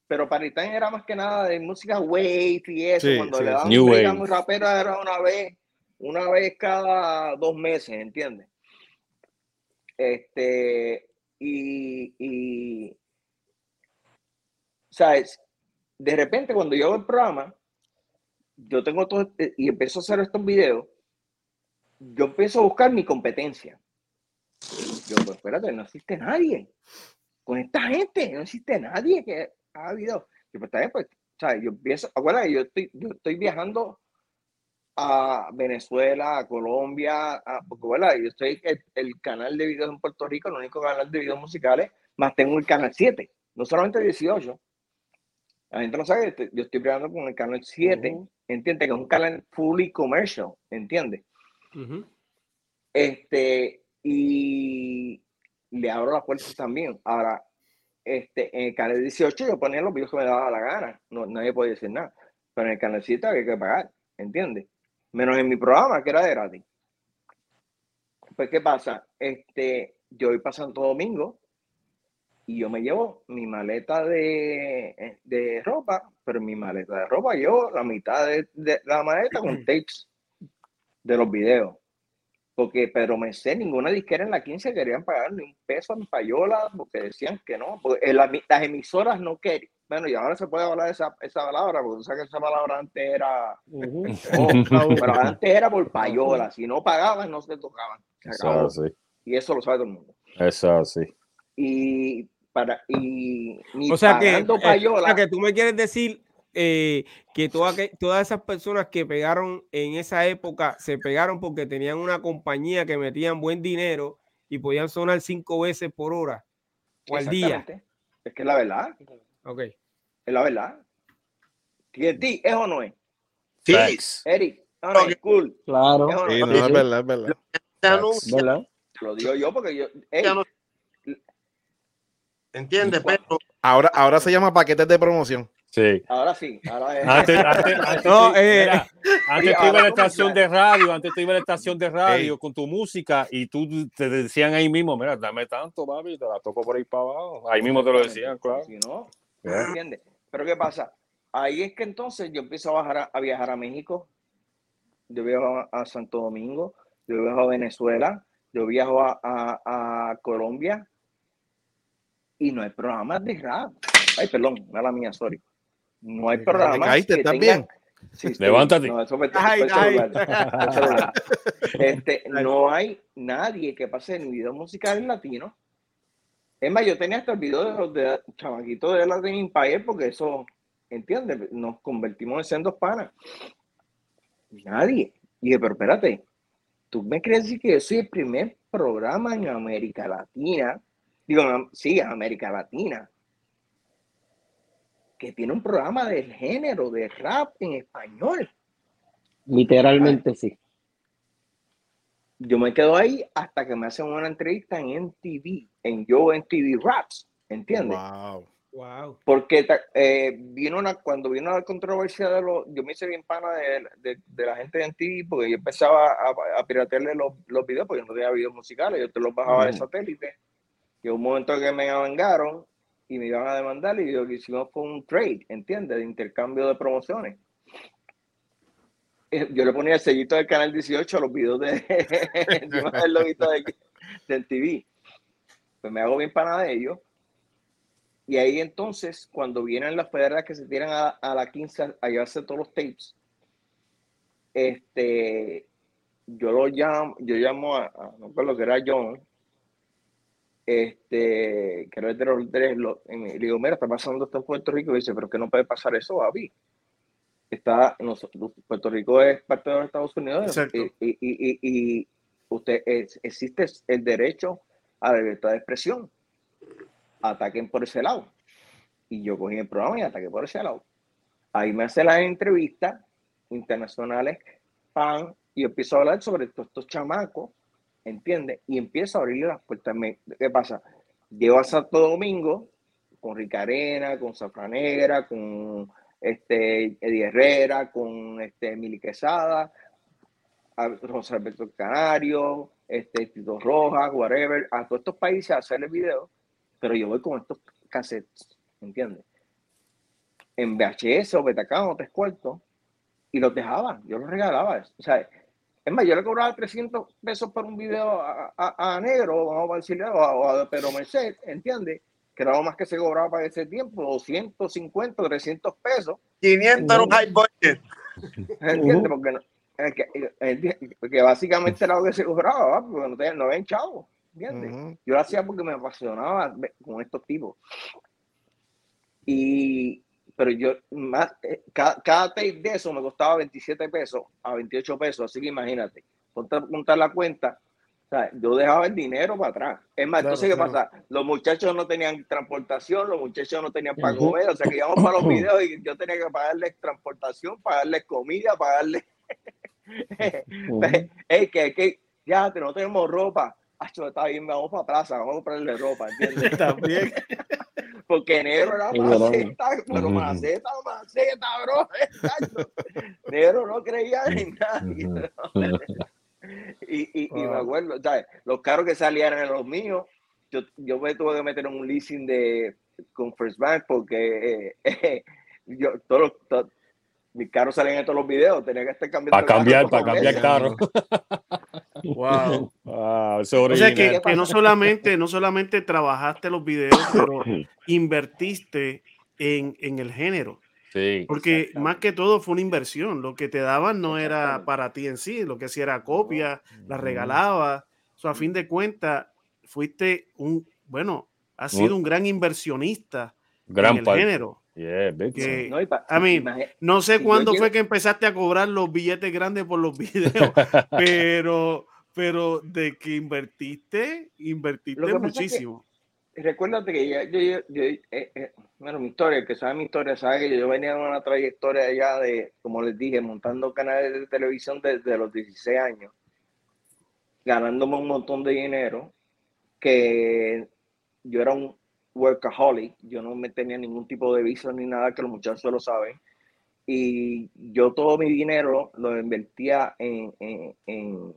pero Party Time era más que nada de música wave y eso, cuando le daban un muy rapero era una vez, una vez cada dos meses, ¿entiendes? Este, y, y, ¿sabes? De repente, cuando yo hago el programa, yo tengo todo, este, y empiezo a hacer estos videos, yo empiezo a buscar mi competencia. Yo, pues espérate, no existe nadie. Con esta gente, no existe nadie que haga videos. Y pues también, pues, ¿sabes? Yo empiezo, acuérdate, yo estoy, yo estoy viajando a Venezuela, a Colombia, a, porque bueno, yo estoy el, el, canal de videos en Puerto Rico, el único canal de videos musicales, más tengo el canal 7, no solamente 18. La gente no sabe, este, yo estoy trabajando con el canal 7, uh ¿entiendes? Que es un canal fully commercial, ¿entiendes? Este, y le abro las puertas también. Ahora, este, en el canal 18 yo ponía los videos que me daba la gana, no, nadie podía decir nada, pero en el canal 7 había que pagar, ¿entiendes? menos en mi programa, que era de gratis. Pues, ¿qué pasa? Este, yo voy pasando todo domingo y yo me llevo mi maleta de, de ropa, pero mi maleta de ropa yo la mitad de, la maleta con tapes de los videos. Porque, pero me sé, ninguna disquera en la 15 querían pagar ni un peso en payola, porque decían que no, porque las emisoras no querían, bueno, y ahora se puede hablar de esa, esa palabra, porque tú sabes que esa palabra antes era. pero antes era por payola. Si no pagaban, no se tocaban. Y eso lo sabe todo el mundo. Eso sí. Y para y o sea que, eh, que tú me quieres decir eh, que todas esas personas que pegaron en esa época se pegaron porque tenían una compañía que metían buen dinero y podían sonar cinco veces por hora o al día. Es que es la verdad. Ok. Es la verdad. ti ¿es o no es? Sí. Eric, no, es cool. Claro. Es, no, es verdad, es verdad. Lo digo yo porque yo. ¿Entiendes? Pero. Ahora, ahora se llama paquetes de promoción. Sí. Ahora sí. Ahora es. Antes, antes, antes, no, eh, antes tú ibas a la estación de radio, antes tú ibas a la estación de radio con tu música y tú te decían ahí mismo, mira, dame tanto, papi, te la toco por ahí para abajo. Ahí mismo te lo decían, claro. Si no, ¿entiendes? Pero ¿qué pasa? Ahí es que entonces yo empiezo a, bajar a, viajar a México, yo viajo a, Santo Domingo, yo viajo a Venezuela, yo viajo a, a, Colombia y no hay programas de rap. Ay, perdón, mala mía, sorry. No hay programas. caíste también. Levántate. No, este, no hay nadie que pase en videos musicales latinos. Es más, yo tenía hasta el video de los de chamaquitos de Latin Empire porque eso, ¿entiendes? Nos convertimos en sendos panas. Nadie. Y dije, pero espérate, ¿tú me crees decir que yo soy el primer programa en América Latina? Digo, sí, en América Latina que tiene un programa del género de rap en español. Literalmente sí. Yo me quedo ahí hasta que me hacen una entrevista en MTV, en Yo MTV Raps, ¿entiendes? Wow. Wow. Porque eh, vino una, cuando vino la controversia de los, yo me hice bien pana de, la gente de MTV porque yo empezaba a, a piratearle los, los, videos porque yo no tenía videos musicales, yo te los bajaba de satélite. Y un momento que me avangaron y me iban a demandar y lo que hicimos fue un trade, ¿entiendes? De intercambio de promociones. Eh, yo le ponía el sellito del canal 18 a los videos de, del TV. Pues me hago bien para de ellos. Y ahí entonces, cuando vienen las federales que se tiran a, la 15 a llevarse todos los tapes, este, yo lo llamo, yo llamo a, a no que era John, este, que era de los tres, le digo, mira, está pasando esto en Puerto Rico, y dice, pero que no puede pasar eso, Avi. Está, Puerto Rico es parte de los Estados Unidos y, y, y, usted existe el derecho a la libertad de expresión. Ataquen por ese lado. Y yo cogí el programa y ataqué por ese lado. Ahí me hace las entrevistas internacionales, pan, y empiezo a hablar sobre todos estos chamacos ¿entiendes? Y empiezo a abrirle las puertas. ¿Qué pasa? Llevo a Santo Domingo con Ricarena, con Negra, con este, Eddie Herrera, con este, Mili Quesada, José Alberto Canario, este, Tito Rojas, whatever, a todos estos países a hacerle videos, pero yo voy con estos cassettes, ¿entiendes? En VHS o Betacam o tres cuartos, y los dejaba, yo los regalaba. O sea, es más, yo le cobraba 300 pesos por un video a, Negro, vamos a decirle, o a, Pedro Merced, ¿entiendes? Que era lo más que se cobraba para ese tiempo, 250, 300 pesos. 500 era un high budget. ¿Entiendes? Porque, básicamente era lo que se cobraba, porque no, tenía, no habían chavos, ¿entiendes? Yo lo hacía porque me apasionaba con estos tipos. Y, pero yo, más, eh, cada, tape de eso me costaba 27 pesos a 28 pesos, así que imagínate, montar la cuenta, o sea, yo dejaba el dinero para atrás. Es más, entonces, ¿qué pasa? Los muchachos no tenían transportación, los muchachos no tenían para comer, o sea, que íbamos para los videos y yo tenía que pagarles transportación, pagarles comida, pagarles... hey, que, que, ya, no tenemos ropa. Acho, está bien, vamos para atrás, vamos a comprarle ropa, ¿entiendes? También. Porque negro era maceta, pero maceta, maceta, bro. negro no creía en nadie. y, y, y, me acuerdo, ¿sabes? Los carros que salían eran los míos. Yo, yo me tuve que meter en un leasing de con First Bank porque eh, yo, todos, todos, mis carros salen en todos los videos, tenía que estar cambiando. Para cambiar, para cambiar carro. Wow. o sea que, que, no solamente, no solamente trabajaste los videos, pero invertiste en, en el género. Sí. Porque más que todo fue una inversión. Lo que te daban no era para ti en sí, lo que hacía era copia, la regalaba. O sea, a fin de cuentas, fuiste un, bueno, ha sido un gran inversionista gran en el género. No sé cuándo fue que empezaste a cobrar los billetes grandes por los videos, pero, pero de que invertiste, invertiste muchísimo. recuérdate que yo, eh, eh, bueno, mi historia, el que sabe mi historia, sabe que yo venía de una trayectoria allá de, como les dije, montando canales de televisión desde los 16 años, ganándome un montón de dinero, que yo era un workaholic, yo no me tenía ningún tipo de visa ni nada, que los muchachos lo saben. Y yo todo mi dinero lo invertía en, en, en,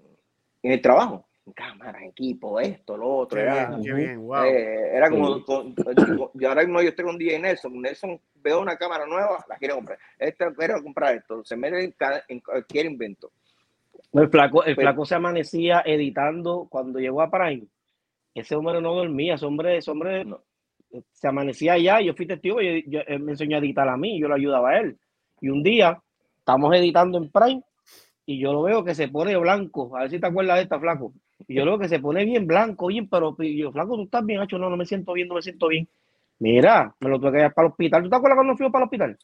el trabajo, en cámara, equipo, esto, lo otro. era, eh, era como, yo ahora mismo yo estoy con DJ Nelson, Nelson veo una cámara nueva, la quiere comprar, esta, quiero comprar esto, se mete en, en cualquier invento. El flaco, el flaco se amanecía editando cuando llegó a Prime. Ese hombre no dormía, ese hombre, ese hombre no, se amanecía allá, yo fui testigo, yo, yo, él me enseñó a editar a mí, yo lo ayudaba a él. Y un día estamos editando en Prime y yo lo veo que se pone blanco, a ver si te acuerdas de esta, flaco. Y yo lo veo que se pone bien blanco, bien, pero yo, flaco, tú estás bien, hecho, no, no me siento bien, no me siento bien. Mira, me lo tuve que llevar para el hospital. ¿Tú te acuerdas cuando fui para el hospital?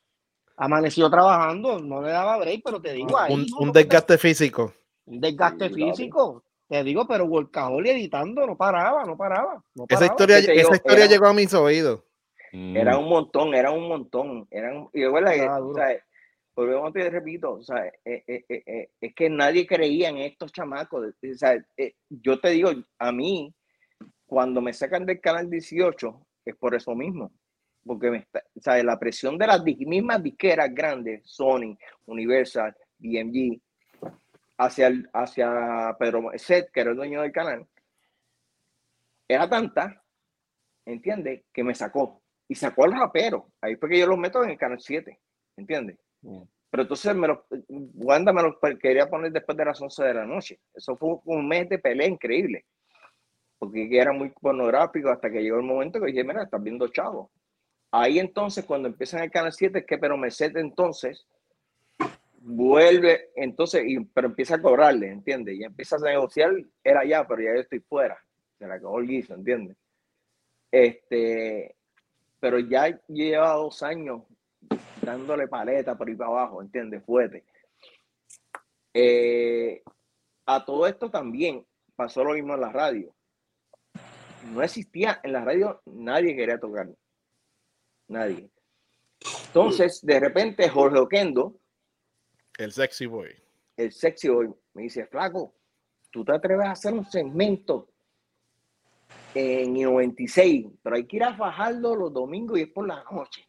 Amaneció trabajando, no le daba break, pero te digo ahí. Un, desgaste físico. Un desgaste físico. Te digo, pero Workaholic editando no paraba, no paraba. Esa historia, esa historia llegó a mis oídos. Era mm. un montón, era un montón. Eran, y yo, o sea, volvemos te repito, o sea, eh, eh, eh, es que nadie creía en estos chamacos. O sea, yo te digo, a mí, cuando me sacan del canal 18, es por eso mismo. Porque me está, o sea, la presión de las mismas disqueras grandes, Sony, Universal, BMG, hacia, hacia Pedro Set, que era el dueño del canal, era tanta, ¿entiendes? Que me sacó. Y sacó al rapero. Ahí fue que yo los meto en el canal 7, ¿entiendes? Pero entonces me lo, Wanda me lo quería poner después de las 11 de la noche. Eso fue un mes de pelea increíble. Porque era muy pornográfico hasta que llegó el momento que dije, mira, estás viendo chavo. Ahí entonces, cuando empiezan el canal 7, que pero me set entonces vuelve, entonces, pero empieza a cobrarle, ¿entiendes? Y empieza a negociar, era ya, pero ya yo estoy fuera. Se la acabó el guiso, ¿entiendes? Este, pero ya lleva dos años dándole paleta por ahí para abajo, ¿entiendes? Fuerte. Eh, a todo esto también pasó lo mismo en la radio. No existía en la radio, nadie quería tocar. Nadie. Entonces, de repente, Jorge Oquendo, el sexy boy. El sexy boy me dice, flaco, tú te atreves a hacer un segmento en 96, pero hay que ir a Fajardo los domingos y es por la noche.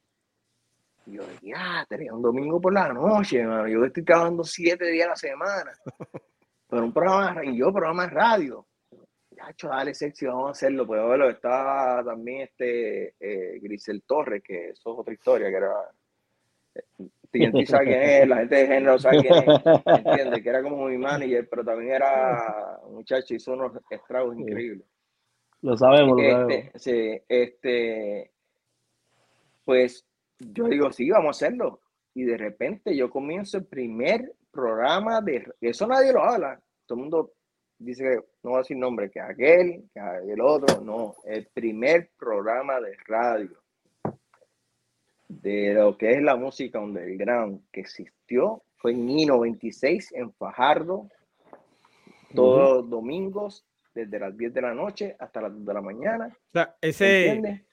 Y yo dije, ah, tenía un domingo por la noche, yo estoy trabajando siete días a la semana. Pero un programa, y yo programa de radio. Ya, dale sexy, vamos a hacerlo. Pues bueno, estaba también este eh, Grisel Torres, que eso es otra historia, que era TNT sabe quién es, la gente de género sabe quién es, entiende Que era como mi manager, pero también era un muchacho, hizo unos estragos increíbles. Lo sabemos, lo este, sabemos. Sí, este, pues yo digo, sí, vamos a hacerlo. Y de repente yo comienzo el primer programa de, eso nadie lo habla, todo el mundo dice que no va a decir nombre, que aquel, que el otro, no, el primer programa de radio de lo que es la música underground que existió fue en Nino 26 en Fajardo, todos los domingos, desde las 10 de la noche hasta las 2 de la mañana. O sea, ese,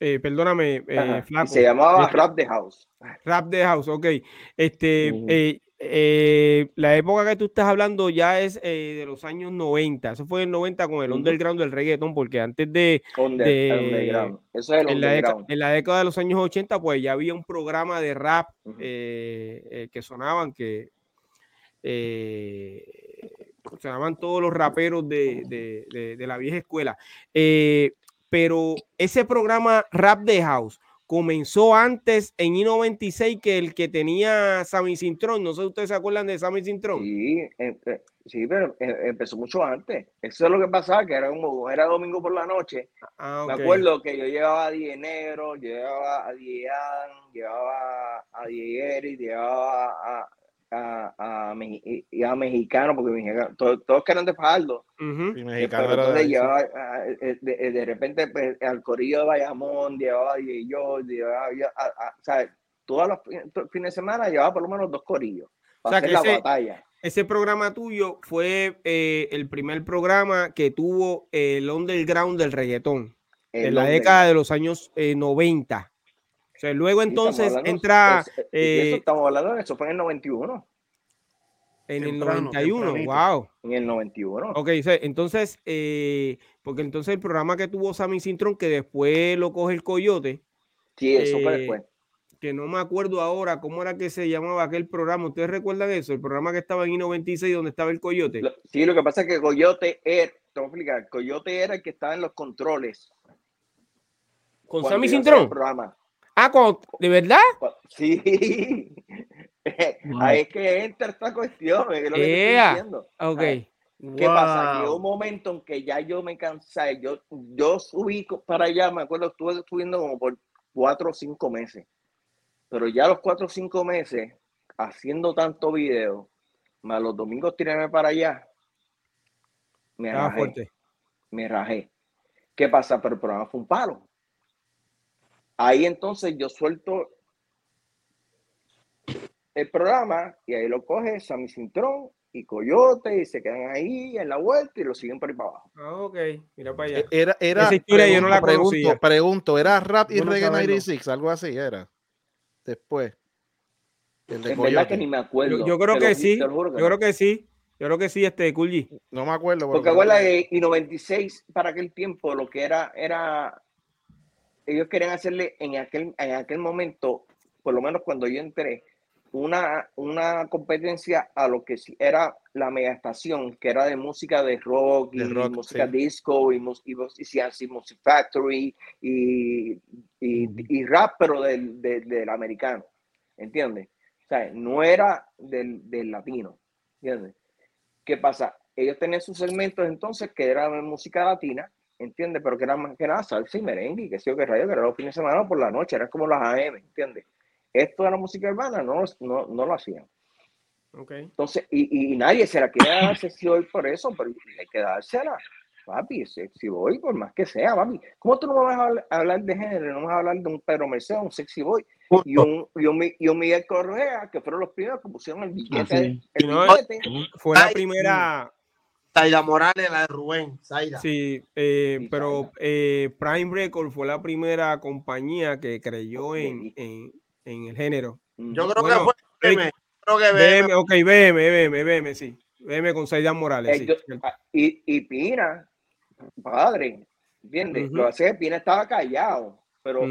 eh, perdóname, eh, Se llamaba Rap the House. Rap the House, ok. Este, eh, eh, la época que tú estás hablando ya es eh, de los años 90. Eso fue en el 90 con el underground del reggaeton, porque antes de. Eso es el en, la en, la década de los años 80, pues ya había un programa de rap eh, que sonaban, que sonaban todos los raperos de, de, de la vieja escuela. pero ese programa Rap de House comenzó antes en I-96 que el que tenía Sammy Cintrón. No sé si ustedes se acuerdan de Sammy Cintrón. Sí, sí, pero eh, empezó mucho antes. Eso es lo que pasaba, que era, como, era domingo por la noche. Ah, Me acuerdo que yo llevaba a Die Negro, llevaba a Die llevaba a Die Eric, llevaba a, a, a, a mexicano, porque todos, todos eran de Fajardo. entonces llevaba, eh, de, de, repente pues, al corillo de Bayamón, llevaba y yo, llevaba, o sea, todos los fines de semana llevaba por lo menos dos corillos. Para hacer la batalla. Ese programa tuyo fue eh, el primer programa que tuvo el underground del reggaetón en la década de los años 90. Eh, o sea, luego entonces entra. eso eh, estamos hablando de eso, fue en el 91. En el 91, wow. En el 91. Ok, entonces, porque entonces el programa que tuvo Sammy Sintron, que después lo coge el Coyote. Sí, eso fue después que no me acuerdo ahora cómo era que se llamaba aquel programa. ¿Ustedes recuerdan eso? El programa que estaba en I-96 donde estaba el Coyote. Sí, lo que pasa es que Coyote era, te voy a explicar, Coyote era el que estaba en los controles. ¿Con Sammy Cintrón? Ah, ¿de verdad? Sí. Ahí es que entra esta cuestión, es lo que estoy diciendo. Ok. ¿Qué pasa? Que un momento en que ya yo me cansé, yo, yo subí para allá, me acuerdo, estuve subiendo como por cuatro o cinco meses. Pero ya los cuatro o cinco meses haciendo tanto video, más los domingos tirarme para allá, me rajé. Me rajé. ¿Qué pasa? Pero el programa fue un palo. Ahí entonces yo suelto el programa y ahí lo coge Sammy Cintrón y Coyote y se quedan ahí en la vuelta y lo siguen por ahí para abajo. Ah, ok, mira para allá. Era, era, Esa historia yo no la pregunto, pregunto, ¿era rap y reggae 96? Algo así era después. El de verdad que ni me acuerdo. Yo, creo que sí. Yo creo que sí. Yo creo que sí, este Kulji. No me acuerdo. Porque acuerda de y 96 para aquel tiempo lo que era era ellos querían hacerle en aquel en aquel momento, por lo menos cuando yo entré, una, una competencia a lo que era la mega estación, que era de música de rock y música disco y, y, y, Music Factory y, y, rap, pero del, del, americano, ¿entiendes? O sea, no era del, del latino, ¿entiendes? ¿Qué pasa? Ellos tenían sus segmentos entonces que eran música latina, ¿entiendes? Pero que era más que nada salsa y merengue, que sé yo que radio, que era los fines de semana por la noche, era como las AM, ¿entiendes? Esto de la música urbana no, no, no lo hacían. Okay. Entonces, y, y, nadie se la quiere dar sexy boy por eso, pero hay que dársela. Papi, sexy boy, por más que sea, papi. ¿Cómo tú no vas a hablar de género? No vas a hablar de un Pedro Mercedes, un sexy boy y un, y un, y, un, Miguel Correa, que fueron los primeros que pusieron el billete. Ah, el billete. Fue la primera. Zaida Morales, la de Rubén. Zaida. Sí, eh, pero eh, Prime Record fue la primera compañía que creyó en, en en el género. Yo creo que fue BM. Creo que BM. Ok, BM, BM, BM, sí. BM con Saidan Morales. sí. Ah, y, y Pina, padre, ¿entiendes? Lo hace, Pina estaba callado, pero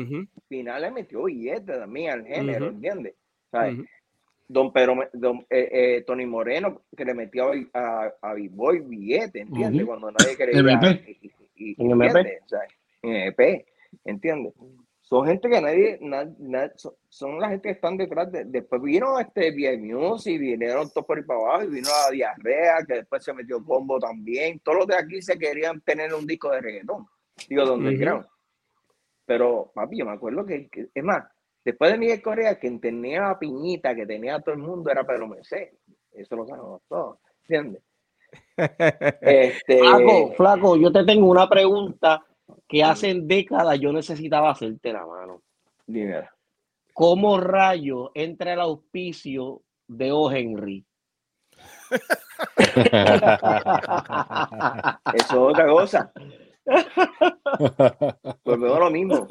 Pina le metió billetes también al género, ¿entiendes? Don Pedro, don, eh, eh, Tony Moreno, que le metió a, a, B-Boy billete, ¿entiendes? Cuando nadie quería. Y, y, en MP. en EP, ¿entiendes? son gente que nadie, son, la gente que están detrás de, después vino este News y vinieron todos por ahí para abajo y vino la diarrea que después se metió combo también, todos los de aquí se querían tener un disco de reggaetón, digo, donde uh pero papi, yo me acuerdo que, es más, después de Miguel Correa, quien tenía la piñita que tenía todo el mundo era Pedro Mercedes, eso lo sabemos todos, ¿entiendes? este... Flaco, flaco, yo te tengo una pregunta que hace décadas yo necesitaba hacerte la mano. Dime. ¿Cómo rayo entra el auspicio de O. Henry? Eso es otra cosa. Pues veo lo mismo.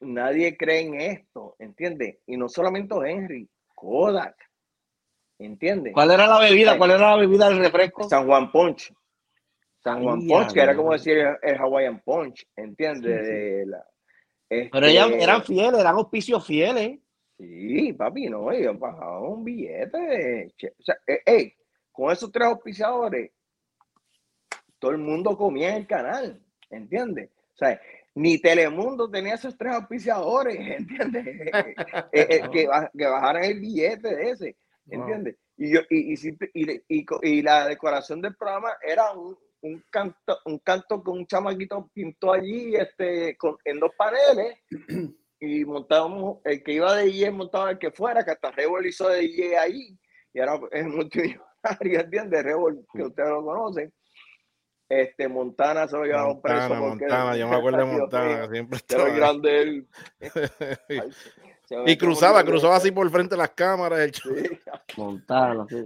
Nadie cree en esto, ¿entiendes? Y no solamente Henry, Kodak, ¿entiendes? ¿Cuál era la bebida? ¿Cuál era la bebida del refresco? San Juan Punch. San Juan Punch, que era como decir el, Hawaiian Punch, ¿entiendes? Pero ellos este eran fieles, eran auspicios fieles. Sí, papi, no, ellos bajaban un billete. O sea, hey, con esos tres auspiciadores, todo el mundo comía en el canal, ¿entiendes? O sea, ni Telemundo tenía esos tres auspiciadores, ¿entiendes? Eh, eh, que, que, bajaran el billete de ese, ¿entiendes? Y, yo, y, y, y, y, la decoración del programa era un, un canto, un canto que un chamaquito pintó allí este, con, en dos paneles y montábamos, el que iba de DJ montaba el que fuera, que hasta Revol hizo de DJ ahí, y ahora es multimillonario, ¿entiendes? Revol, que ustedes lo conocen. Este, Montana se lo llevaron preso. Montana, yo me acuerdo de Montana, siempre estaba. grande él. y cruzaba, cruzaba así por frente de las cámaras. El sí. Montana, sí.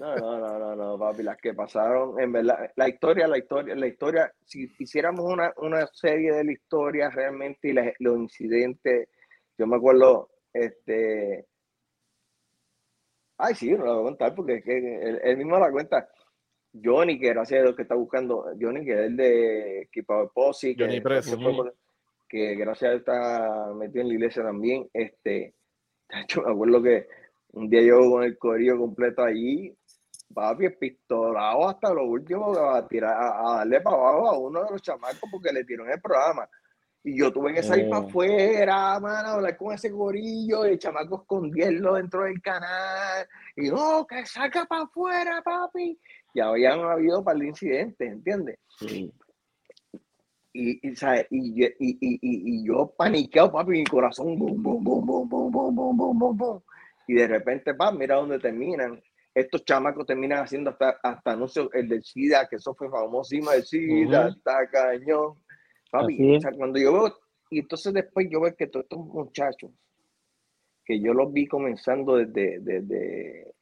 No, no, no, no, no, papi, las que pasaron, en verdad, la historia, la historia, la historia, si hiciéramos una, una serie de la historia realmente y los incidentes, yo me acuerdo, este, ay, sí, no lo voy a contar porque es que él, él mismo la cuenta Johnny, que gracias a Dios que está buscando, Johnny, que es el de Equipo de Posse, que, que, gracias a Dios está metido en la iglesia también. Este, hecho, me acuerdo que un día yo con el corillo completo allí, papi, pistolado hasta lo último, a, tirar, a, darle para abajo a uno de los chamacos porque le tiró en el programa. Y yo tuve que salir para oh. afuera, mano, hablar con ese gorillo, el chamaco escondiendo dentro del canal. Y no, que salga para afuera, papi ya habían habido para el incidente, ¿entiendes? Sí. Y, y, y, y, y, yo paniqueado, papi, mi corazón, boom, boom, boom, boom, boom, boom, boom, boom, boom. Y de repente, pa, mira dónde terminan. Estos chamacos terminan haciendo hasta, hasta anuncios, el del SIDA, que eso fue famosísimo, el SIDA, está cañón. Papi, o sea, cuando yo veo, y entonces después yo veo que todos estos muchachos, que yo los vi comenzando desde, desde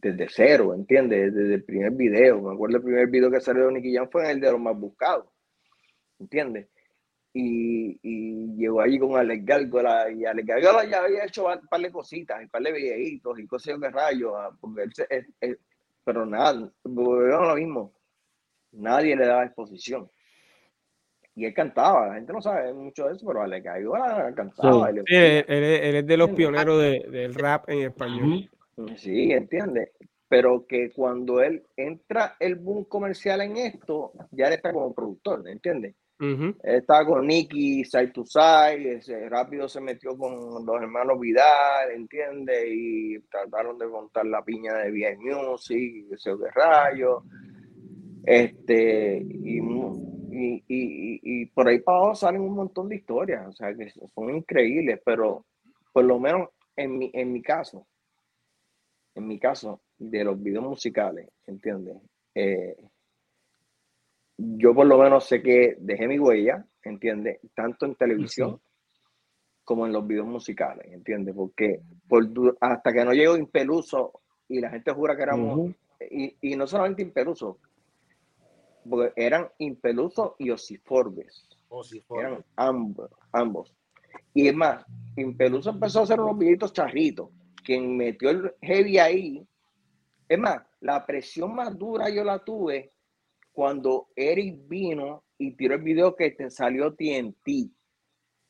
desde cero, ¿entiendes? Desde el primer video. Me acuerdo el primer video que salió de Nicky Jam fue el de los más buscados, ¿entiendes? Y, y llegó allí con Alex Gárgola y Alex Gárgola ya había hecho un par de cositas, un par de videitos y cosas de rayos, ah, pero nada, volvemos lo mismo. Nadie le daba exposición. Y él cantaba, la gente no sabe mucho de eso, pero Alex Gárgola cantaba. Sí, él, es de los pioneros del rap en español. Sí, entiende. Pero que cuando él entra el boom comercial en esto, ya él está como productor, ¿entiendes? Él estaba con Nicky, Side to Side, rápido se metió con los hermanos Vidal, ¿entiendes? Y trataron de montar la piña de bien Music, ese de rayo. Este, y, y, y, y, por ahí para abajo salen un montón de historias, o sea, que son increíbles, pero por lo menos en mi, en mi caso, en mi caso, de los videos musicales, ¿entiendes? Eh, yo por lo menos sé que dejé mi huella, ¿entiendes? Tanto en televisión como en los videos musicales, ¿entiendes? Porque por, hasta que no llegó Impeluso y la gente jura que éramos, y, no solamente Impeluso, porque eran Impeluso y Osiforbes. Eran ambos, ambos. Y es más, Impeluso empezó a hacer unos videitos charritos quien metió el heavy ahí. Es más, la presión más dura yo la tuve cuando Eric vino y tiró el video que te salió TNT,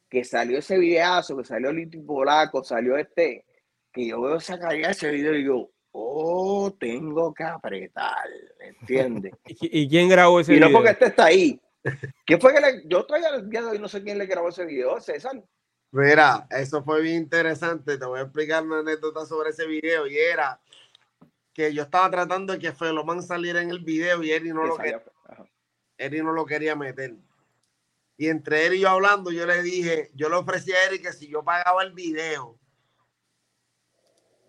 que salió ese videazo, que salió Lito Polaco, salió este, que yo veo esa calidad ese video y yo, oh, tengo que apretar, ¿entiendes? ¿Y, quién grabó ese video? Y no porque este está ahí. ¿Quién fue que le, yo todavía el día de hoy no sé quién le grabó ese video, César. Mira, eso fue bien interesante. Te voy a explicar una anécdota sobre ese video y era que yo estaba tratando de que Feloman saliera en el video y Eri no, lo quería, no lo quería meter. Y entre él y yo hablando, yo le dije, yo le ofrecí a Eri que si yo pagaba el video,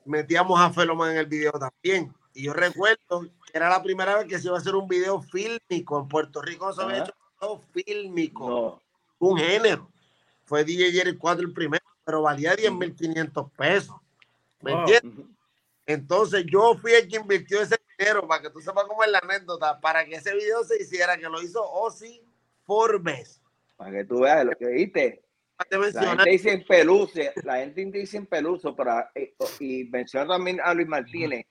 metíamos a Feloman en el video también. Y yo recuerdo que era la primera vez que se iba a hacer un video fílmico. En Puerto Rico no se había hecho un video fílmico. Un género fue DJ Jerry 4 el primero, pero valía 10.500 pesos. ¿Me entiendes? Entonces yo fui el que invirtió ese dinero, para que tú sepas cómo es la anécdota, para que ese video se hiciera, que lo hizo Ozzy Forbes. Para que tú veas lo que viste. La gente dice en peluso, la gente dice en peluso, pero, eh, y menciona también a Luis Martínez,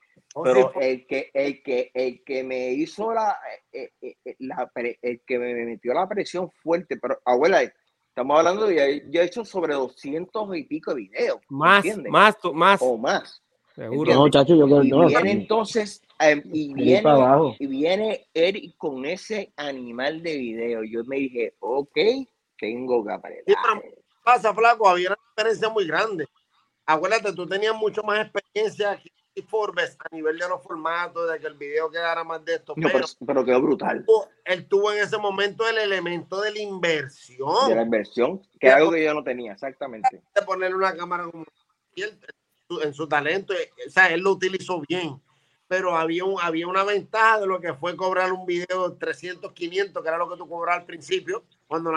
pero el que, el que, el que me hizo la, eh, eh, la, el que me metió la presión fuerte, pero abuela, Estamos hablando de ya he hecho sobre 200 y pico de videos. Más, más, más. O más. Seguro. No, chacho, yo creo y no. Viene entonces, em, y, viene, y viene Eric con ese animal de video. Yo me dije, ok, tengo que aprender. ¿Qué pasa, flaco? Había una diferencia muy grande. Acuérdate, tú tenías mucho más experiencia Forbes a nivel de los formatos, de que el video quedara más de esto. pero, quedó brutal. Él tuvo en ese momento el elemento de la inversión. De la inversión, que es algo que yo no tenía, exactamente. De ponerle una cámara como en su talento, eh, o sea, él lo utilizó bien. Pero había, un, había una ventaja de lo que fue cobrar un video de 300, 500, que era lo que tú cobrabas al principio, cuando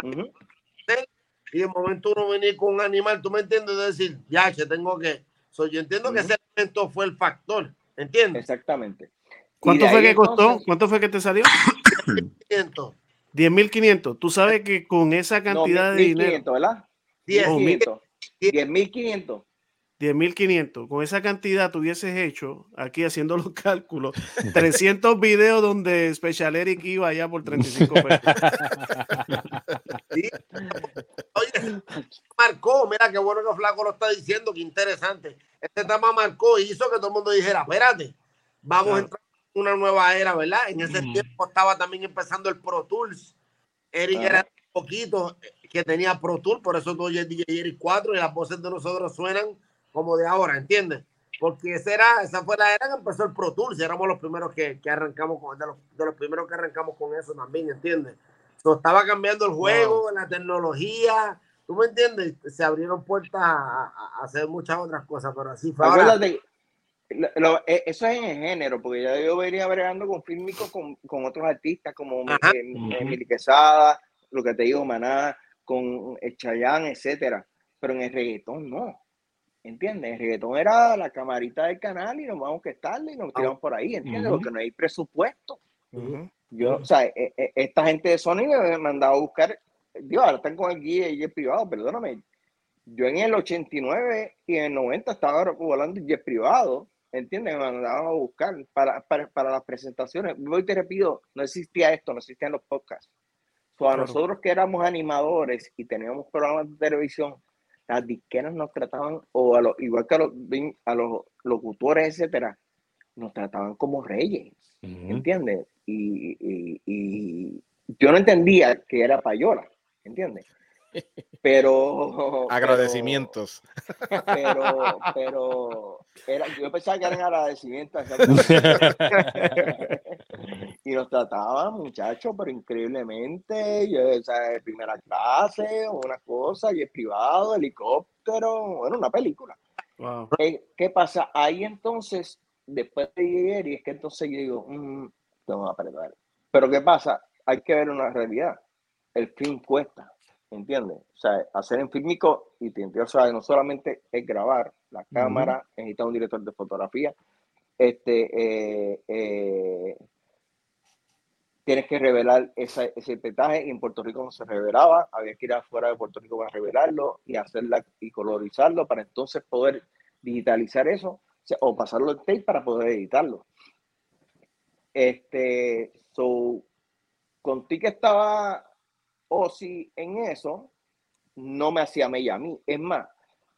y de momento uno venía con un animal, tú me entiendes, de decir, ya, que tengo que yo entiendo que ese elemento fue el factor, ¿entiendes? Exactamente. ¿Cuánto fue que costó? ¿Cuánto fue que te salió? 10.500. 10.500. Tú sabes que con esa cantidad de dinero. ¿verdad? 10.500. 10.500. 10.500. Con esa cantidad tuvieses hecho, aquí haciendo los cálculos, 300 videos donde Special Eric iba allá por 35 pesos. Oye, marcó, mira qué bueno que Flaco lo está diciendo, qué interesante. Este tema marcó y hizo que todo el mundo dijera, espérate, vamos a entrar en una nueva era, ¿verdad? En ese tiempo estaba también empezando el Pro Tools. Eric era un poquito que tenía Pro Tools, por eso tú oyes DJ Eric 4 y las voces de nosotros suenan como de ahora, ¿entiendes? Porque esa, era, esa fue la era que empezó el Pro Tools, éramos los primeros que, que arrancamos con, de los, de los, primeros que arrancamos con eso también, ¿entiendes? So, estaba cambiando el juego, la tecnología, ¿tú me entiendes? Se abrieron puertas a, hacer muchas otras cosas, pero así fue. E, eso es en el género, porque ya yo venía bregando con fílmicos con, con otros artistas como Emily Quesada, lo que te digo, Maná, con Chayán, etcétera, pero en el reggaetón no. ¿Entiendes? El reggaetón era la camarita del canal y nos vamos a estarle y nos tiramos por ahí, ¿entiendes? Porque no hay presupuesto. Yo, o sea, e, e, esta gente de Sony me ha mandado a buscar, Dios, ahora están con el guía y el privado, perdóname. Yo en el 89 y en el 90 estaba volando jet privado, ¿entiendes? Me mandaban a buscar para, para, para las presentaciones. Hoy te repito, no existía esto, no existían los podcasts. So, a nosotros que éramos animadores y teníamos programas de televisión, las disqueras nos trataban, o a los, igual que a los, a los locutores, etcétera, nos trataban como reyes, ¿entiendes? Y, y, yo no entendía que era payola, ¿entiendes? Pero. Agradecimientos. Pero, pero, era, yo pensaba que eran agradecimientos. y nos trataban, muchachos, pero increíblemente. Yo, o sea, de primera clase, una cosa, y es privado, helicóptero, bueno, una película. Eh, ¿Qué pasa? Ahí entonces, después de llegar, y es que entonces yo digo, mmm, tengo que aprender. Pero ¿qué pasa? Hay que ver una realidad. El film cuesta ¿entiendes? O sea, hacer en fílmico y o sea, no solamente es grabar la cámara, necesita un director de fotografía, este, eh, eh, tienes que revelar ese petaje y en Puerto Rico no se revelaba, había que ir afuera de Puerto Rico para revelarlo y hacerla y colorizarlo para entonces poder digitalizar eso o, pasarlo en tape para poder editarlo. Este, so, con ti que estaba o si en eso no me hacía mella a mí. Es más,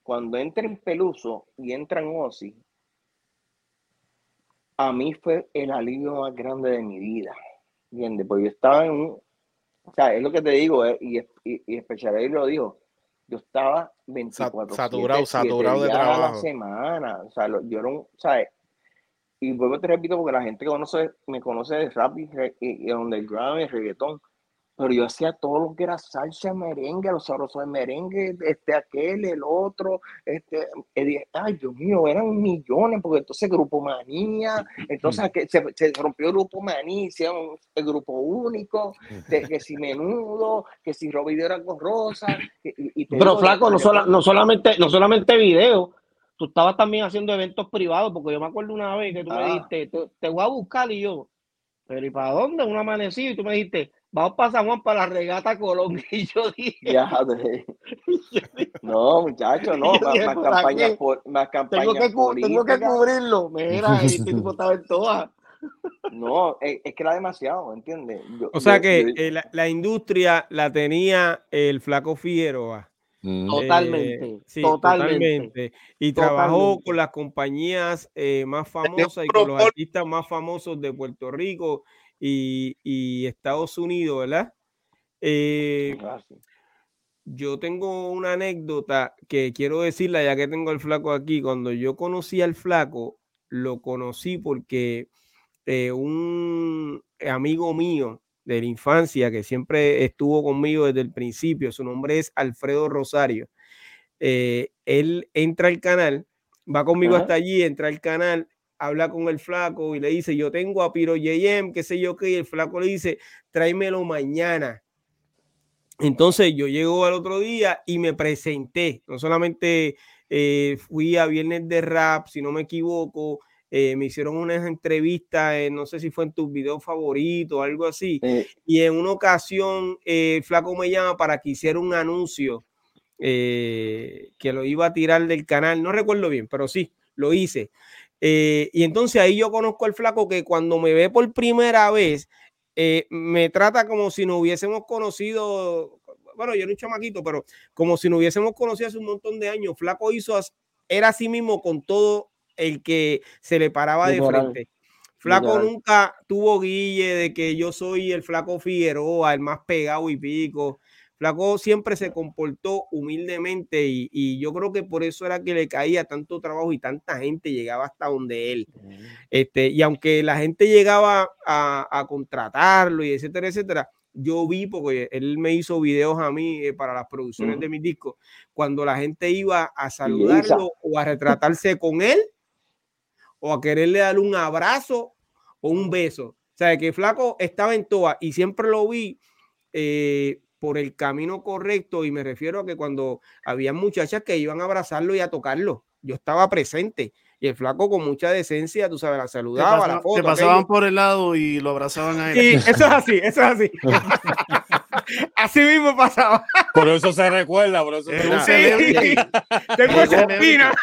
cuando entra en Peluso y entra en Osi, a mí fue el alivio más grande de mi vida. ¿Entiendes? Porque yo estaba en un. O sea, es lo que te digo, eh, y, y, y especialmente lo dijo. Yo estaba 24 saturado, saturado de trabajo. semana. O sea, yo no, ¿sabes? Y vuelvo te repito porque la gente que conoce, me conoce de rap y, y, y underground y reggaetón pero yo hacía todo lo que era salsa, merengue, los sabrosos de merengue, este, aquel, el otro, este, ay, Dios mío, eran millones, porque entonces Grupo Manía, entonces se, se rompió el Grupo Manía, hicieron el Grupo Único, que si Menudo, que si Robidio era con Rosa. Y, pero flaco, no, no, solamente, no solamente video, tú estabas también haciendo eventos privados, porque yo me acuerdo una vez que tú me ah. dijiste, te, te, voy a buscar y yo, pero ¿y para dónde? Un amanecido y tú me dijiste, vamos para San Juan para la regata Colón. Y yo dije, ya, no, muchachos, no, más, más campañas por, más campañas tengo que, tengo que cubrirlo. Mira, este tipo estaba en todas. No, es, que era demasiado, ¿entiendes? o sea que eh, la, la, industria la tenía el flaco Figueroa. Mm. Totalmente, sí, totalmente, Y trabajó con las compañías eh, más famosas y con los artistas más famosos de Puerto Rico y, Estados Unidos, ¿verdad? Eh, yo tengo una anécdota que quiero decirla ya que tengo al flaco aquí. Cuando yo conocí al flaco, lo conocí porque eh, un amigo mío de la infancia que siempre estuvo conmigo desde el principio, su nombre es Alfredo Rosario. Eh, él entra al canal, va conmigo hasta allí, entra al canal, habla con el flaco y le dice, yo tengo a Piro JM, qué sé yo qué, y el flaco le dice, tráemelo mañana. Entonces yo llego al otro día y me presenté, no solamente eh, fui a Viernes de Rap, si no me equivoco, eh, me hicieron unas entrevistas, no sé si fue en tus videos favoritos o algo así, y en una ocasión el flaco me llama para que hiciera un anuncio que lo iba a tirar del canal, no recuerdo bien, pero sí, lo hice. Eh, y entonces ahí yo conozco al flaco que cuando me ve por primera vez, eh, me trata como si nos hubiésemos conocido, bueno, yo era un chamaquito, pero como si nos hubiésemos conocido hace un montón de años. Flaco hizo, era así mismo con todo el que se le paraba de frente. Flaco nunca tuvo guille de que yo soy el flaco Figueroa, el más pegado y pico. Flaco siempre se comportó humildemente y, yo creo que por eso era que le caía tanto trabajo y tanta gente llegaba hasta donde él. Este, y aunque la gente llegaba a, contratarlo y etcétera, etcétera, yo vi, porque él me hizo videos a mí eh, para las producciones de mis discos, cuando la gente iba a saludarlo o a retratarse con él o a quererle dar un abrazo o un beso. O sea, que Flaco estaba en toa y siempre lo vi. Eh, por el camino correcto y me refiero a que cuando había muchachas que iban a abrazarlo y a tocarlo, yo estaba presente y el flaco con mucha decencia, tú sabes, la saludaba, la foto. Te pasaban por el lado y lo abrazaban a él. Sí, eso es así, eso es así. así mismo pasaba. Por eso se recuerda, por eso se Tengo esa espina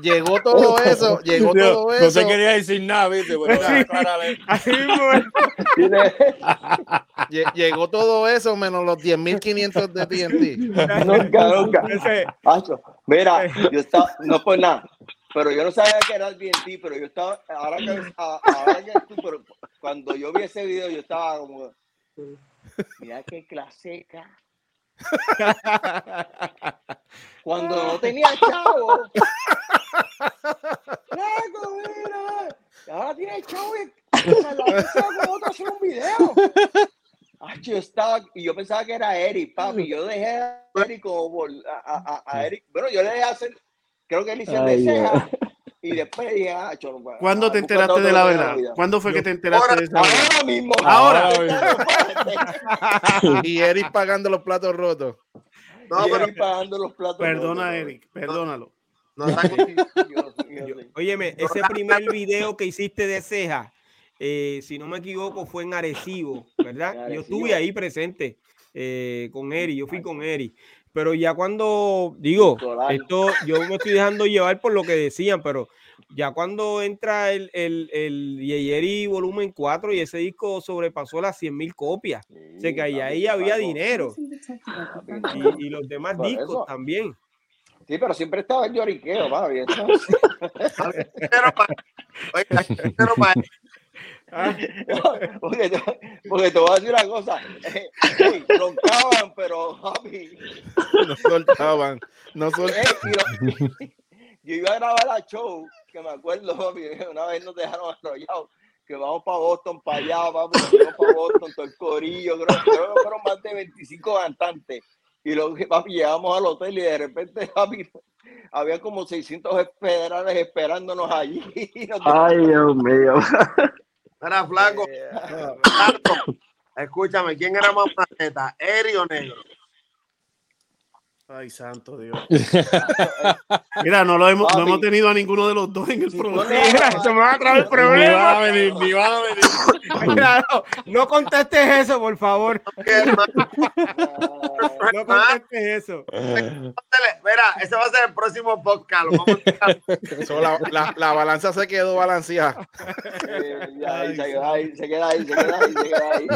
llegó todo eso, llegó todo eso. No se quería decir nada, ¿viste? llegó todo eso menos los 10.500 de TNT. Nunca, nunca. Mira, yo estaba, no por nada, pero yo no sabía que era el TNT, pero yo estaba, ahora que, ahora que tú, pero cuando yo vi ese video, yo estaba como, mira qué claseca. Cuando no tenía chavo. mira! Ahora tiene chavo y como otro hacer un video. yo estaba, y yo pensaba que era Eric, papi. Yo dejé a Eric como a, a, Eric. Bueno, yo le dejé hacer, creo que él hizo de ceja. Y después dije, ah, cholo, ¿Cuándo te enteraste de la verdad? ¿Cuándo fue que te enteraste de esa verdad? Ahora mismo. Ahora. y Eric pagando los platos rotos. No, pero pagando los platos Perdona, Eric, perdónalo. No, Óyeme, ese primer video que hiciste de ceja, eh, si no me equivoco, fue en Arecibo, ¿verdad? Yo estuve ahí presente eh, con Eri, yo fui con Eri. Pero ya cuando digo, esto yo me estoy dejando llevar por lo que decían, pero ya cuando entra el, el, el Yeyeri volumen 4 y ese disco sobrepasó las 100 mil copias, o sea que ahí, había dinero. Y, y, los demás discos también. Sí, pero siempre estaba el lloriqueo, va bien. porque, te, porque, te, voy a decir una cosa. Hey, roncaban, pero papi. No soltaban. No soltaban. yo iba a grabar la show, que me acuerdo, papi, una vez nos dejaron arrollados que vamos para Boston, para allá, vamos, vamos para Boston, todo el corillo, creo, creo que fueron más de 25 cantantes. Y luego, papi, llegamos al hotel y de repente, papi, había como 600 federales esperándonos allí. Ay, Dios mío. Era flaco. Escúchame, ¿quién era más planeta? ¿Eri o negro? Ay, santo Dios. Mira, no lo hemos, no hemos tenido a ninguno de los dos en el programa. Mira, se me va a traer problema. Ni van a venir, ni van a venir. Mira, no, no, contestes eso, por favor. no contestes eso. Mira, ese va a ser el próximo podcast. la, la, la, balanza se quedó balanceada. se, queda ahí, se queda ahí, se queda ahí, se queda ahí.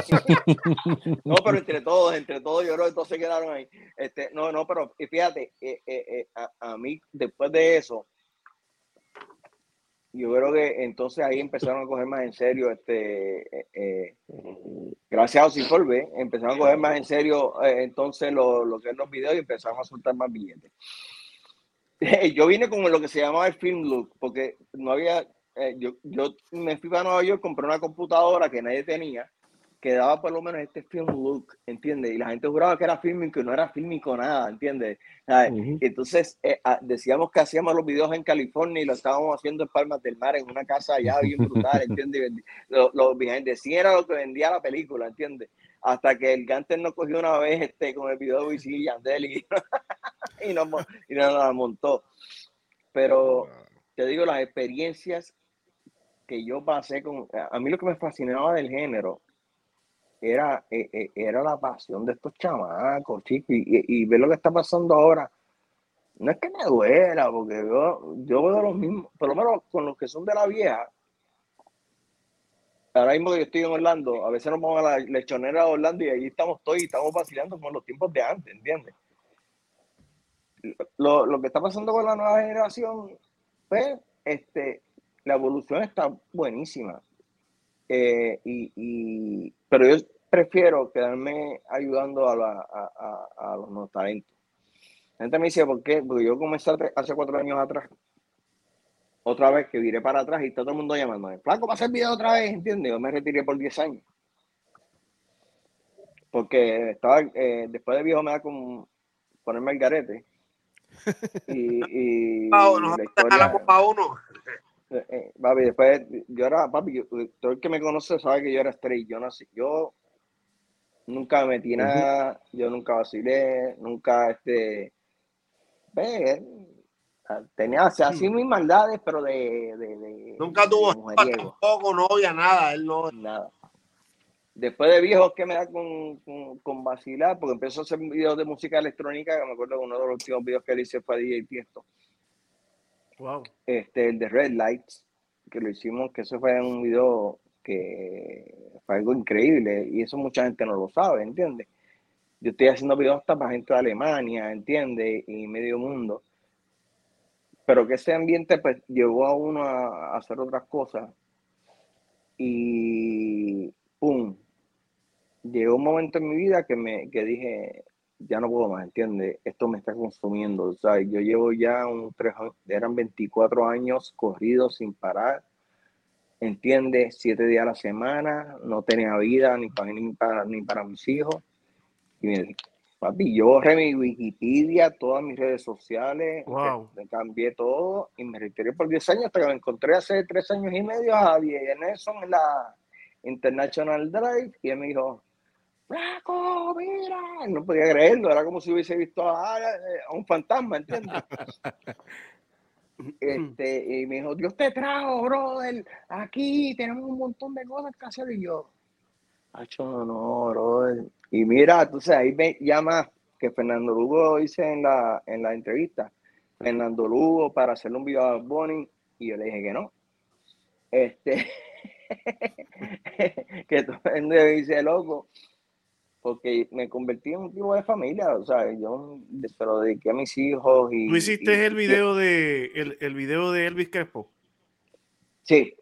No, pero entre todos, entre todos, yo creo que todos se quedaron ahí. Este, no, no, pero fíjate, eh, eh, eh, a, mí después de eso, yo creo que entonces ahí empezaron a coger más en serio, este, gracias a Ocifolve, empezaron a coger más en serio entonces lo, los videos y empezaron a soltar más billetes. yo vine con lo que se llamaba el film look, porque no había, eh, yo, yo me fui a Nueva York, compré una computadora que nadie tenía, que daba por lo menos este film look, ¿entiendes? Y la gente juraba que era filming, que no era filming con nada, ¿entiendes? Entonces eh, ah, decíamos que hacíamos los videos en California y lo estábamos haciendo en Palmas del Mar, en una casa allá bien brutal, ¿entiendes? Los lo, de era lo que vendía la película, ¿entiendes? Hasta que el Ganter nos cogió una vez este, con el video de Wisin y Yandel y, y, nos, y nos la montó. Pero te digo, las experiencias que yo pasé con... A mí lo que me fascinaba del género era, eh, eh, era la pasión de estos chamacos, chicos, y, ver lo que está pasando ahora. No es que me duela, porque yo, yo veo los mismos, por lo menos con los que son de la vieja. Ahora mismo que yo estoy en Orlando, a veces nos vamos a la lechonera de Orlando y ahí estamos todos y estamos vacilando como los tiempos de antes, ¿entiendes? Lo, lo que está pasando con la nueva generación, pues, este, la evolución está buenísima. Eh, y, pero yo prefiero quedarme ayudando a, la, a, a, los talentos. La gente me dice, ¿por qué? Porque yo comencé hace cuatro años atrás, otra vez que viré para atrás y está todo el mundo llamándome, Flaco, va a hacer video otra vez, ¿entiendes? Yo me retiré por 10 años. Porque estaba, eh, después de viejo me da como ponerme el garete. Y, y la historia, uno. Eh, eh, papi, después yo era, papi, todo el que me conoce sabe que yo era straight. Yo nací, yo nunca me metí nada, yo nunca vacilé, nunca este. Tenía así mis maldades, pero de. de, nunca tuvo tampoco novia, nada, él no. Nada. Después de viejos que me da con, con, vacilar, porque empezó a hacer videos de música electrónica, que me acuerdo que uno de los últimos videos que él hice fue DJ Tiesto Wow. Este, el de Red Lights, que lo hicimos, que eso fue un video que fue algo increíble y eso mucha gente no lo sabe, ¿entiendes? Yo estoy haciendo videos hasta para gente de Alemania, ¿entiendes? Y medio mundo. Pero que ese ambiente pues llevó a uno a, hacer otras cosas y ¡pum! Llegó un momento en mi vida que me que dije, ya no puedo más, ¿entiendes? Esto me está consumiendo, o sea, yo llevo ya un tres, eran 24 años corridos sin parar, ¿entiendes? Siete días a la semana, no tenía vida ni para, ni para, ni para mis hijos. Y me papi, yo borré mi Wikipedia, todas mis redes sociales, wow. me, cambié todo y me retiré por 10 años hasta que me encontré hace tres años y medio a Javier Nelson en la International Drive y él me dijo, ¡Flaco, mira! No podía creerlo, era como si hubiese visto a, un fantasma, ¿entiendes? este, y me dijo, Dios te trajo, brother, aquí tenemos un montón de cosas que hacer. Y yo, Hacho, no, brother. Y mira, entonces ahí me llama que Fernando Lugo dice en la, en la entrevista, Fernando Lugo para hacerle un video a Bonnie, y yo le dije que no. Este, que todo el mundo dice, loco, porque me convertí en un tipo de familia, o sea, yo pero dediqué a mis hijos y... ¿Tú hiciste el video de el, el, video de Elvis Crespo? Sí.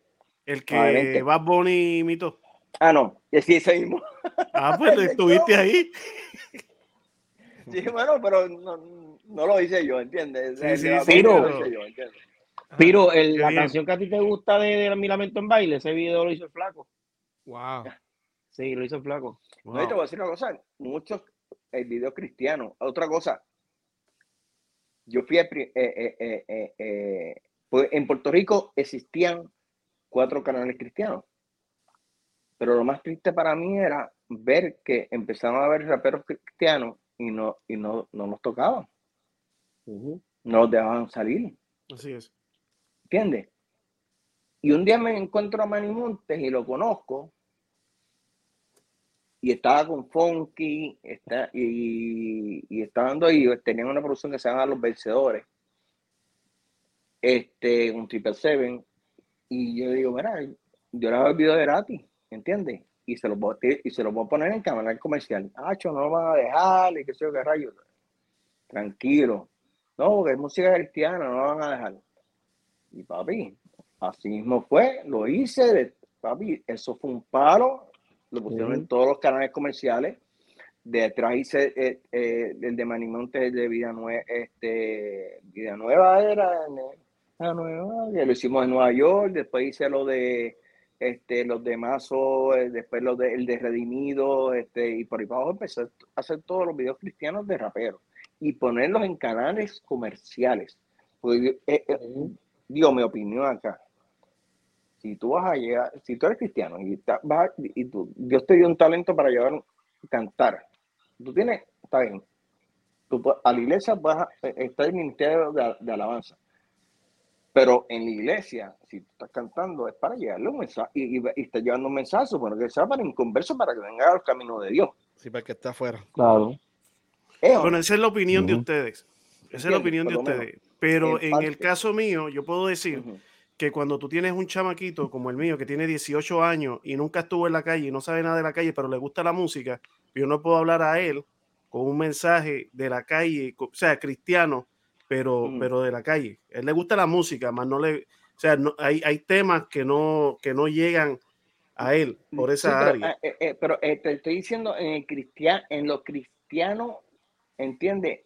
El que va Bonnie imitó. Ah, no, sí, ese mismo. Ah, pues estuviste ahí. Sí, bueno, pero no, no lo hice yo, ¿entiendes? Sí, sí, pero, pero el, la canción que a ti te gusta de, de Mi Lamento en Baile, ese video lo hizo el flaco. Wow. Sí, lo hizo flaco. No, te voy a decir una cosa, muchos el video cristiano. Otra cosa, yo fui a, eh, eh, eh, pues en Puerto Rico existían cuatro canales cristianos. Pero lo más triste para mí era ver que empezaron a haber raperos cristianos y no, y no, no nos tocaban. No nos dejaban salir. Así es. ¿Entiendes? Y un día me encuentro a Manny Montes y lo conozco y estaba con Funky está, y, y estaba dando ahí, tenían una producción que se llama Los Vencedores, este, un Triple Seven, y yo digo, mira, yo le hago el video de gratis, ¿entiendes? Y se lo voy y se lo voy a poner en canal comercial. Ah, no lo van a dejar, y qué sé yo, qué rayos. Tranquilo. No, porque es música cristiana, no lo van a dejar. Y papi, así mismo fue, lo hice, papi, eso fue un palo, lo pusieron en todos los canales comerciales. Detrás hice eh, eh, el de Manimonte, el de Vida Nueva, este, Vida Nueva era, iglesia nueva, ya lo hicimos en Nueva York, después hice lo de este, los de Mazo, eh, después lo de, el de Redimido, este, y por ahí abajo empecé a hacer todos los videos cristianos de raperos y ponerlos en canales comerciales. Pues, eh, digo mi opinión acá. Si tú vas a llegar, si tú eres cristiano y, vas, y tú, Dios te dio un talento para llevar cantar, tú tienes, está bien, tú, a la iglesia vas a, está el ministerio de alabanza pero en la iglesia, si tú estás cantando, es para llevarle un mensaje y, y, estás llevando un mensaje, bueno, que sea para un converso para que venga al camino de Dios. Sí, para que esté afuera. Claro. Bueno, esa es la opinión de ustedes. Esa es la opinión de ustedes. Pero en, el caso mío, yo puedo decir que cuando tú tienes un chamaquito como el mío, que tiene 18 años y nunca estuvo en la calle y no sabe nada de la calle, pero le gusta la música, yo no puedo hablar a él con un mensaje de la calle, o sea, cristiano, pero, mm. pero de la calle. A él le gusta la música, más no le, o sea, no, hay, hay temas que no, que no llegan a él por esa área. Eh, eh, pero eh, te estoy diciendo en el cristiano, en lo cristiano, entiende.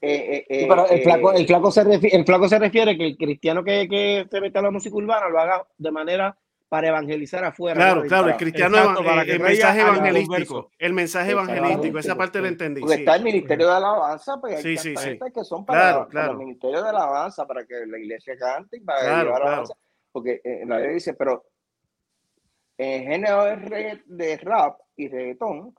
Pero el flaco, el flaco se refiere, el flaco se refiere que el cristiano que, que se mete a la música urbana lo haga de manera para evangelizar afuera. Claro, claro, el cristiano, para el, mensaje evangelístico, el mensaje evangelístico, esa parte la entendí. Porque está el ministerio de alabanza, pues hay sí, que son para, el ministerio de alabanza, para que la iglesia cante y para claro, llevar alabanza. Porque eh, la Biblia dice, pero en género de, de rap y reggaetón,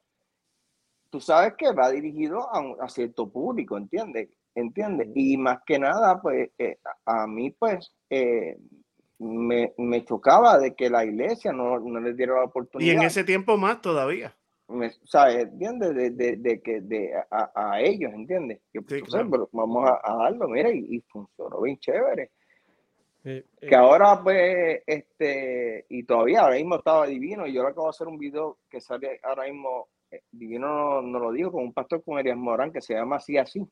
tú sabes que va dirigido a, cierto público, ¿entiendes? ¿Entiendes? Y más que nada, pues eh, a mí, pues, eh, me, me, chocaba de que la iglesia no, no les diera la oportunidad. Y en ese tiempo más todavía. Me, ¿Sabes? ¿Entiendes? De, de, de, que de, a, a, ellos, ¿entiendes? Yo, pues, vamos a, a, darlo, mira, y, y funcionó bien chévere. que eh. ahora, pues, este, y todavía ahora mismo estaba divino, y yo le acabo de hacer un video que sale ahora mismo, divino no, lo digo, con un pastor con Elias Morán que se llama así, así.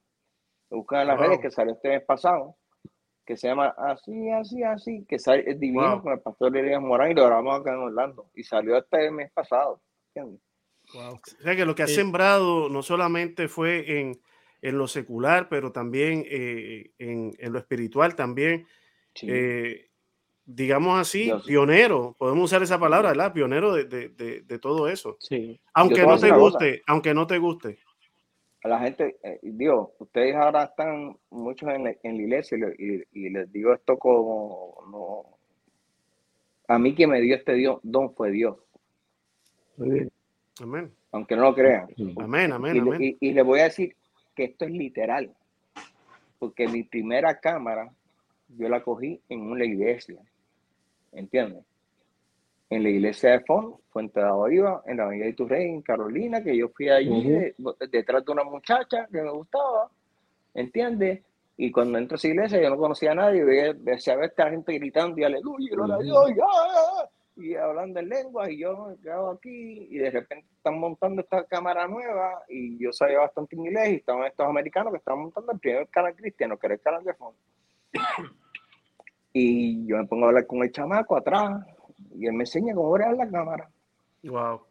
Buscan en las redes que salió este mes pasado que se llama Así, Así, Así, que es divino con el pastor Elías Morán y lo grabamos acá en Orlando. Y salió este mes pasado. O sea que lo que ha sembrado no solamente fue en, en lo secular, pero también eh, en, en, lo espiritual también. Eh, digamos así, pionero, podemos usar esa palabra, ¿verdad? Pionero de, de, de, todo eso. Sí. Aunque no te guste, aunque no te guste la gente, eh, Dios, ustedes ahora están muchos en, la iglesia y, les digo esto como, no, a mí que me dio este Dios, don fue Dios. Amén. Aunque no lo crean. Amén, amén, y, amén. Y, les voy a decir que esto es literal, porque mi primera cámara yo la cogí en una iglesia, ¿entiendes? en la iglesia de Fon, Fuente de Oliva, en la avenida de Turrey, en Carolina, que yo fui allí detrás de una muchacha que me gustaba, ¿entiendes? Y cuando entro a esa iglesia yo no conocía a nadie, veía, a ver esta gente gritando y aleluya, y, Dios, y, hablando en lengua, y yo me quedaba aquí, y de repente están montando esta cámara nueva, y yo sabía bastante inglés, y estaban estos americanos que estaban montando el primer canal cristiano, que era el canal de Fon. Y yo me pongo a hablar con el chamaco atrás, y él me enseña cómo ver la cámara. Wow.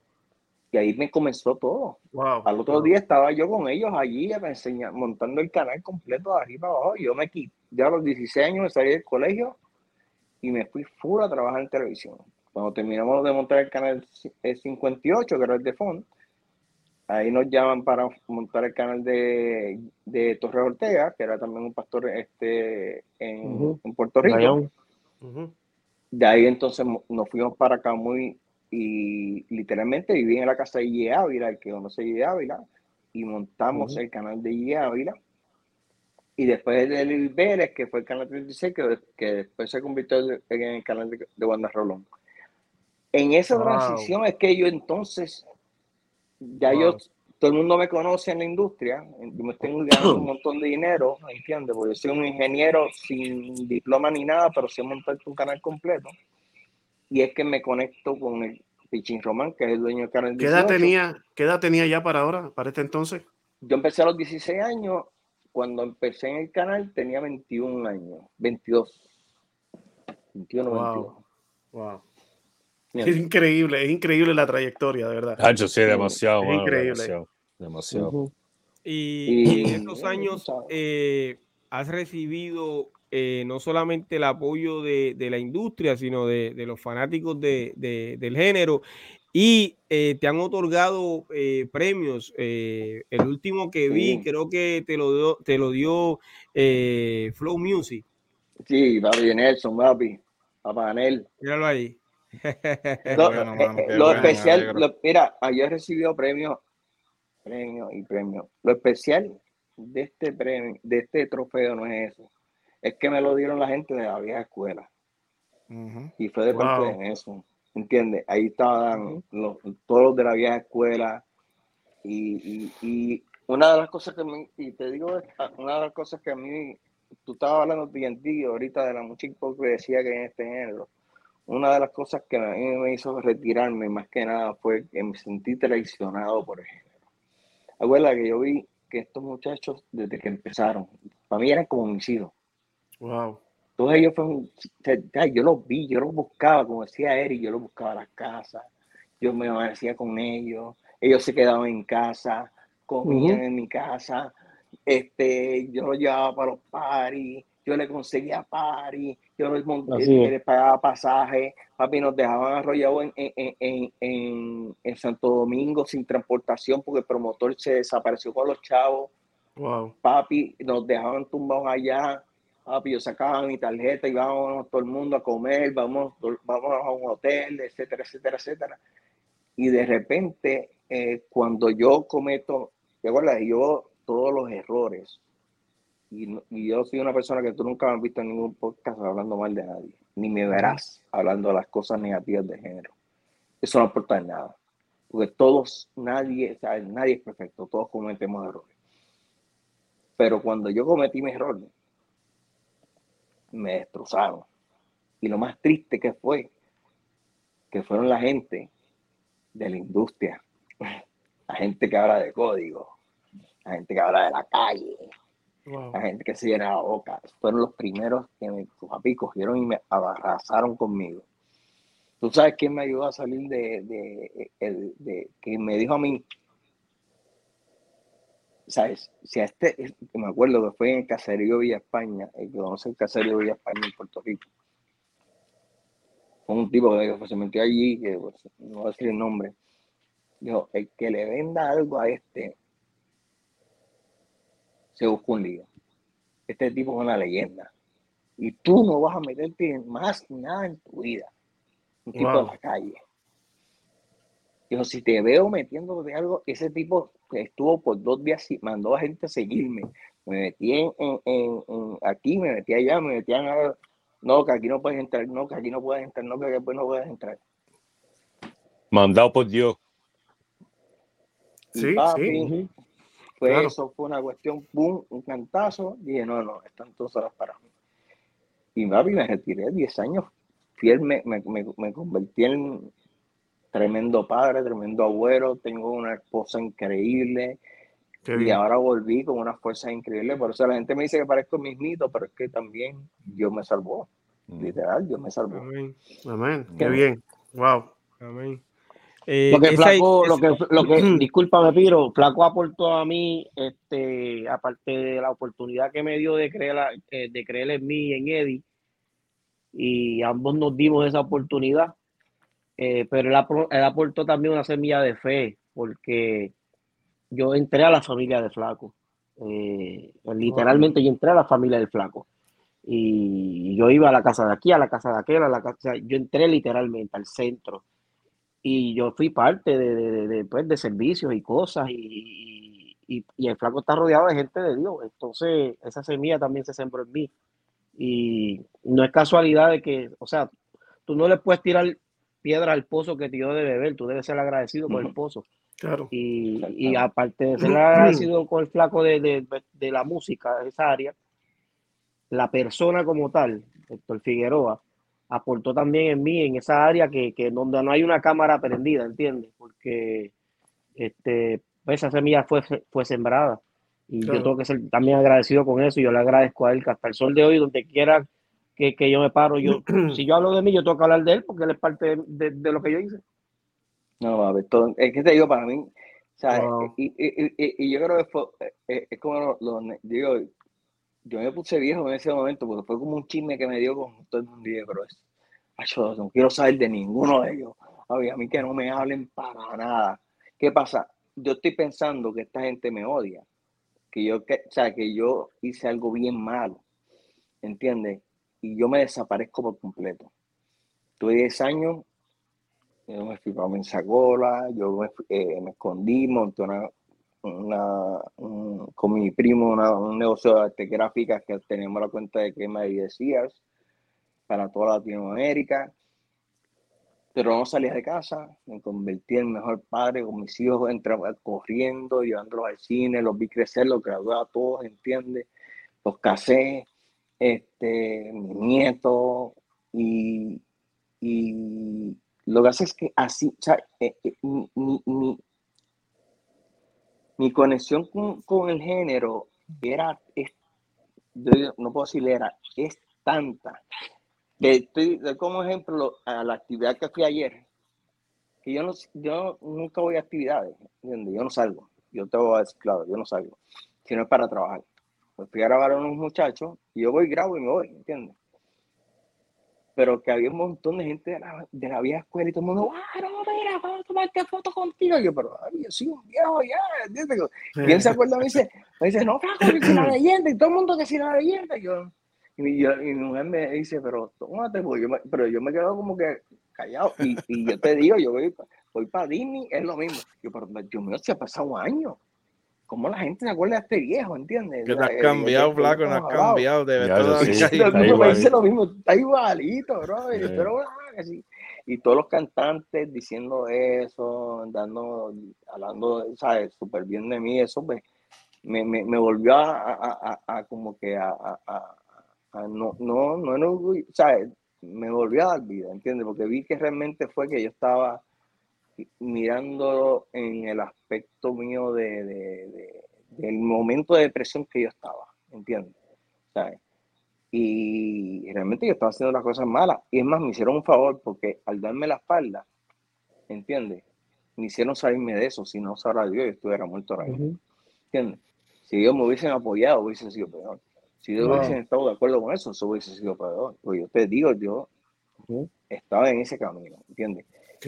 Y ahí me comenzó todo. Wow. Al otro día estaba yo con ellos allí me enseña, montando el canal completo de arriba abajo. Yo me quité, ya a los 16 años me salí del colegio y me fui full a trabajar en televisión. Cuando terminamos de montar el canal 58, que era el de Font, ahí nos llaman para montar el canal de, de Torres Ortega, que era también un pastor este, en, en Puerto Rico. De ahí entonces nos fuimos para acá muy y literalmente viví en la casa de Ie Ávila, el que conoce Ie Ávila, y montamos el canal de Ie Ávila. Y después de Lil Vélez, que fue el canal 36, que, que después se convirtió en el canal de, de Wanda Rolón. En esa transición es que yo entonces, ya yo todo el mundo me conoce en la industria, yo me estoy ganando un montón de dinero, ¿entiendes? Porque yo soy un ingeniero sin diploma ni nada, pero sí montar un canal completo. Y es que me conecto con el Pichín Román, que es el dueño del canal. ¿Qué edad, tenía, ¿Qué edad tenía ya para ahora, para este entonces? Yo empecé a los 16 años. Cuando empecé en el canal tenía 21 años, 22. 21, wow. 22. Wow. Es increíble, es increíble la trayectoria, de verdad. Ah, yo sé demasiado. Es increíble. Demasiado. y, en estos años eh, has recibido eh, no solamente el apoyo de, la industria, sino de, los fanáticos del género. Y eh, te han otorgado eh, premios. el último que vi, creo que te lo dio, te lo dio Flow Music. Sí, papi Nelson, papi. Papá Anel. Míralo ahí. lo, especial, mira, ayer recibió premios, premios y premios. Lo especial de este premio, de este trofeo no es eso. Es que me lo dieron la gente de la vieja escuela. Y fue de parte de eso. ¿Entiendes? Ahí estaban los, todos los de la vieja escuela. Y, y, una de las cosas que me, y te digo, una de las cosas que a mí, tú estabas hablando de ti ahorita de la mucha decía que en este género. Una de las cosas que a mí me hizo retirarme más que nada fue que me sentí traicionado por el género. Abuela, que yo vi que estos muchachos, desde que empezaron, para mí eran como mis hijos. Wow. Todos ellos fueron, yo los vi, yo los buscaba, como decía Eric, yo los buscaba a las casas, yo me amanecía con ellos, ellos se quedaban en casa, comían en mi casa, este, yo los llevaba para los paris, yo le conseguía paris, yo les, les pagaba pasaje, papi, nos dejaban arrollados en, en, en, en, Santo Domingo sin transportación porque el promotor se desapareció con los chavos. Wow. Papi, nos dejaban tumbados allá. Papi, yo sacaba mi tarjeta y vamos todo el mundo a comer, vamos, vamos a un hotel, etcétera, etcétera, etcétera. Y de repente, eh, cuando yo cometo, yo todos los errores y, yo soy una persona que tú nunca me has visto en ningún podcast hablando mal de nadie, ni me verás hablando de las cosas negativas de género. Eso no aporta en nada. Porque todos, nadie, nadie es perfecto, todos cometemos errores. Pero cuando yo cometí mi error, me destrozaron. Y lo más triste que fue, que fueron la gente de la industria, la gente que habla de código, la gente que habla de la calle, la gente que se llena la boca. Fueron los primeros que me papi, cogieron y me abrazaron conmigo. ¿Tú sabes quién me ayudó a salir de, de, de, de que me dijo a mí? ¿Sabes? Si a este, me acuerdo que fue en el caserío Villa España, el que conoce el caserío Villa España en Puerto Rico. Fue un tipo que pues, se metió allí, que pues, no voy a decir el nombre. Dijo, el que le venda algo a este, se busca un lío. Este tipo es una leyenda. Y tú no vas a meterte en más nada en tu vida. Un tipo de la calle. Dijo, si te veo metiendo de algo, ese tipo que estuvo por dos días y mandó a gente a seguirme. Me metí en, aquí, me metí allá, me metí en... No, que aquí no puedes entrar, no, que aquí no puedes entrar, no, que aquí no puedes entrar. Mandado por Dios. Sí, sí. Pues eso fue una cuestión, boom, un cantazo. Dije, no, no, están todas horas para mí. Y papi, me retiré 10 años fiel, me, me, me, convertí en tremendo padre, tremendo abuelo. Tengo una esposa increíble. y ahora volví con una fuerza increíble. Por eso la gente me dice que parezco mismito, pero es que también Dios me salvó. Mm. Literal, Dios me salvó. Amén. Amén. Qué bien. Wow. Amén. Eh, lo que Flaco, lo que, lo que, discúlpame, Piro, Flaco aportó a mí, este, aparte de la oportunidad que me dio de creer, eh, de creer en mí y en Eddie, y ambos nos dimos esa oportunidad, eh, pero él, aportó también una semilla de fe, porque yo entré a la familia de Flaco, literalmente yo entré a la familia del Flaco, y yo iba a la casa de aquí, a la casa de aquel, a la casa, yo entré literalmente al centro y yo fui parte de, de, de, pues, de servicios y cosas y, y, y, el flaco está rodeado de gente de Dios, entonces esa semilla también se sembró en mí y no es casualidad de que, o sea, tú no le puedes tirar piedra al pozo que te dio de beber, tú debes ser agradecido por el pozo. Claro. Y, y aparte de ser agradecido con el flaco de, de, de la música, de esa área, la persona como tal, Héctor Figueroa, aportó también en mí, en esa área que, que donde no hay una cámara prendida, ¿entiendes? Porque este, pues, esa semilla fue, fue sembrada. Y yo tengo que ser también agradecido con eso. Y yo le agradezco a él que hasta el sol de hoy, donde quiera que, que yo me paro, yo, si yo hablo de mí, yo tengo que hablar de él porque él es parte de, de, lo que yo hice. No, a ver, todo, es que te digo, para mí, y, y, y, y, yo creo que fue, es, como lo, digo, yo me puse viejo en ese momento porque fue como un chisme que me dio con todo el mundo. Pero es, no quiero saber de ninguno de ellos. a mí que no me hablen para nada. ¿Qué pasa? Yo estoy pensando que esta gente me odia. Que yo, o sea, que yo hice algo bien malo. ¿Entiendes? Y yo me desaparezco por completo. Tuve 10 años, yo me fui para Mensagola, yo me, eh, me escondí, monté una, una, con mi primo un negocio de arte gráficas que teníamos la cuenta de quema de decías para toda Latinoamérica. Pero no salía de casa, me convertí en mejor padre con mis hijos, entraba corriendo, llevándolos al cine, los vi crecer, los gradué a todos, ¿entiendes? Los casé, este, mi nieto, y, y lo que hace es que así, o sea, eh, eh, mi, mi conexión con, el género era, no puedo decir era, es tanta. Estoy, como ejemplo a la actividad que fui ayer, que yo, no, yo nunca voy a actividades. Yo no salgo, yo te voy a decir claro, yo no salgo, sino es para trabajar. Pues fui a grabar a unos muchachos y yo voy, grabo y me voy, ¿entiendes? Pero que había un montón de gente de la, de la vieja escuela y todo el mundo, ah, no, mira, vamos a tomarte foto contigo. Y yo, pero ay, yo soy un viejo ya, ¿entiendes? ¿Quién se acuerda? Me dice, me dice, no, Franco, que la leyenda, y todo el mundo que si la leyenda. Y yo, y, yo, y mi mujer me dice, pero tómate, pues yo pero yo me quedo como que callado. Y, y yo te digo, yo voy, voy para Disney, es lo mismo. Yo, pero Dios mío, se ha pasado un año cómo la gente se acuerda de este viejo, ¿entiendes? Que te has cambiado, flaco, no has cambiado. De verdad. me dice lo mismo, está igualito, bro. Pero, y todos los cantantes diciendo eso, dando, hablando, ¿sabes? Súper bien de mí, eso pues, me, me, me volvió a, a, a, como que a, no, no, no, no, ¿sabes? Me volvió a dar vida, ¿entiendes? Porque vi que realmente fue que yo estaba mirando en el aspecto mío de, de, del momento de depresión que yo estaba, ¿entiendes? Y realmente yo estaba haciendo las cosas malas. Y es más, me hicieron un favor porque al darme la espalda, ¿entiendes? Me hicieron salirme de eso. Si no, sabrá Dios, yo estuviera muerto ahora ¿Entiendes? Si ellos me hubiesen apoyado, hubiese sido peor. Si ellos hubiesen estado de acuerdo con eso, eso hubiese sido peor. Pues yo te digo, yo estaba en ese camino, ¿entiendes?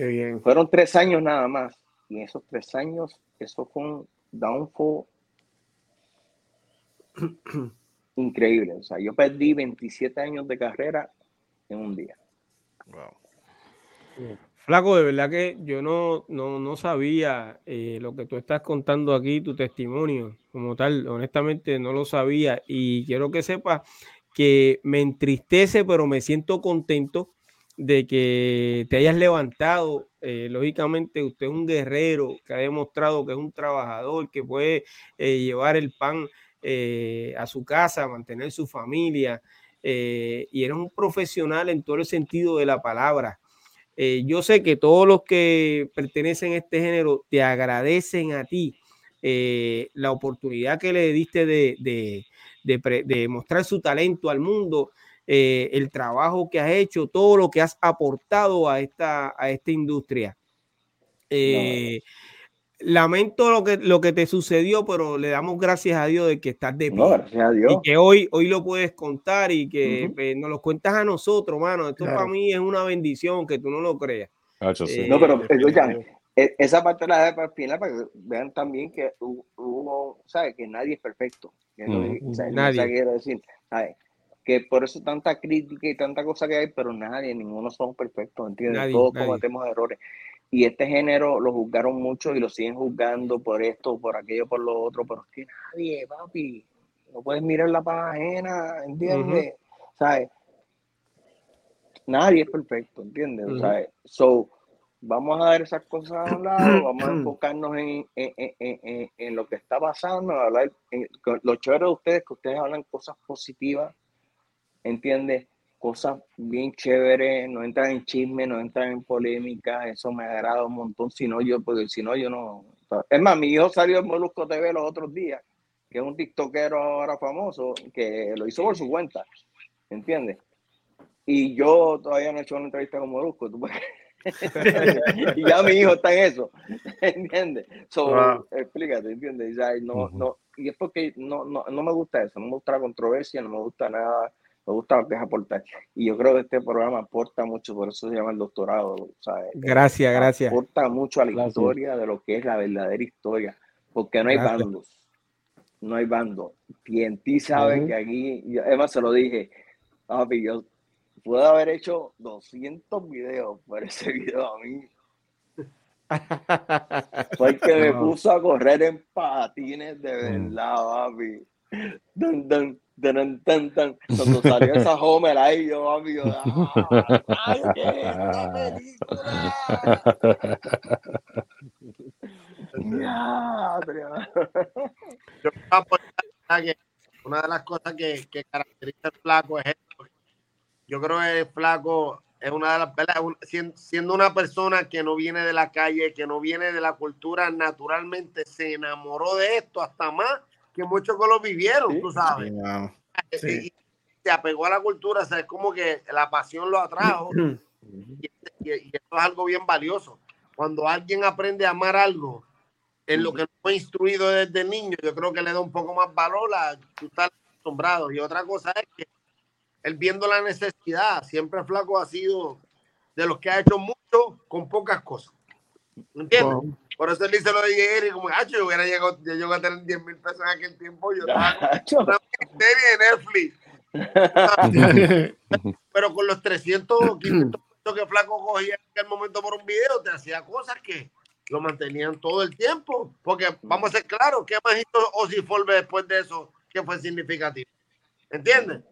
Bien. Fueron tres años nada más. Y esos tres años, eso fue un downfall increíble. O sea, yo perdí 27 años de carrera en un día. Flaco, de verdad que yo no, no, sabía eh, lo que tú estás contando aquí, tu testimonio como tal. Honestamente no lo sabía y quiero que sepas que me entristece, pero me siento contento de que te hayas levantado. Eh, lógicamente, usted es un guerrero que ha demostrado que es un trabajador, que puede eh, llevar el pan eh, a su casa, mantener su familia, y eres un profesional en todo el sentido de la palabra. yo sé que todos los que pertenecen a este género te agradecen a ti la oportunidad que le diste de, de, de mostrar su talento al mundo eh, el trabajo que has hecho, todo lo que has aportado a esta, a esta industria. Eh, lamento lo que, lo que te sucedió, pero le damos gracias a Dios de que estás de pie. Y que hoy, hoy lo puedes contar y que pues, nos lo cuentas a nosotros, mano. Esto para mí es una bendición que tú no lo creas. Eh, no, pero e, esa parte la de para final para que vean también que uno sabe que nadie es perfecto. nadie. decir, que por eso tanta crítica y tanta cosa que hay, pero nadie, ninguno son perfectos, ¿entiendes? Todos cometemos errores. Y este género lo juzgaron mucho y lo siguen juzgando por esto, por aquello, por lo otro, pero es que nadie, papi, no puedes mirar la página, ¿entiendes? ¿Sabes? Nadie es perfecto, ¿entiendes? So, vamos a ver esas cosas a un lado, vamos a enfocarnos en, en, lo que está pasando, hablar, lo chévere de ustedes que ustedes hablan cosas positivas, ¿entiendes? Cosas bien chéveres, no entran en chisme, no entran en polémica, eso me agrada un montón, si no yo, porque si no yo no... Es más, mi hijo salió en Molusco TV los otros días, que es un tiktokero ahora famoso, que lo hizo por su cuenta, ¿entiendes? Y yo todavía no he hecho una entrevista con Molusco, ¿tú y ya mi hijo está en eso, ¿entiendes? So, Explícate, ¿entiendes? no, no, y es porque no, no, no me gusta eso, no me gusta la controversia, no me gusta nada me gusta lo que es aportar. Y yo creo que este programa aporta mucho, por eso se llama el doctorado. Gracias, gracias. Aporta mucho a la historia de lo que es la verdadera historia, porque no hay bandos. No hay bandos. Quien ti sabe que aquí, yo, además se lo dije, papi, yo puedo haber hecho 200 videos por ese video a mí. Porque me puso a correr en patines de mm. verdad, papi. Dun, dun, dun. Cuando salió esa Homer ahí, yo, amigo, ¡ay, qué película! una de las cosas que, que caracteriza al flaco es esto. Yo creo que el flaco es una de las, siendo una persona que no viene de la calle, que no viene de la cultura, naturalmente se enamoró de esto hasta más que muchos que lo vivieron, tú sabes. Y, se apegó a la cultura, es como que la pasión lo atrajo. y, esto es algo bien valioso. Cuando alguien aprende a amar algo en lo que no fue instruido desde niño, yo creo que le da un poco más valor a tú estar acostumbrado. Y otra cosa es que él viendo la necesidad, siempre Flaco ha sido de los que ha hecho mucho con pocas cosas. ¿Entiendes? Por eso él dice lo de Jerry, como, ah, yo hubiera llegado, yo llego a tener 10 mil pesos en aquel tiempo, yo estaba una serie de Netflix. Pero con los 300, 500 pesos que Flaco cogía en aquel momento por un video, te hacía cosas que lo mantenían todo el tiempo. Porque vamos a ser claros, ¿qué más hizo Osifolve después de eso que fue significativo? ¿Entiendes?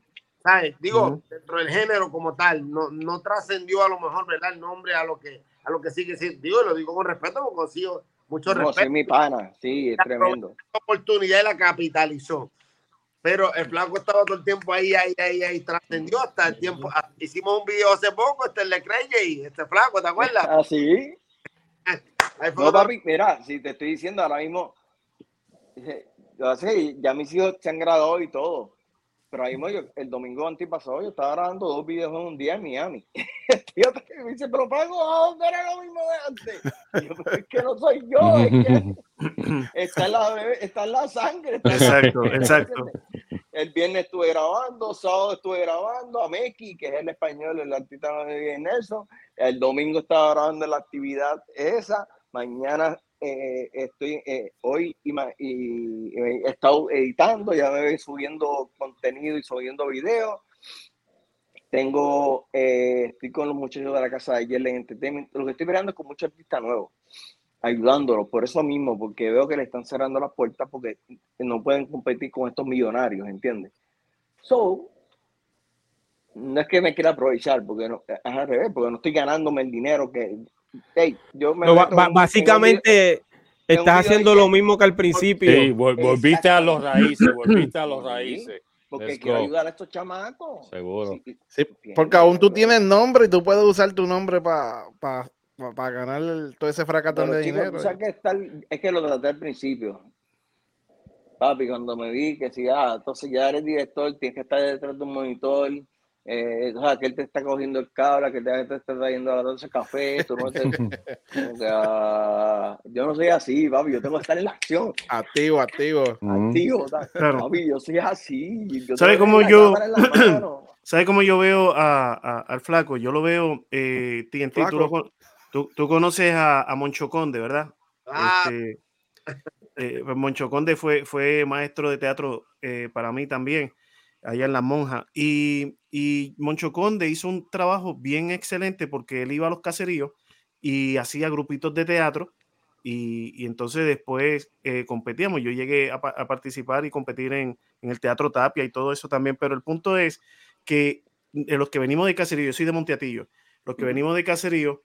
¿Sabes? Digo, dentro del género como tal, no, no trascendió a lo mejor, ¿verdad? El nombre a lo que a lo que sigue siendo. Digo, lo digo con respeto porque consigo mucho no, respeto. mi pana, sí, es tremendo. La oportunidad la capitalizó. Pero el flaco estaba todo el tiempo ahí, ahí, ahí, ahí, trascendió hasta el tiempo. Ah, hicimos un video hace poco, este le creye y este flaco, ¿te acuerdas? Ah, sí. no, papi, mira, si te estoy diciendo ahora mismo, yo sé, ya mis hijos se han graduado y todo. Pero ahí yo, el domingo antipasado yo estaba grabando dos videos en un día en Miami. tío me dice, pero Paco, ¿dónde era lo mismo de antes? yo, es que no soy yo, es que está en la, está en la sangre. exacto, exacto. El viernes estuve grabando, sábado estuve grabando a Meki, que es el español, el artista de Nelson. El domingo estaba grabando la actividad esa. Mañana eh, estoy eh, hoy y, he estado editando, ya me voy subiendo contenido y subiendo videos. Tengo, eh, estoy con los muchachos de la casa de Yellen Entertainment. Lo que estoy mirando es con muchos artistas nuevos, ayudándolos, por eso mismo, porque veo que le están cerrando las puertas porque no pueden competir con estos millonarios, ¿entiendes? So, no es que me quiera aprovechar, porque no, es al revés, porque no estoy ganándome el dinero que básicamente estás haciendo lo mismo que al principio. Sí, volviste a los raíces, volviste a los raíces. Porque quiero ayudar a estos chamacos. Seguro. porque aún tú tienes nombre y tú puedes usar tu nombre para para ganar todo ese fracatón de dinero. es que lo traté al principio. Papi, cuando me vi que si, ah, entonces ya eres director, tienes que estar detrás de un monitor, eh, o sea, que él te está cogiendo el cable, que te, te está trayendo a las café, tú no te, o sea, yo no soy así, papi, yo tengo que estar en la acción. Activo, activo. Activo, claro. papi, yo soy así. ¿Sabes cómo yo, ¿sabe cómo yo veo a, a, al flaco? Yo lo veo, eh, TNT, tú, lo, tú, tú, conoces a, a Moncho Conde, ¿verdad? Ah. Este, eh, Moncho Conde fue, fue maestro de teatro eh, para mí también allá en La Monja. Y, y Moncho Conde hizo un trabajo bien excelente porque él iba a los caseríos y hacía grupitos de teatro. Y, y entonces después eh, competíamos. Yo llegué a, a, participar y competir en, en, el Teatro Tapia y todo eso también. Pero el punto es que eh, los que venimos de caserío, yo soy de Monteatillo, los que venimos de caserío,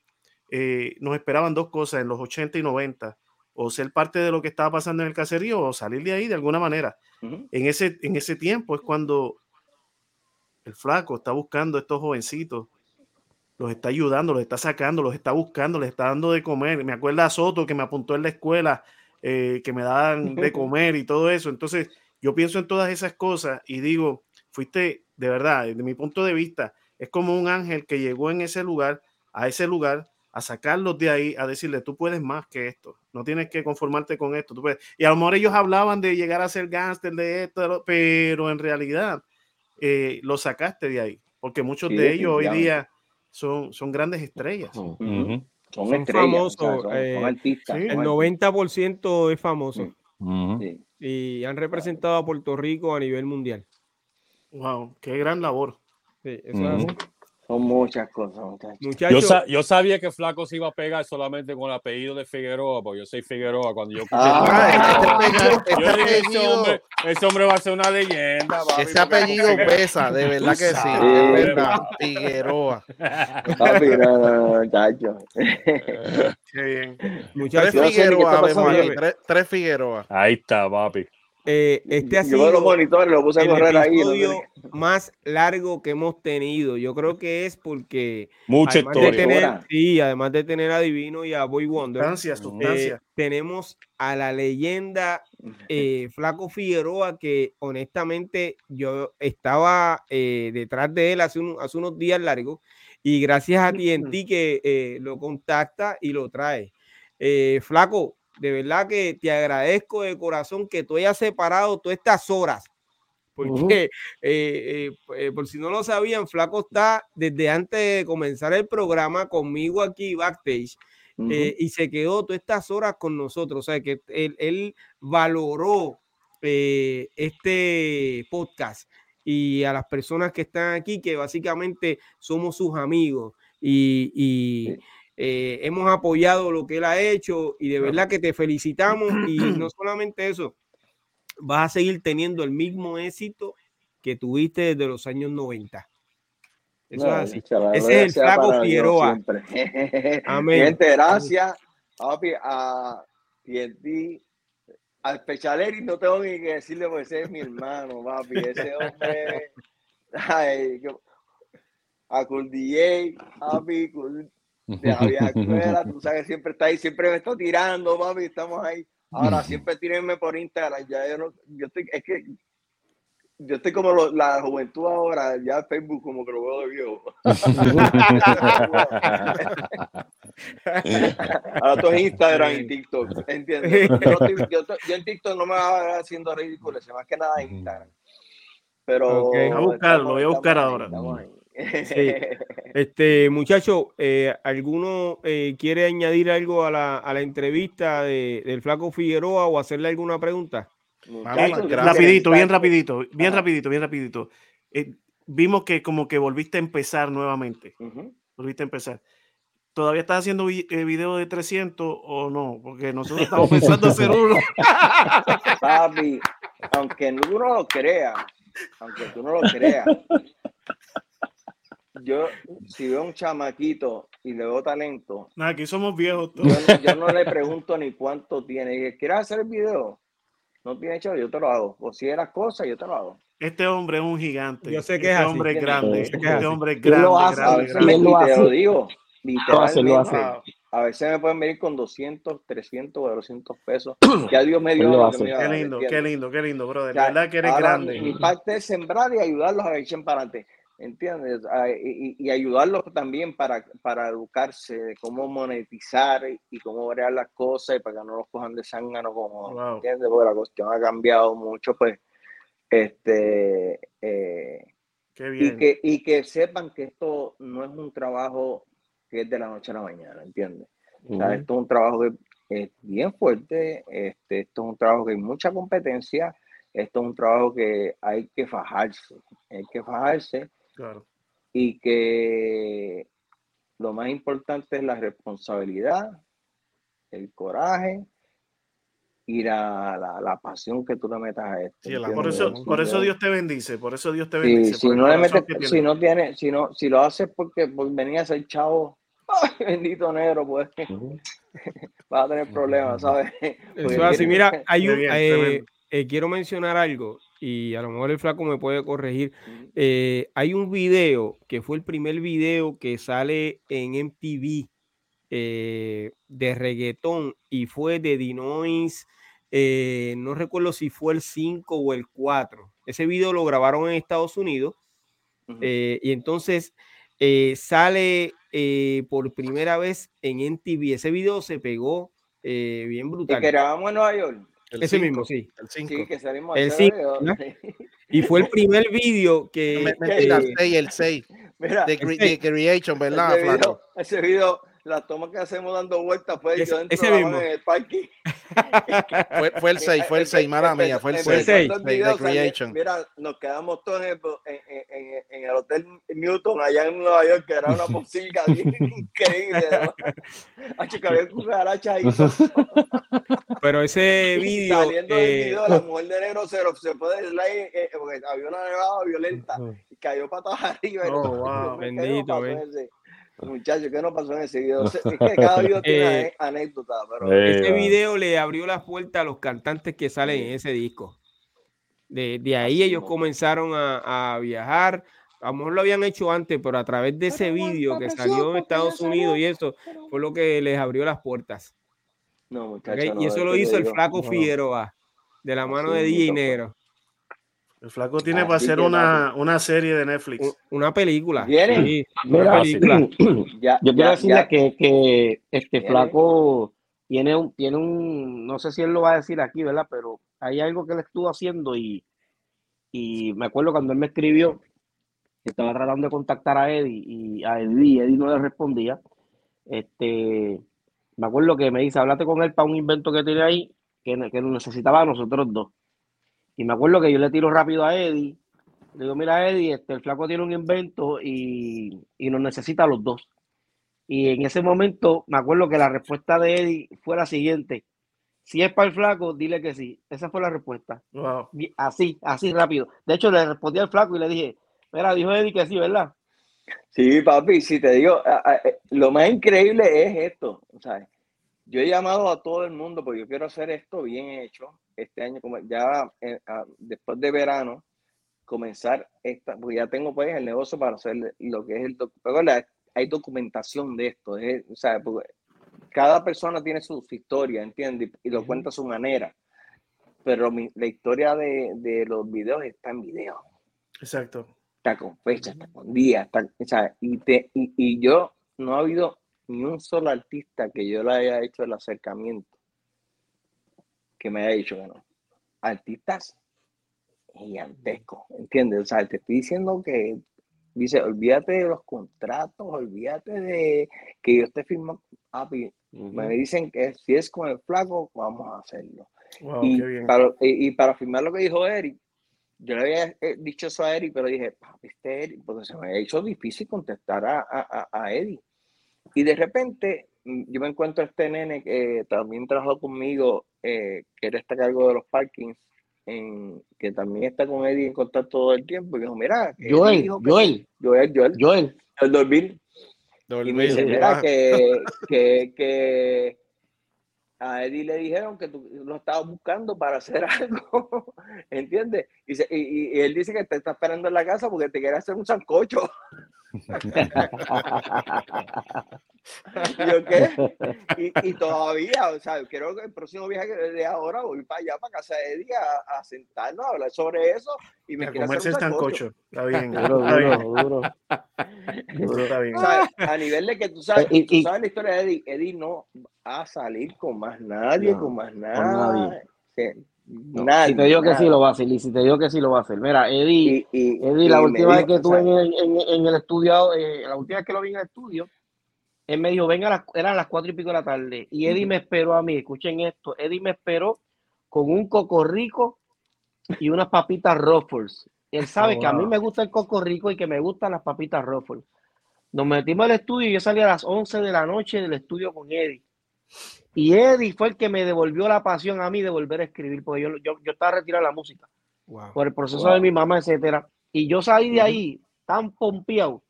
eh, nos esperaban dos cosas en los 80 y 90 o ser parte de lo que estaba pasando en el caserío o salir de ahí de alguna manera. en, ese, en ese tiempo es cuando el flaco está buscando a estos jovencitos, los está ayudando, los está sacando, los está buscando, les está dando de comer. Me acuerda a Soto que me apuntó en la escuela, eh, que me daban de comer y todo eso. Entonces, yo pienso en todas esas cosas y digo, fuiste de verdad, desde mi punto de vista, es como un ángel que llegó en ese lugar, a ese lugar, a sacarlos de ahí, a decirle, tú puedes más que esto, no tienes que conformarte con esto. Tú puedes. Y a lo mejor ellos hablaban de llegar a ser gángster de esto, pero en realidad eh, lo sacaste de ahí, porque muchos de ellos hoy día son, son grandes estrellas. Son, famosos, eh, El 90% es famoso. Y han representado a Puerto Rico a nivel mundial. Wow, qué gran labor. Sí, eso es son muchas cosas, muchachos. Yo, yo, sabía que Flaco se iba a pegar solamente con el apellido de Figueroa, porque yo soy Figueroa. Cuando yo ah, este yo dije, ese hombre, ese hombre va a ser una leyenda. ese apellido pesa, de verdad que sí. Verdad, Figueroa. Papi, muchacho. Qué bien. Muchachos, tres Figueroa, tres, tres Figueroa. Ahí está, papi. Eh, este ha sido los monitores, lo puse a correr el episodio más largo que hemos tenido. Yo creo que es porque mucha historia. De tener, sí, además de tener a Divino y a Boy Wonder, eh, tenemos a la leyenda eh, Flaco Figueroa que honestamente yo estaba detrás de él hace, hace, unos días largos y gracias a ti en ti que lo contacta y lo trae. Flaco, de verdad que te agradezco de corazón que tú hayas separado todas estas horas. Porque, eh, eh, eh, por si no lo sabían, Flaco está desde antes de comenzar el programa conmigo aquí backstage y se quedó todas estas horas con nosotros. O sea, que él, valoró este podcast y a las personas que están aquí, que básicamente somos sus amigos. y eh, hemos apoyado lo que él ha hecho y de verdad que te felicitamos y no solamente eso, vas a seguir teniendo el mismo éxito que tuviste desde los años 90. Eso es así. Ese es el flaco Figueroa. Amén. Gente, gracias. Papi, a TNT, al Pechaleri no tengo ni que decirle porque ese es mi hermano, papi. Ese hombre. Ay, a Cool DJ, papi, de tú sabes, siempre está ahí, siempre me está tirando, mami, estamos ahí. Ahora, siempre tírenme por Instagram, ya yo no, yo estoy, es que yo estoy como la juventud ahora, ya Facebook como que lo veo de viejo. ahora todo es Instagram y TikTok, ¿entiendes? Yo, en TikTok no me va haciendo ridículo, más que nada en Instagram. Pero... Voy a buscarlo, voy a buscar ahora. Sí. Este, muchacho, eh, ¿alguno eh, quiere añadir algo a la, a la entrevista de, del Flaco Figueroa o hacerle alguna pregunta? rapidito, bien rapidito, bien rapidito, bien rapidito. Eh, vimos que como que volviste a empezar nuevamente. Volviste a empezar. ¿Todavía estás haciendo video de 300 o no? Porque nosotros estamos pensando hacer uno. Papi, aunque uno lo crea, aunque tú no lo creas, yo, si veo un chamaquito y le veo talento. aquí somos viejos Yo, no le pregunto ni cuánto tiene. ¿Quieres hacer el video? No tiene hecho, yo te lo hago. O si eras cosa, yo te lo hago. Este hombre es un gigante. Yo sé que este es hombre es grande. Este hombre es grande. Lo hace, grande, te lo digo. Literalmente. A veces me pueden venir con 200, 300 o 200 pesos. Ya Dios me dio. qué lindo, qué lindo, qué lindo, brother. La verdad que eres grande. Mi parte es sembrar y ayudarlos a que echen para adelante. ¿Entiendes? Ah, y, ayudarlos también para, para educarse de cómo monetizar y cómo crear las cosas y para que no los cojan de zángano como, ¿entiendes? Porque la cuestión ha cambiado mucho, pues, este, eh, Y, que, y que sepan que esto no es un trabajo que es de la noche a la mañana, ¿entiendes? esto es un trabajo que es bien fuerte, este, esto es un trabajo que hay mucha competencia, esto es un trabajo que hay que fajarse, hay que fajarse y que lo más importante es la responsabilidad, el coraje y la, la, pasión que tú le metas a esto. por, eso, por eso Dios te bendice, por eso Dios te bendice. si no le metes, si no tiene, si no, si lo haces porque por venir a ser chavo, bendito negro, pues vas a tener problemas, ¿sabes? Eso así, mira, hay un, eh, eh, quiero mencionar algo y a lo mejor el flaco me puede corregir. Eh, hay un video que fue el primer video que sale en MTV eh, de reggaetón y fue de Dinois. Eh, no recuerdo si fue el 5 o el 4. Ese video lo grabaron en Estados Unidos y entonces sale por primera vez en NTV. Ese video se pegó bien brutal. Y que grabamos en Nueva York. Ese mismo, sí. El 5. que salimos el 5. Y fue el primer video que. el 6, el 6. Mira, de, Creation, ¿verdad, ese video, ese video la toma que hacemos dando vueltas fue yo dentro ese mismo. en el parque. fue, fue, el 6, fue el 6, mala mía, fue el 6. De Creation. Mira, nos quedamos todos en, en, en, en, el Hotel Newton allá en Nueva York, que era una posibilidad increíble. Así que había cucarachas ahí. Pero ese video. Saliendo del eh, video, la mujer de negro se, se puede slide, eh, porque había una nevada violenta y cayó patas arriba. Oh, wow, bendito, Muchachos, ¿qué no pasó en ese video? Es que cada video tiene eh, anécdota, pero... Ese video le abrió las puertas a los cantantes que salen en ese disco. De, de ahí ellos comenzaron a, a, viajar. A lo mejor lo habían hecho antes, pero a través de ese video que salió en Estados Unidos y eso fue lo que les abrió las puertas. No, muchachos. y eso lo hizo el flaco Figueroa, de la mano de DJ Negro. El flaco tiene para hacer una, una, serie de Netflix. Una película. Sí, una película. Yo quiero decirle que, que, este flaco tiene un, tiene un, no sé si él lo va a decir aquí, ¿verdad? Pero hay algo que él estuvo haciendo y, y me acuerdo cuando él me escribió, que estaba tratando de contactar a Eddie y a Eddie, Eddie no le respondía. Este, me acuerdo que me dice, háblate con él para un invento que tiene ahí, que, que necesitaba a nosotros dos. Y me acuerdo que yo le tiro rápido a Eddie. Le digo, mira, Eddie, este, el flaco tiene un invento y, y nos necesita a los dos. Y en ese momento me acuerdo que la respuesta de Eddie fue la siguiente. Si es para el flaco, dile que sí. Esa fue la respuesta. Así, así rápido. De hecho, le respondí al flaco y le dije, mira, dijo Eddie que sí, ¿verdad? Sí, papi, si te digo, eh, lo más increíble es esto. ¿sabes? Yo he llamado a todo el mundo porque yo quiero hacer esto bien hecho este año, como ya eh, después de verano, comenzar esta, porque ya tengo pues el negocio para hacer lo que es el documento. Hay documentación de esto, o sea, porque cada persona tiene su, historia, ¿entiendes? Y, lo cuenta a su manera. Pero la historia de, de, los videos está en video. Exacto. Está con fecha, está con día, está, o sea, y, te, y, y yo no ha habido ni un solo artista que yo le haya hecho el acercamiento que me haya dicho que no. Artistas gigantescos, ¿entiendes? O sea, te estoy diciendo que dice, olvídate de los contratos, olvídate de que yo esté firmando. Me dicen que si es con el flaco, vamos a hacerlo. y, para, y, para firmar lo que dijo Eric, yo le había eh, dicho eso a Eric, pero dije, papi, este Eric, porque se me ha hecho difícil contestar a, a, a Eric. Y de repente mm, yo me encuentro a este nene que también trabajó conmigo, eh, que era este cargo de los parkings, en, que también está con Eddie en contacto todo el tiempo. Y dijo, mira, Joel, Joel, Joel, Joel, Joel, el dormir. Y me dice, mira, que, que, que a Eddie le dijeron que tú lo estabas buscando para hacer algo, ¿entiendes? Y, y, y, él dice que te está esperando en la casa porque te quiere hacer un sancocho. ¿Yo qué? Y, y, todavía, o sea, creo que el próximo viaje de ahora voy para allá, para casa de Eddie, a, a sentarnos, a hablar sobre eso. Y me comerse el sancocho. Está bien, duro, duro, duro. duro. Está bien. O sea, a nivel de que tú sabes, y, tú sabes la historia de Eddie, Eddie no va a salir con más nadie, no, con más nada. Si te digo que sí lo va a hacer, y si te digo que sí lo va a hacer. Mira, Eddie, y, Eddie la última vez que estuve en, en, en, el estudio, eh, la última vez que lo vi en el estudio, él me dijo, venga, las, eran las cuatro y pico de la tarde. Y Eddie me esperó a mí, escuchen esto, Eddie me esperó con un coco rico y unas papitas Ruffles. Él sabe que a mí me gusta el coco rico y que me gustan las papitas Ruffles. Nos metimos al estudio y yo salí a las 11 de la noche del estudio con Eddie. Y Eddie fue el que me devolvió la pasión a mí de volver a escribir, porque yo, yo, yo estaba retirando la música por el proceso de mi mamá, etcétera. Y yo salí de ahí tan pompeado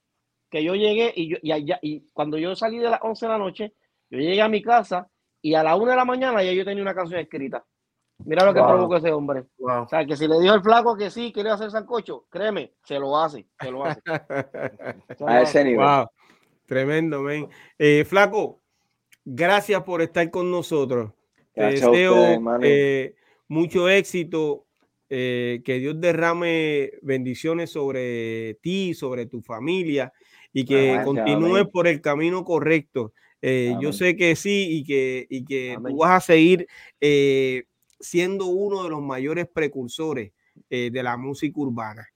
que yo llegué y, yo, y, allá, y cuando yo salí de las 11 de la noche, yo llegué a mi casa y a la 1 de la mañana ya yo tenía una canción escrita. Mira lo que provocó ese hombre. O sea, que si le dijo el flaco que sí, quiere hacer sancocho, créeme, se lo hace, se lo hace. a ese nivel. Wow. Tremendo, men. Eh, flaco, gracias por estar con nosotros. Te deseo eh, mucho éxito. Eh, que Dios derrame bendiciones sobre ti, sobre tu familia y que continúes por el camino correcto. Eh, yo sé que sí y que, y que tú vas a seguir eh, siendo uno de los mayores precursores eh, de la música urbana.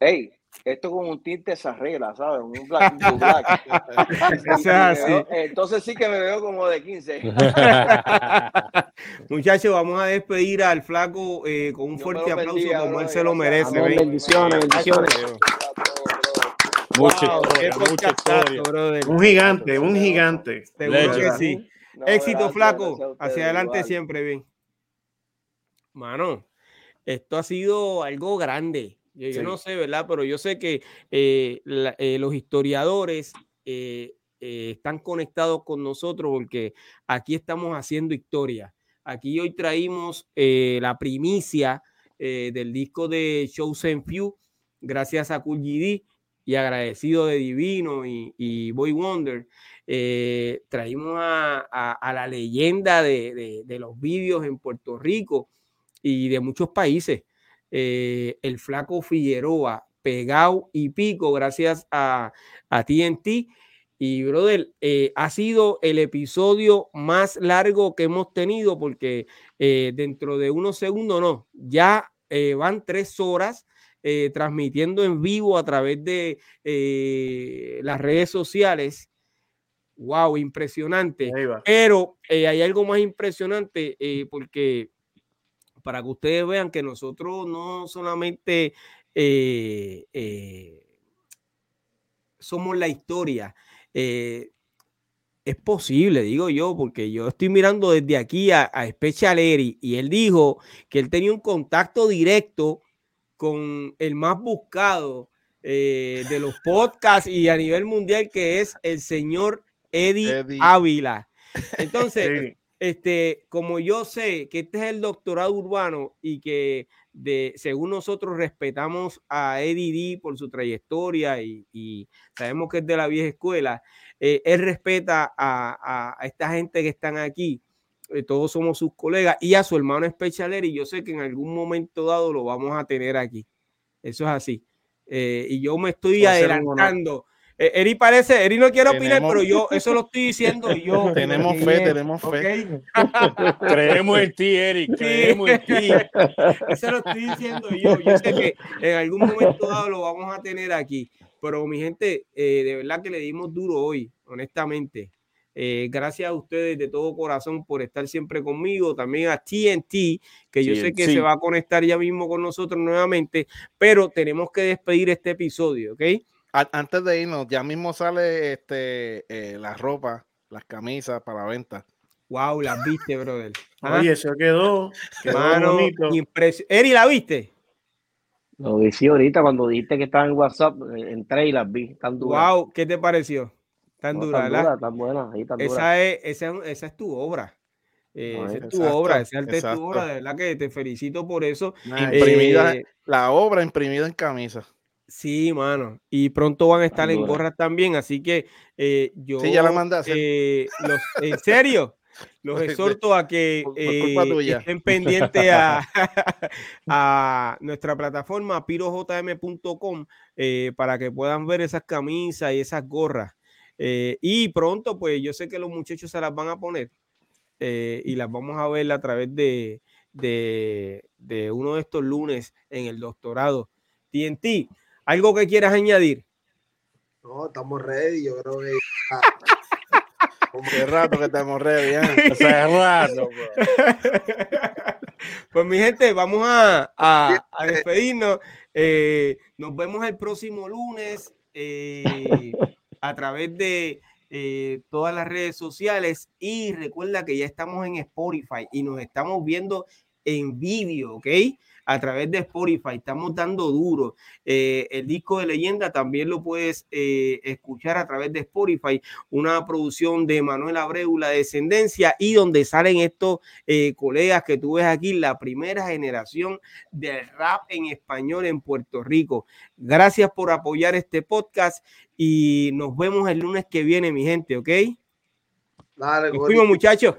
Hey, esto con un tinte regla, ¿sabes? Un black, un black. entonces sí que me veo como de 15. Muchachos, vamos a despedir al flaco con un fuerte aplauso como él se lo merece. bendiciones, bendiciones. Un gigante, un gigante. Seguro que sí. Éxito, flaco. Hacia adelante siempre, bien. Mano, esto ha sido algo grande. Yo, no sé, ¿verdad? Pero yo sé que eh, eh, los historiadores eh, están conectados con nosotros porque aquí estamos haciendo historia. Aquí hoy traímos la primicia del disco de Chosen Few, gracias a Cool y agradecido de Divino y, Boy Wonder, traímos a, la leyenda de, los vídeos en Puerto Rico y de muchos países. Eh, el flaco Figueroa, pegado y pico, gracias a, a TNT. Y, brother, eh, ha sido el episodio más largo que hemos tenido porque dentro de unos segundos, no, ya van tres horas eh, transmitiendo en vivo a través de eh, las redes sociales. Wow, impresionante. Pero eh, hay algo más impresionante porque para que ustedes vean que nosotros no solamente somos la historia, es posible, digo yo, porque yo estoy mirando desde aquí a, a Special Eri y él dijo que él tenía un contacto directo con el más buscado eh, de los podcasts y a nivel mundial, que es el señor Eddie, Ávila. Entonces, este, como yo sé que este es el doctorado urbano y que de, según nosotros respetamos a Eddie D por su trayectoria y, sabemos que es de la vieja escuela, eh, él respeta a, a, esta gente que están aquí eh, todos somos sus colegas, y a su hermano Specialer, y yo sé que en algún momento dado lo vamos a tener aquí. Eso es así. Eh, y yo me estoy adelantando. Eh, Eri parece, Eri no quiere opinar, pero yo eso lo estoy diciendo yo. Tenemos fe, tenemos fe. creemos en ti, Eri, creemos en ti. Eso lo estoy diciendo yo. Yo sé que en algún momento dado lo vamos a tener aquí. Pero mi gente, de verdad que le dimos duro hoy, honestamente. Eh, gracias a ustedes de todo corazón por estar siempre conmigo. También a TNT, que yo sé que se va a conectar ya mismo con nosotros nuevamente, pero tenemos que despedir este episodio, ¿ok? Antes de irnos, ya mismo sale este, eh, la ropa, las camisas para la venta. Wow, las viste, brother. ¿Ah? Oye, eso quedó. quedó Mano, Eri, ¿la viste? Lo vi ahorita cuando dijiste que estaba en WhatsApp, eh, entré y las vi. Tan Wow, ¿qué te pareció? Tan dura, tan, buena, esa, es, esa, esa, es tu obra. Eh, esa es tu obra, esa es tu obra, de verdad que te felicito por eso. imprimida, eh, la obra imprimida en camisa. Sí, mano. Y pronto van a estar en gorras también, así que eh, yo. Sí, ya la mandaste. los, en serio, los exhorto a que estén pendientes a, a, nuestra plataforma pirojm.com para que puedan ver esas camisas y esas gorras. Eh, y pronto, pues yo sé que los muchachos se las van a poner eh, y las vamos a ver a través de, de, uno de estos lunes en el doctorado. TNT, ¿algo que quieras añadir? No, estamos ready, yo creo que... Hace rato que estamos ready, ¿eh? Hace rato, Pues mi gente, vamos a, a, a despedirnos. Eh, nos vemos el próximo lunes. Eh, a través de eh, todas las redes sociales y recuerda que ya estamos en Spotify y nos estamos viendo en vídeo, ¿ok? A través de Spotify. Estamos dando duro. Eh, el disco de leyenda también lo puedes eh, escuchar a través de Spotify, una producción de Manuel Abreu, La Descendencia, y donde salen estos eh, colegas que tú ves aquí, la primera generación del rap en español en Puerto Rico. Gracias por apoyar este podcast y nos vemos el lunes que viene, mi gente, ¿ok? Dale, nos fuimos, muchachos.